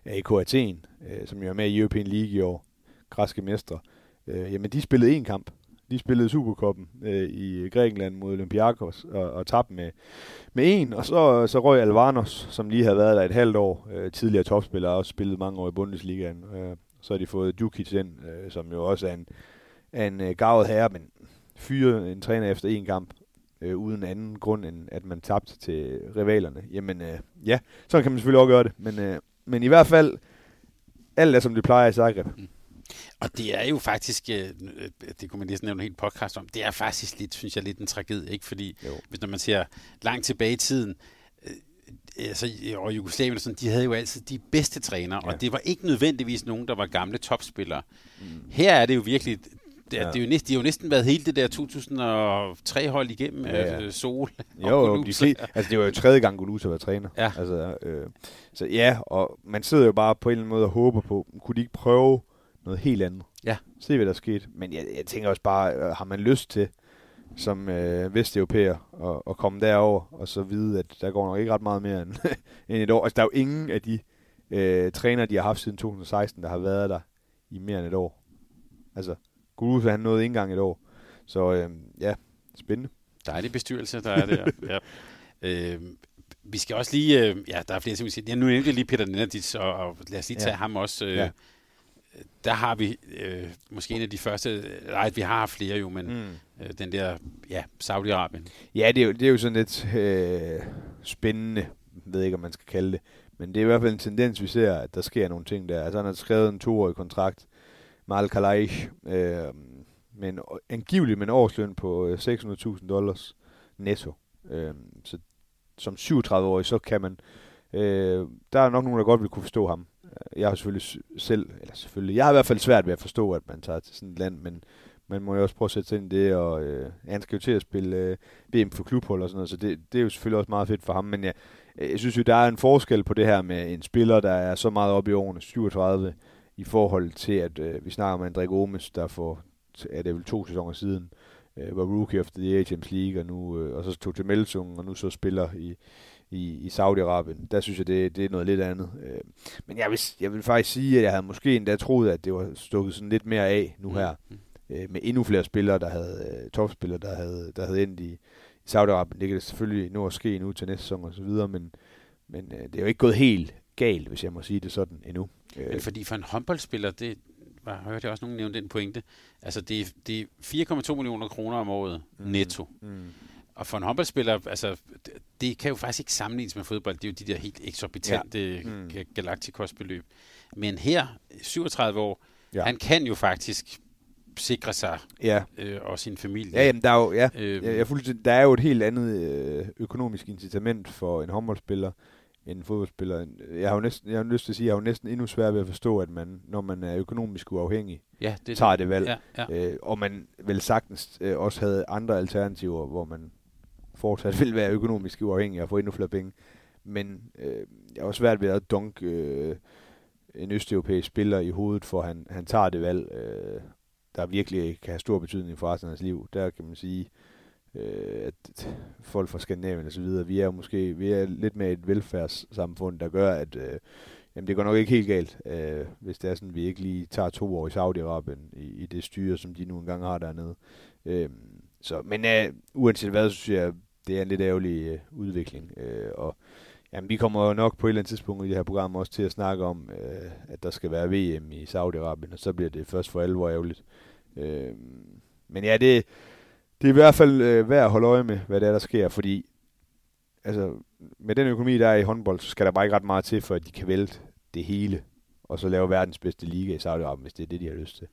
AK Athen, øh, som jo er med i European League i år, græske mestre. Øh, jamen, de spillede en kamp. De spillede Superkoppen øh, i Grækenland mod Olympiakos og, og tabte med, med en. Og så, så røg Alvanos, som lige havde været der et halvt år, øh, tidligere topspiller, og også spillet mange år i Bundesligaen. Øh, så har de fået Djukic ind, øh, som jo også er en, en øh, gavet herre, men fyret en træner efter en kamp, øh, uden anden grund, end at man tabte til rivalerne. Jamen øh, ja, så kan man selvfølgelig også gøre det, men, øh, men i hvert fald, alt er som det plejer i Zagreb. Mm. Og det er jo faktisk, øh, det kunne man næsten nævne en helt podcast om, det er faktisk lidt, synes jeg, lidt en tragedie, ikke? Fordi jo. hvis når man ser langt tilbage i tiden, øh, altså, og Jugoslavien og sådan, de havde jo altid de bedste trænere, ja. og det var ikke nødvendigvis nogen, der var gamle topspillere. Mm. Her er det jo virkelig det, ja. det er jo næsten, de har jo næsten været hele det der 2003-hold igennem, ja, ja. Øh, Sol jo, og jo, de flest, altså det var jo tredje gang, Gulusa var træner. Ja. Altså, øh, så ja, og man sidder jo bare på en eller anden måde og håber på, kunne de ikke prøve noget helt andet? Ja. Se, hvad der skete. Men jeg, jeg tænker også bare, øh, har man lyst til, som øh, vesteuropæer, at, at komme derover og så vide, at der går nok ikke ret meget mere end, end et år. Altså, der er jo ingen af de øh, trænere, de har haft siden 2016, der har været der i mere end et år. Altså, Gulusa, han nåede ikke engang et år. Så øh, ja, spændende. Dejlig bestyrelse, der er der. ja. Øh, vi skal også lige, øh, ja, der er flere ting, vi siger. Ja, nu nævnte jeg lige Peter Nenadits, og, og lad os lige tage ja. ham også. Øh, ja. Der har vi øh, måske en af de første, nej, vi har flere jo, men mm. øh, den der, ja, Saudi-Arabien. Ja, det er, jo, det er jo sådan lidt øh, spændende, jeg ved ikke, om man skal kalde det, men det er i hvert fald en tendens, vi ser, at der sker nogle ting der. Altså han har skrevet en toårig kontrakt, Mal Kalaish, øh, med en, angiveligt med en årsløn på 600.000 øh, dollars netto. Øh, så som 37-årig, så kan man... Øh, der er nok nogen, der godt vil kunne forstå ham. Jeg har selvfølgelig selv, eller selvfølgelig, jeg har i hvert fald svært ved at forstå, at man tager til sådan et land, men man må jo også prøve at sætte sig ind i det, og øh, han skal jo til at spille øh, VM for klubhold og sådan noget, så det, det er jo selvfølgelig også meget fedt for ham, men jeg, jeg synes jo, der er en forskel på det her med en spiller, der er så meget oppe i årene, 37, i forhold til, at øh, vi snakker om André Gomes, der for, er det vel to sæsoner siden, øh, var rookie of the Champions League, og, nu, øh, og så tog til Melsung, og nu så spiller i, i, i Saudi-Arabien. Der synes jeg, det, det er noget lidt andet. Øh, men jeg vil, jeg vil faktisk sige, at jeg havde måske endda troet, at det var stukket sådan lidt mere af nu mm. her. Øh, med endnu flere spillere, der havde, øh, topspillere, der havde, der havde endt i, i Saudi-Arabien. Det kan det selvfølgelig nå at ske nu til næste sæson og så videre, men, men øh, det er jo ikke gået helt galt, hvis jeg må sige det sådan endnu. Men øh, fordi for en håndboldspiller, det var, hørte jeg også nogen nævne den pointe, altså det det er 4,2 millioner kroner om året mm. netto. Mm. Og for en håndboldspiller, altså, det, det kan jo faktisk ikke sammenlignes med fodbold. Det er jo de der helt eksorbitante ja. mm. Galacticos-beløb. Men her, 37 år, ja. han kan jo faktisk sikre sig Ja, øh, og sin familie. ja jamen, der er jo, ja, øh, jeg, jeg fuldstændig, der er jo et helt andet øh, økonomisk incitament for en håndboldspiller end en fodboldspiller. Jeg har jo næsten, jeg har lyst til at sige, jeg har jo næsten endnu svært ved at forstå, at man, når man er økonomisk uafhængig, ja, det, tager det valg. Ja, ja. Øh, og man vel sagtens øh, også havde andre alternativer, hvor man fortsat vil være økonomisk uafhængig og få endnu flere penge. Men øh, jeg har også svært ved at dunk øh, en østeuropæisk spiller i hovedet, for han, han tager det valg, øh, der virkelig kan have stor betydning for resten af hans liv. Der kan man sige, øh, at folk fra Skandinavien og så videre, vi er jo måske vi er lidt med et velfærdssamfund, der gør, at øh, jamen det går nok ikke helt galt, øh, hvis det er sådan, at vi ikke lige tager to år i Saudi-Arabien i, i det styre, som de nu engang har dernede. Øh, så, men øh, uanset hvad, så synes jeg, det er en lidt ærgerlig øh, udvikling. Øh, og jamen, vi kommer jo nok på et eller andet tidspunkt i det her program også til at snakke om, øh, at der skal være VM i Saudi-Arabien, og så bliver det først for alvor ærgerligt. Øh, men ja, det, det er i hvert fald øh, værd at holde øje med, hvad det er, der sker, fordi altså, med den økonomi, der er i håndbold, så skal der bare ikke ret meget til, for at de kan vælte det hele, og så lave verdens bedste liga i Saudi-Arabien, hvis det er det, de har lyst til.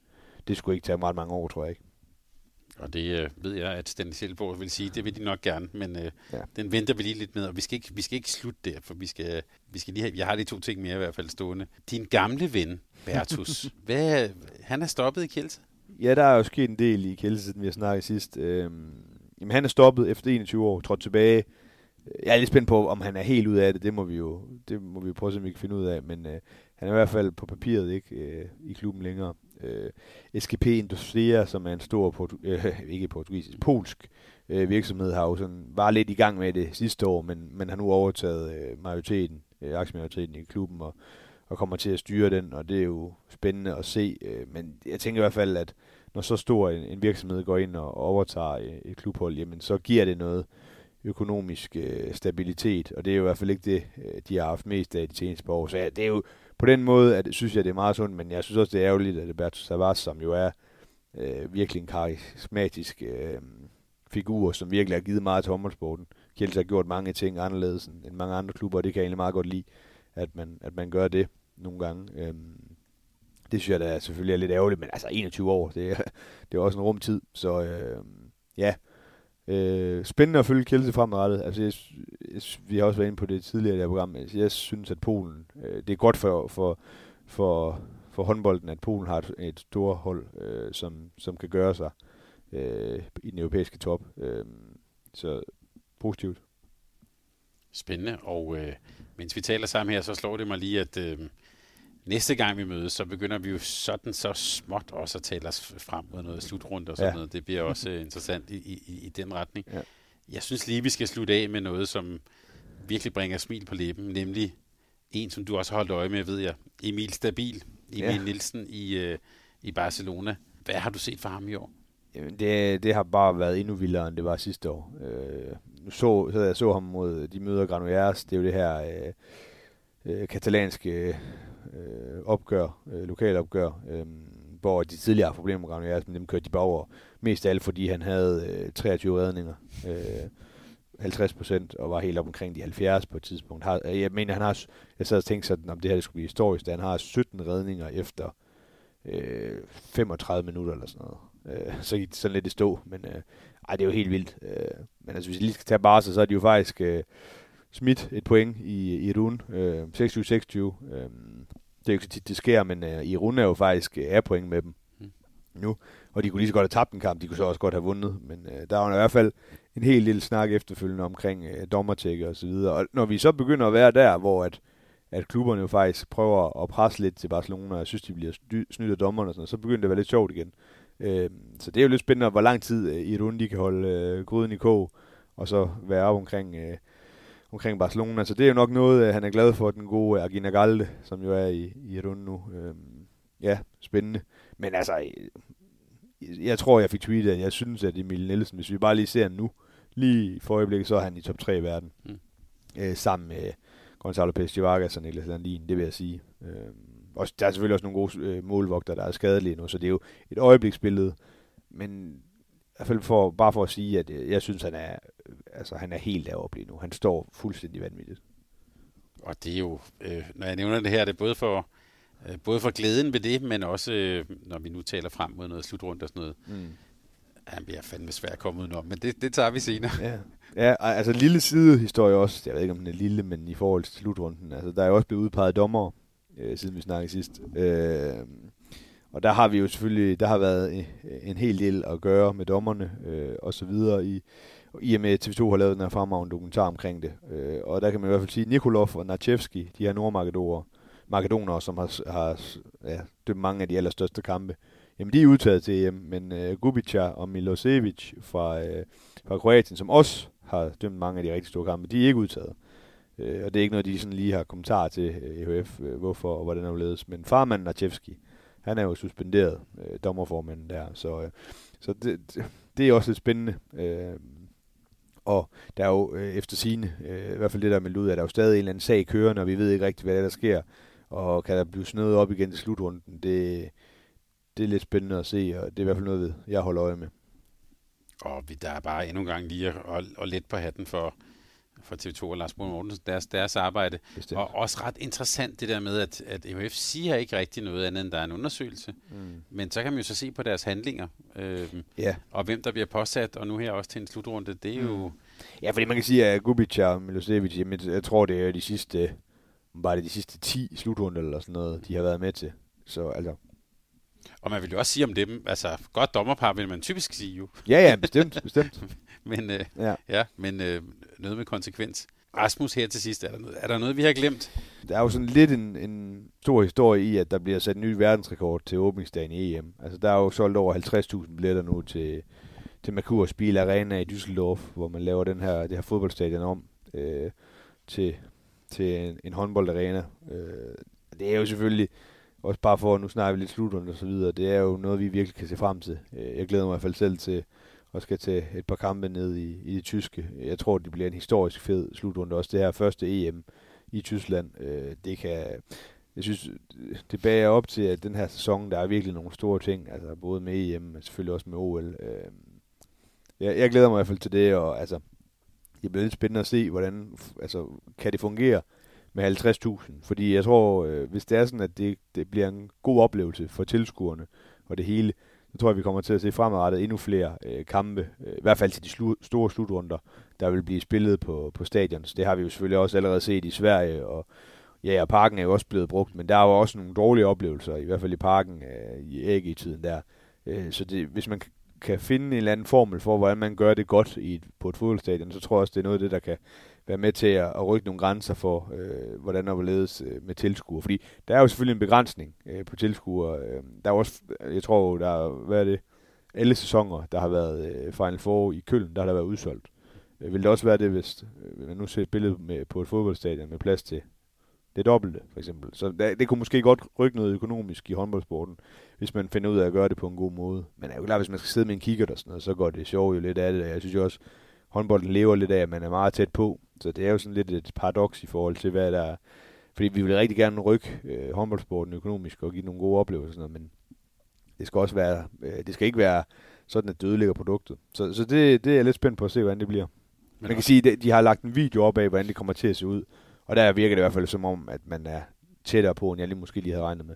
Det skulle ikke tage ret mange år, tror jeg ikke. Og det øh, ved jeg, at Sten Silborg vil sige, det vil de nok gerne, men øh, Ja. den venter vi lige lidt med, og vi skal ikke, vi skal ikke slutte der, for vi skal, vi skal lige have, jeg har lige to ting mere i hvert fald stående. Din gamle ven, Bertus, hvad, han er stoppet i Kielse? Ja, der er jo sket en del i Kjelse, siden vi har snakket sidst. Øhm, jamen, han er stoppet efter 21 år, trådt tilbage. Jeg er lidt spændt på, om han er helt ud af det. Det må vi jo, det må vi jo prøve at se, om vi kan finde ud af. Men øh, han er i hvert fald på papiret ikke øh, i klubben længere. Øh, SGP Industria, som er en stor, portu- øh, ikke portugisisk, polsk øh, virksomhed, har jo sådan, var lidt i gang med det sidste år, men, men har nu overtaget øh, majoriteten, øh, aktiemajoriteten i klubben, og, og kommer til at styre den, og det er jo spændende at se. Øh, men jeg tænker i hvert fald, at når så stor en, en virksomhed går ind og overtager øh, et klubhold, jamen så giver det noget økonomisk øh, stabilitet, og det er jo i hvert fald ikke det, øh, de har haft mest af de seneste par år. Så ja, det er jo på den måde, at synes jeg, det er meget sundt, men jeg synes også, det er ærgerligt, at Alberto Savas, som jo er øh, virkelig en karismatisk øh, figur, som virkelig har givet meget til håndboldsporten. Kjeld har gjort mange ting anderledes end mange andre klubber, og det kan jeg egentlig meget godt lide, at man, at man gør det nogle gange. Øh, det synes jeg da selvfølgelig er lidt ærgerligt, men altså 21 år, det er, det er også en rumtid, så øh, ja, øh, spændende at følge Kjelse fremadrettet. Altså, jeg, jeg, vi har også været inde på det tidligere i det her program. Altså, jeg synes, at Polen, øh, det er godt for, for, for, for håndbolden, at Polen har et, et stort hold, øh, som, som kan gøre sig øh, i den europæiske top. Øh, så positivt. Spændende, og øh, mens vi taler sammen her, så slår det mig lige, at øh, næste gang vi mødes, så begynder vi jo sådan så småt også at tale os frem mod noget slutrunde og sådan Ja. noget. Det bliver også øh, interessant i, i, i den retning. Ja. Jeg synes lige, vi skal slutte af med noget, som virkelig bringer smil på læben, nemlig en, som du også har holdt øje med, ved jeg, Emil Stabil, Emil Ja. ja. Nielsen i, øh, i Barcelona. Hvad har du set fra ham i år? Jamen, det, det har bare været endnu vildere, end det var sidste år. Øh, nu så, så jeg så ham mod de møder Granollers. Det er jo det her øh, øh, katalanske øh, opgør, øh, lokalopgør, øh, hvor de tidligere problemprogrammer, problemer med men dem kørte de bagover. Mest af alt, fordi han havde øh, 23 redninger. Øh, 50 procent, og var helt op omkring de 70 på et tidspunkt. Har, øh, jeg mener, han har, jeg sad og tænkte sådan, om det her det skulle blive historisk, da han har 17 redninger efter øh, 35 minutter eller sådan noget. Øh, så gik det sådan lidt i stå, men øh, ej, det er jo helt vildt. Øh, men altså, hvis vi lige skal tage Barca, så er de jo faktisk øh, smidt et point i, i Rune. Øh, 26-26. Øh, det er jo ikke så tit, det sker, men øh, i Rune er jo faktisk øh, er point med dem Mm. nu. Og de kunne lige så godt have tabt en kamp, de kunne så også godt have vundet. Men øh, der var i hvert fald en helt lille snak efterfølgende omkring øh, dommertække og så videre. Og når vi så begynder at være der, hvor at, at klubberne jo faktisk prøver at presse lidt til Barcelona, og jeg synes, de bliver sny- snydt af dommerne og sådan noget, så begynder det at være lidt sjovt igen. Øh, så det er jo lidt spændende, hvor lang tid øh, i et runde de kan holde øh, gryden i kog, og så være op omkring, øh, omkring Barcelona. Så det er jo nok noget, øh, han er glad for, den gode Agina Galde, som jo er i, i runde nu. Øh, ja, spændende. Men altså, øh, jeg tror, jeg fik tweetet, at jeg synes, at Emil Nielsen, hvis vi bare lige ser ham nu, lige for øjeblikket, så er han i top 3 i verden. Mm. Øh, sammen med Gonzalo Pérez Vargas og Niklas Landin, det vil jeg sige. Øh, også, der er selvfølgelig også nogle gode øh, målvogter, der er skadelige nu, så det er jo et øjebliksbillede. Men i hvert fald for, bare for at sige, at øh, jeg synes, han er, øh, altså, han er helt deroppe lige nu. Han står fuldstændig vanvittigt. Og det er jo, øh, når jeg nævner det her, det er både for Øh, både for glæden ved det, men også øh, når vi nu taler frem mod noget slutrunde og sådan noget. Mm. Han bliver fandme svært at komme udenom, men det, det tager vi senere. Ja. Ja, altså en lille sidehistorie også. Jeg ved ikke, om den er lille, men i forhold til slutrunden. Altså, der er jo også blevet udpeget dommer, øh, siden vi snakkede sidst. Øh, og der har vi jo selvfølgelig, der har været en hel del at gøre med dommerne øh, og så videre i, i og med TV2 har lavet den her fremragende dokumentar omkring det. Øh, og der kan man i hvert fald sige, Nikolov og Nachevski, de her nordmakedonere, makedonere, som har, har ja, dømt mange af de allerstørste kampe, jamen de er udtaget til EM, men øh, Gubica og Milosevic fra, øh, fra Kroatien, som også har dømt mange af de rigtig store kampe, de er ikke udtaget. Øh, og det er ikke noget, de sådan lige har kommentar til øh, EHF, øh, hvorfor og hvordan det er ledes. Men farmanden Nachevski, han er jo suspenderet, øh, dommerformanden der, så, øh, så det, det er også lidt spændende. Øh, og der er jo øh, efter sine, øh, i hvert fald det der med ud, at der er jo stadig en eller anden sag kørende, og vi ved ikke rigtigt, hvad der, der sker. Og kan der blive snødet op igen til slutrunden, det, det er lidt spændende at se, og det er i hvert fald noget, jeg holder øje med. Og vi, der er bare endnu en gang lige at, at, at let på hatten for, for TV2 og Lars Brun Mortensen, deres, deres arbejde. Bestemt. Og også ret interessant det der med, at, at EHF siger ikke rigtig noget andet, end der er en undersøgelse. Mm. Men så kan man jo så se på deres handlinger, øh, yeah. og hvem der bliver påsat, og nu her også til en slutrunde, det er mm. jo... Ja, fordi man kan sige, at Gubic og Milosevic, jamen, jeg tror, det er de sidste, bare det de sidste 10 slutrunder eller sådan noget, de har været med til. Så altså, og man vil jo også sige om dem, altså godt dommerpar vil man typisk sige jo. Ja, ja, bestemt, bestemt. men øh, ja. ja, men øh, noget med konsekvens. Rasmus her til sidst, er der, noget, er der noget, vi har glemt? Der er jo sådan lidt en, en stor historie i, at der bliver sat en ny verdensrekord til åbningsdagen i EM. Altså, der er jo solgt over 50.000 billetter nu til, til Merkur Spiel Arena i Düsseldorf, hvor man laver den her, det her fodboldstadion om øh, til, til en, en håndboldarena. Øh, det er jo selvfølgelig også bare for, at nu snakker vi lidt slutrunde og så videre, det er jo noget, vi virkelig kan se frem til. Øh, jeg glæder mig i hvert fald selv til og skal til et par kampe ned i, i det tyske. Jeg tror, det bliver en historisk fed slutrunde. Også det her første EM i Tyskland. Øh, det kan, jeg synes, det bager op til, at den her sæson, der er virkelig nogle store ting. Altså både med EM, men selvfølgelig også med OL. Øh, jeg, jeg glæder mig i hvert fald til det, og altså, det bliver lidt spændende at se, hvordan altså, kan det fungere med 50.000. Fordi jeg tror, øh, hvis det er sådan, at det, det bliver en god oplevelse for tilskuerne og det hele, så tror jeg, vi kommer til at se fremadrettet endnu flere øh, kampe, øh, i hvert fald til de slu- store slutrunder, der vil blive spillet på, på stadion. Så det har vi jo selvfølgelig også allerede set i Sverige, og ja, og parken er jo også blevet brugt, men der er jo også nogle dårlige oplevelser, i hvert fald i parken øh, i AG-tiden der. Øh, så det, hvis man kan finde en eller anden formel for, hvordan man gør det godt i et, på et fodboldstadion, så tror jeg også, det er noget af det, der kan være med til at, at rykke nogle grænser for, øh, hvordan der vil ledes øh, med tilskuere. Fordi der er jo selvfølgelig en begrænsning øh, på tilskuere. Øh, der er også, jeg tror, der er, hvad er det, alle sæsoner, der har været øh, Final Four i Køln, der har der været udsolgt. Øh, vil det også være det, hvis øh, man nu ser et billede med, på et fodboldstadion med plads til det dobbelte, for eksempel. Så det, det kunne måske godt rykke noget økonomisk i håndboldsporten, hvis man finder ud af at gøre det på en god måde. Men er jo klart, hvis man skal sidde med en kigger og sådan noget, så går det sjovt jo lidt af det. Jeg synes jo også, håndbolden lever lidt af, at man er meget tæt på. Så det er jo sådan lidt et paradoks i forhold til, hvad der er. Fordi vi vil rigtig gerne rykke øh, håndboldsporten økonomisk og give nogle gode oplevelser, sådan noget, men det skal også være, øh, det skal ikke være sådan, at det ødelægger produktet. Så, så det, det er jeg lidt spændt på at se, hvordan det bliver. Men man kan sige, at de har lagt en video op af, hvordan det kommer til at se ud. Og der virker det i hvert fald som om, at man er tættere på, end jeg lige måske lige havde regnet med.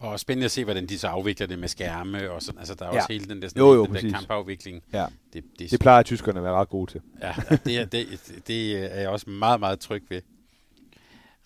Og spændende at se, hvordan de så afvikler det med skærme og sådan. Altså, der er ja. også hele den der, sådan, jo, jo, den der kampafvikling. Ja. Det, det, det plejer tyskerne at være ret gode til. Ja, det, er, det, det er jeg også meget, meget tryg ved.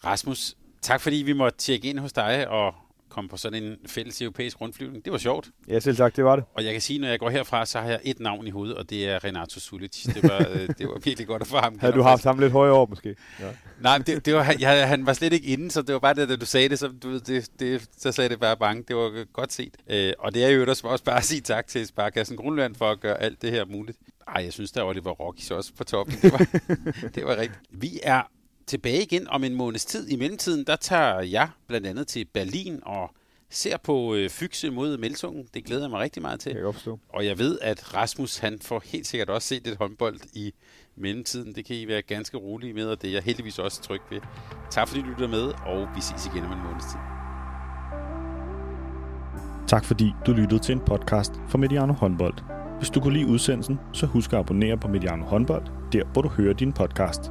Rasmus, tak fordi vi måtte tjekke ind hos dig og komme på sådan en fælles europæisk rundflyvning. Det var sjovt. Ja, selv sagt, det var det. Og jeg kan sige, når jeg går herfra, så har jeg et navn i hovedet, og det er Renato Sulic. Det var, øh, det var virkelig godt at få ham. Havde du haft ham lidt højere over, måske? Ja. Nej, det, det var, jeg, han var slet ikke inde, så det var bare det, da du sagde det, så, du det, det, så sagde det bare bange. Det var godt set. Øh, og det er jo også bare at sige tak til Sparkassen Grundland for at gøre alt det her muligt. Ej, jeg synes, der var Rockies også på toppen. Det var, det var rigtigt. Vi er tilbage igen om en måneds tid. I mellemtiden, der tager jeg blandt andet til Berlin og ser på øh, Fykse mod Melsungen. Det glæder jeg mig rigtig meget til. Jeg kan og jeg ved, at Rasmus han får helt sikkert også set et håndbold i mellemtiden. Det kan I være ganske rolige med, og det er jeg heldigvis også tryg ved. Tak fordi du lytter med, og vi ses igen om en måneds tid. Tak fordi du lyttede til en podcast fra Mediano Håndbold. Hvis du kunne lide udsendelsen, så husk at abonnere på Mediano Håndbold, der hvor du hører din podcast.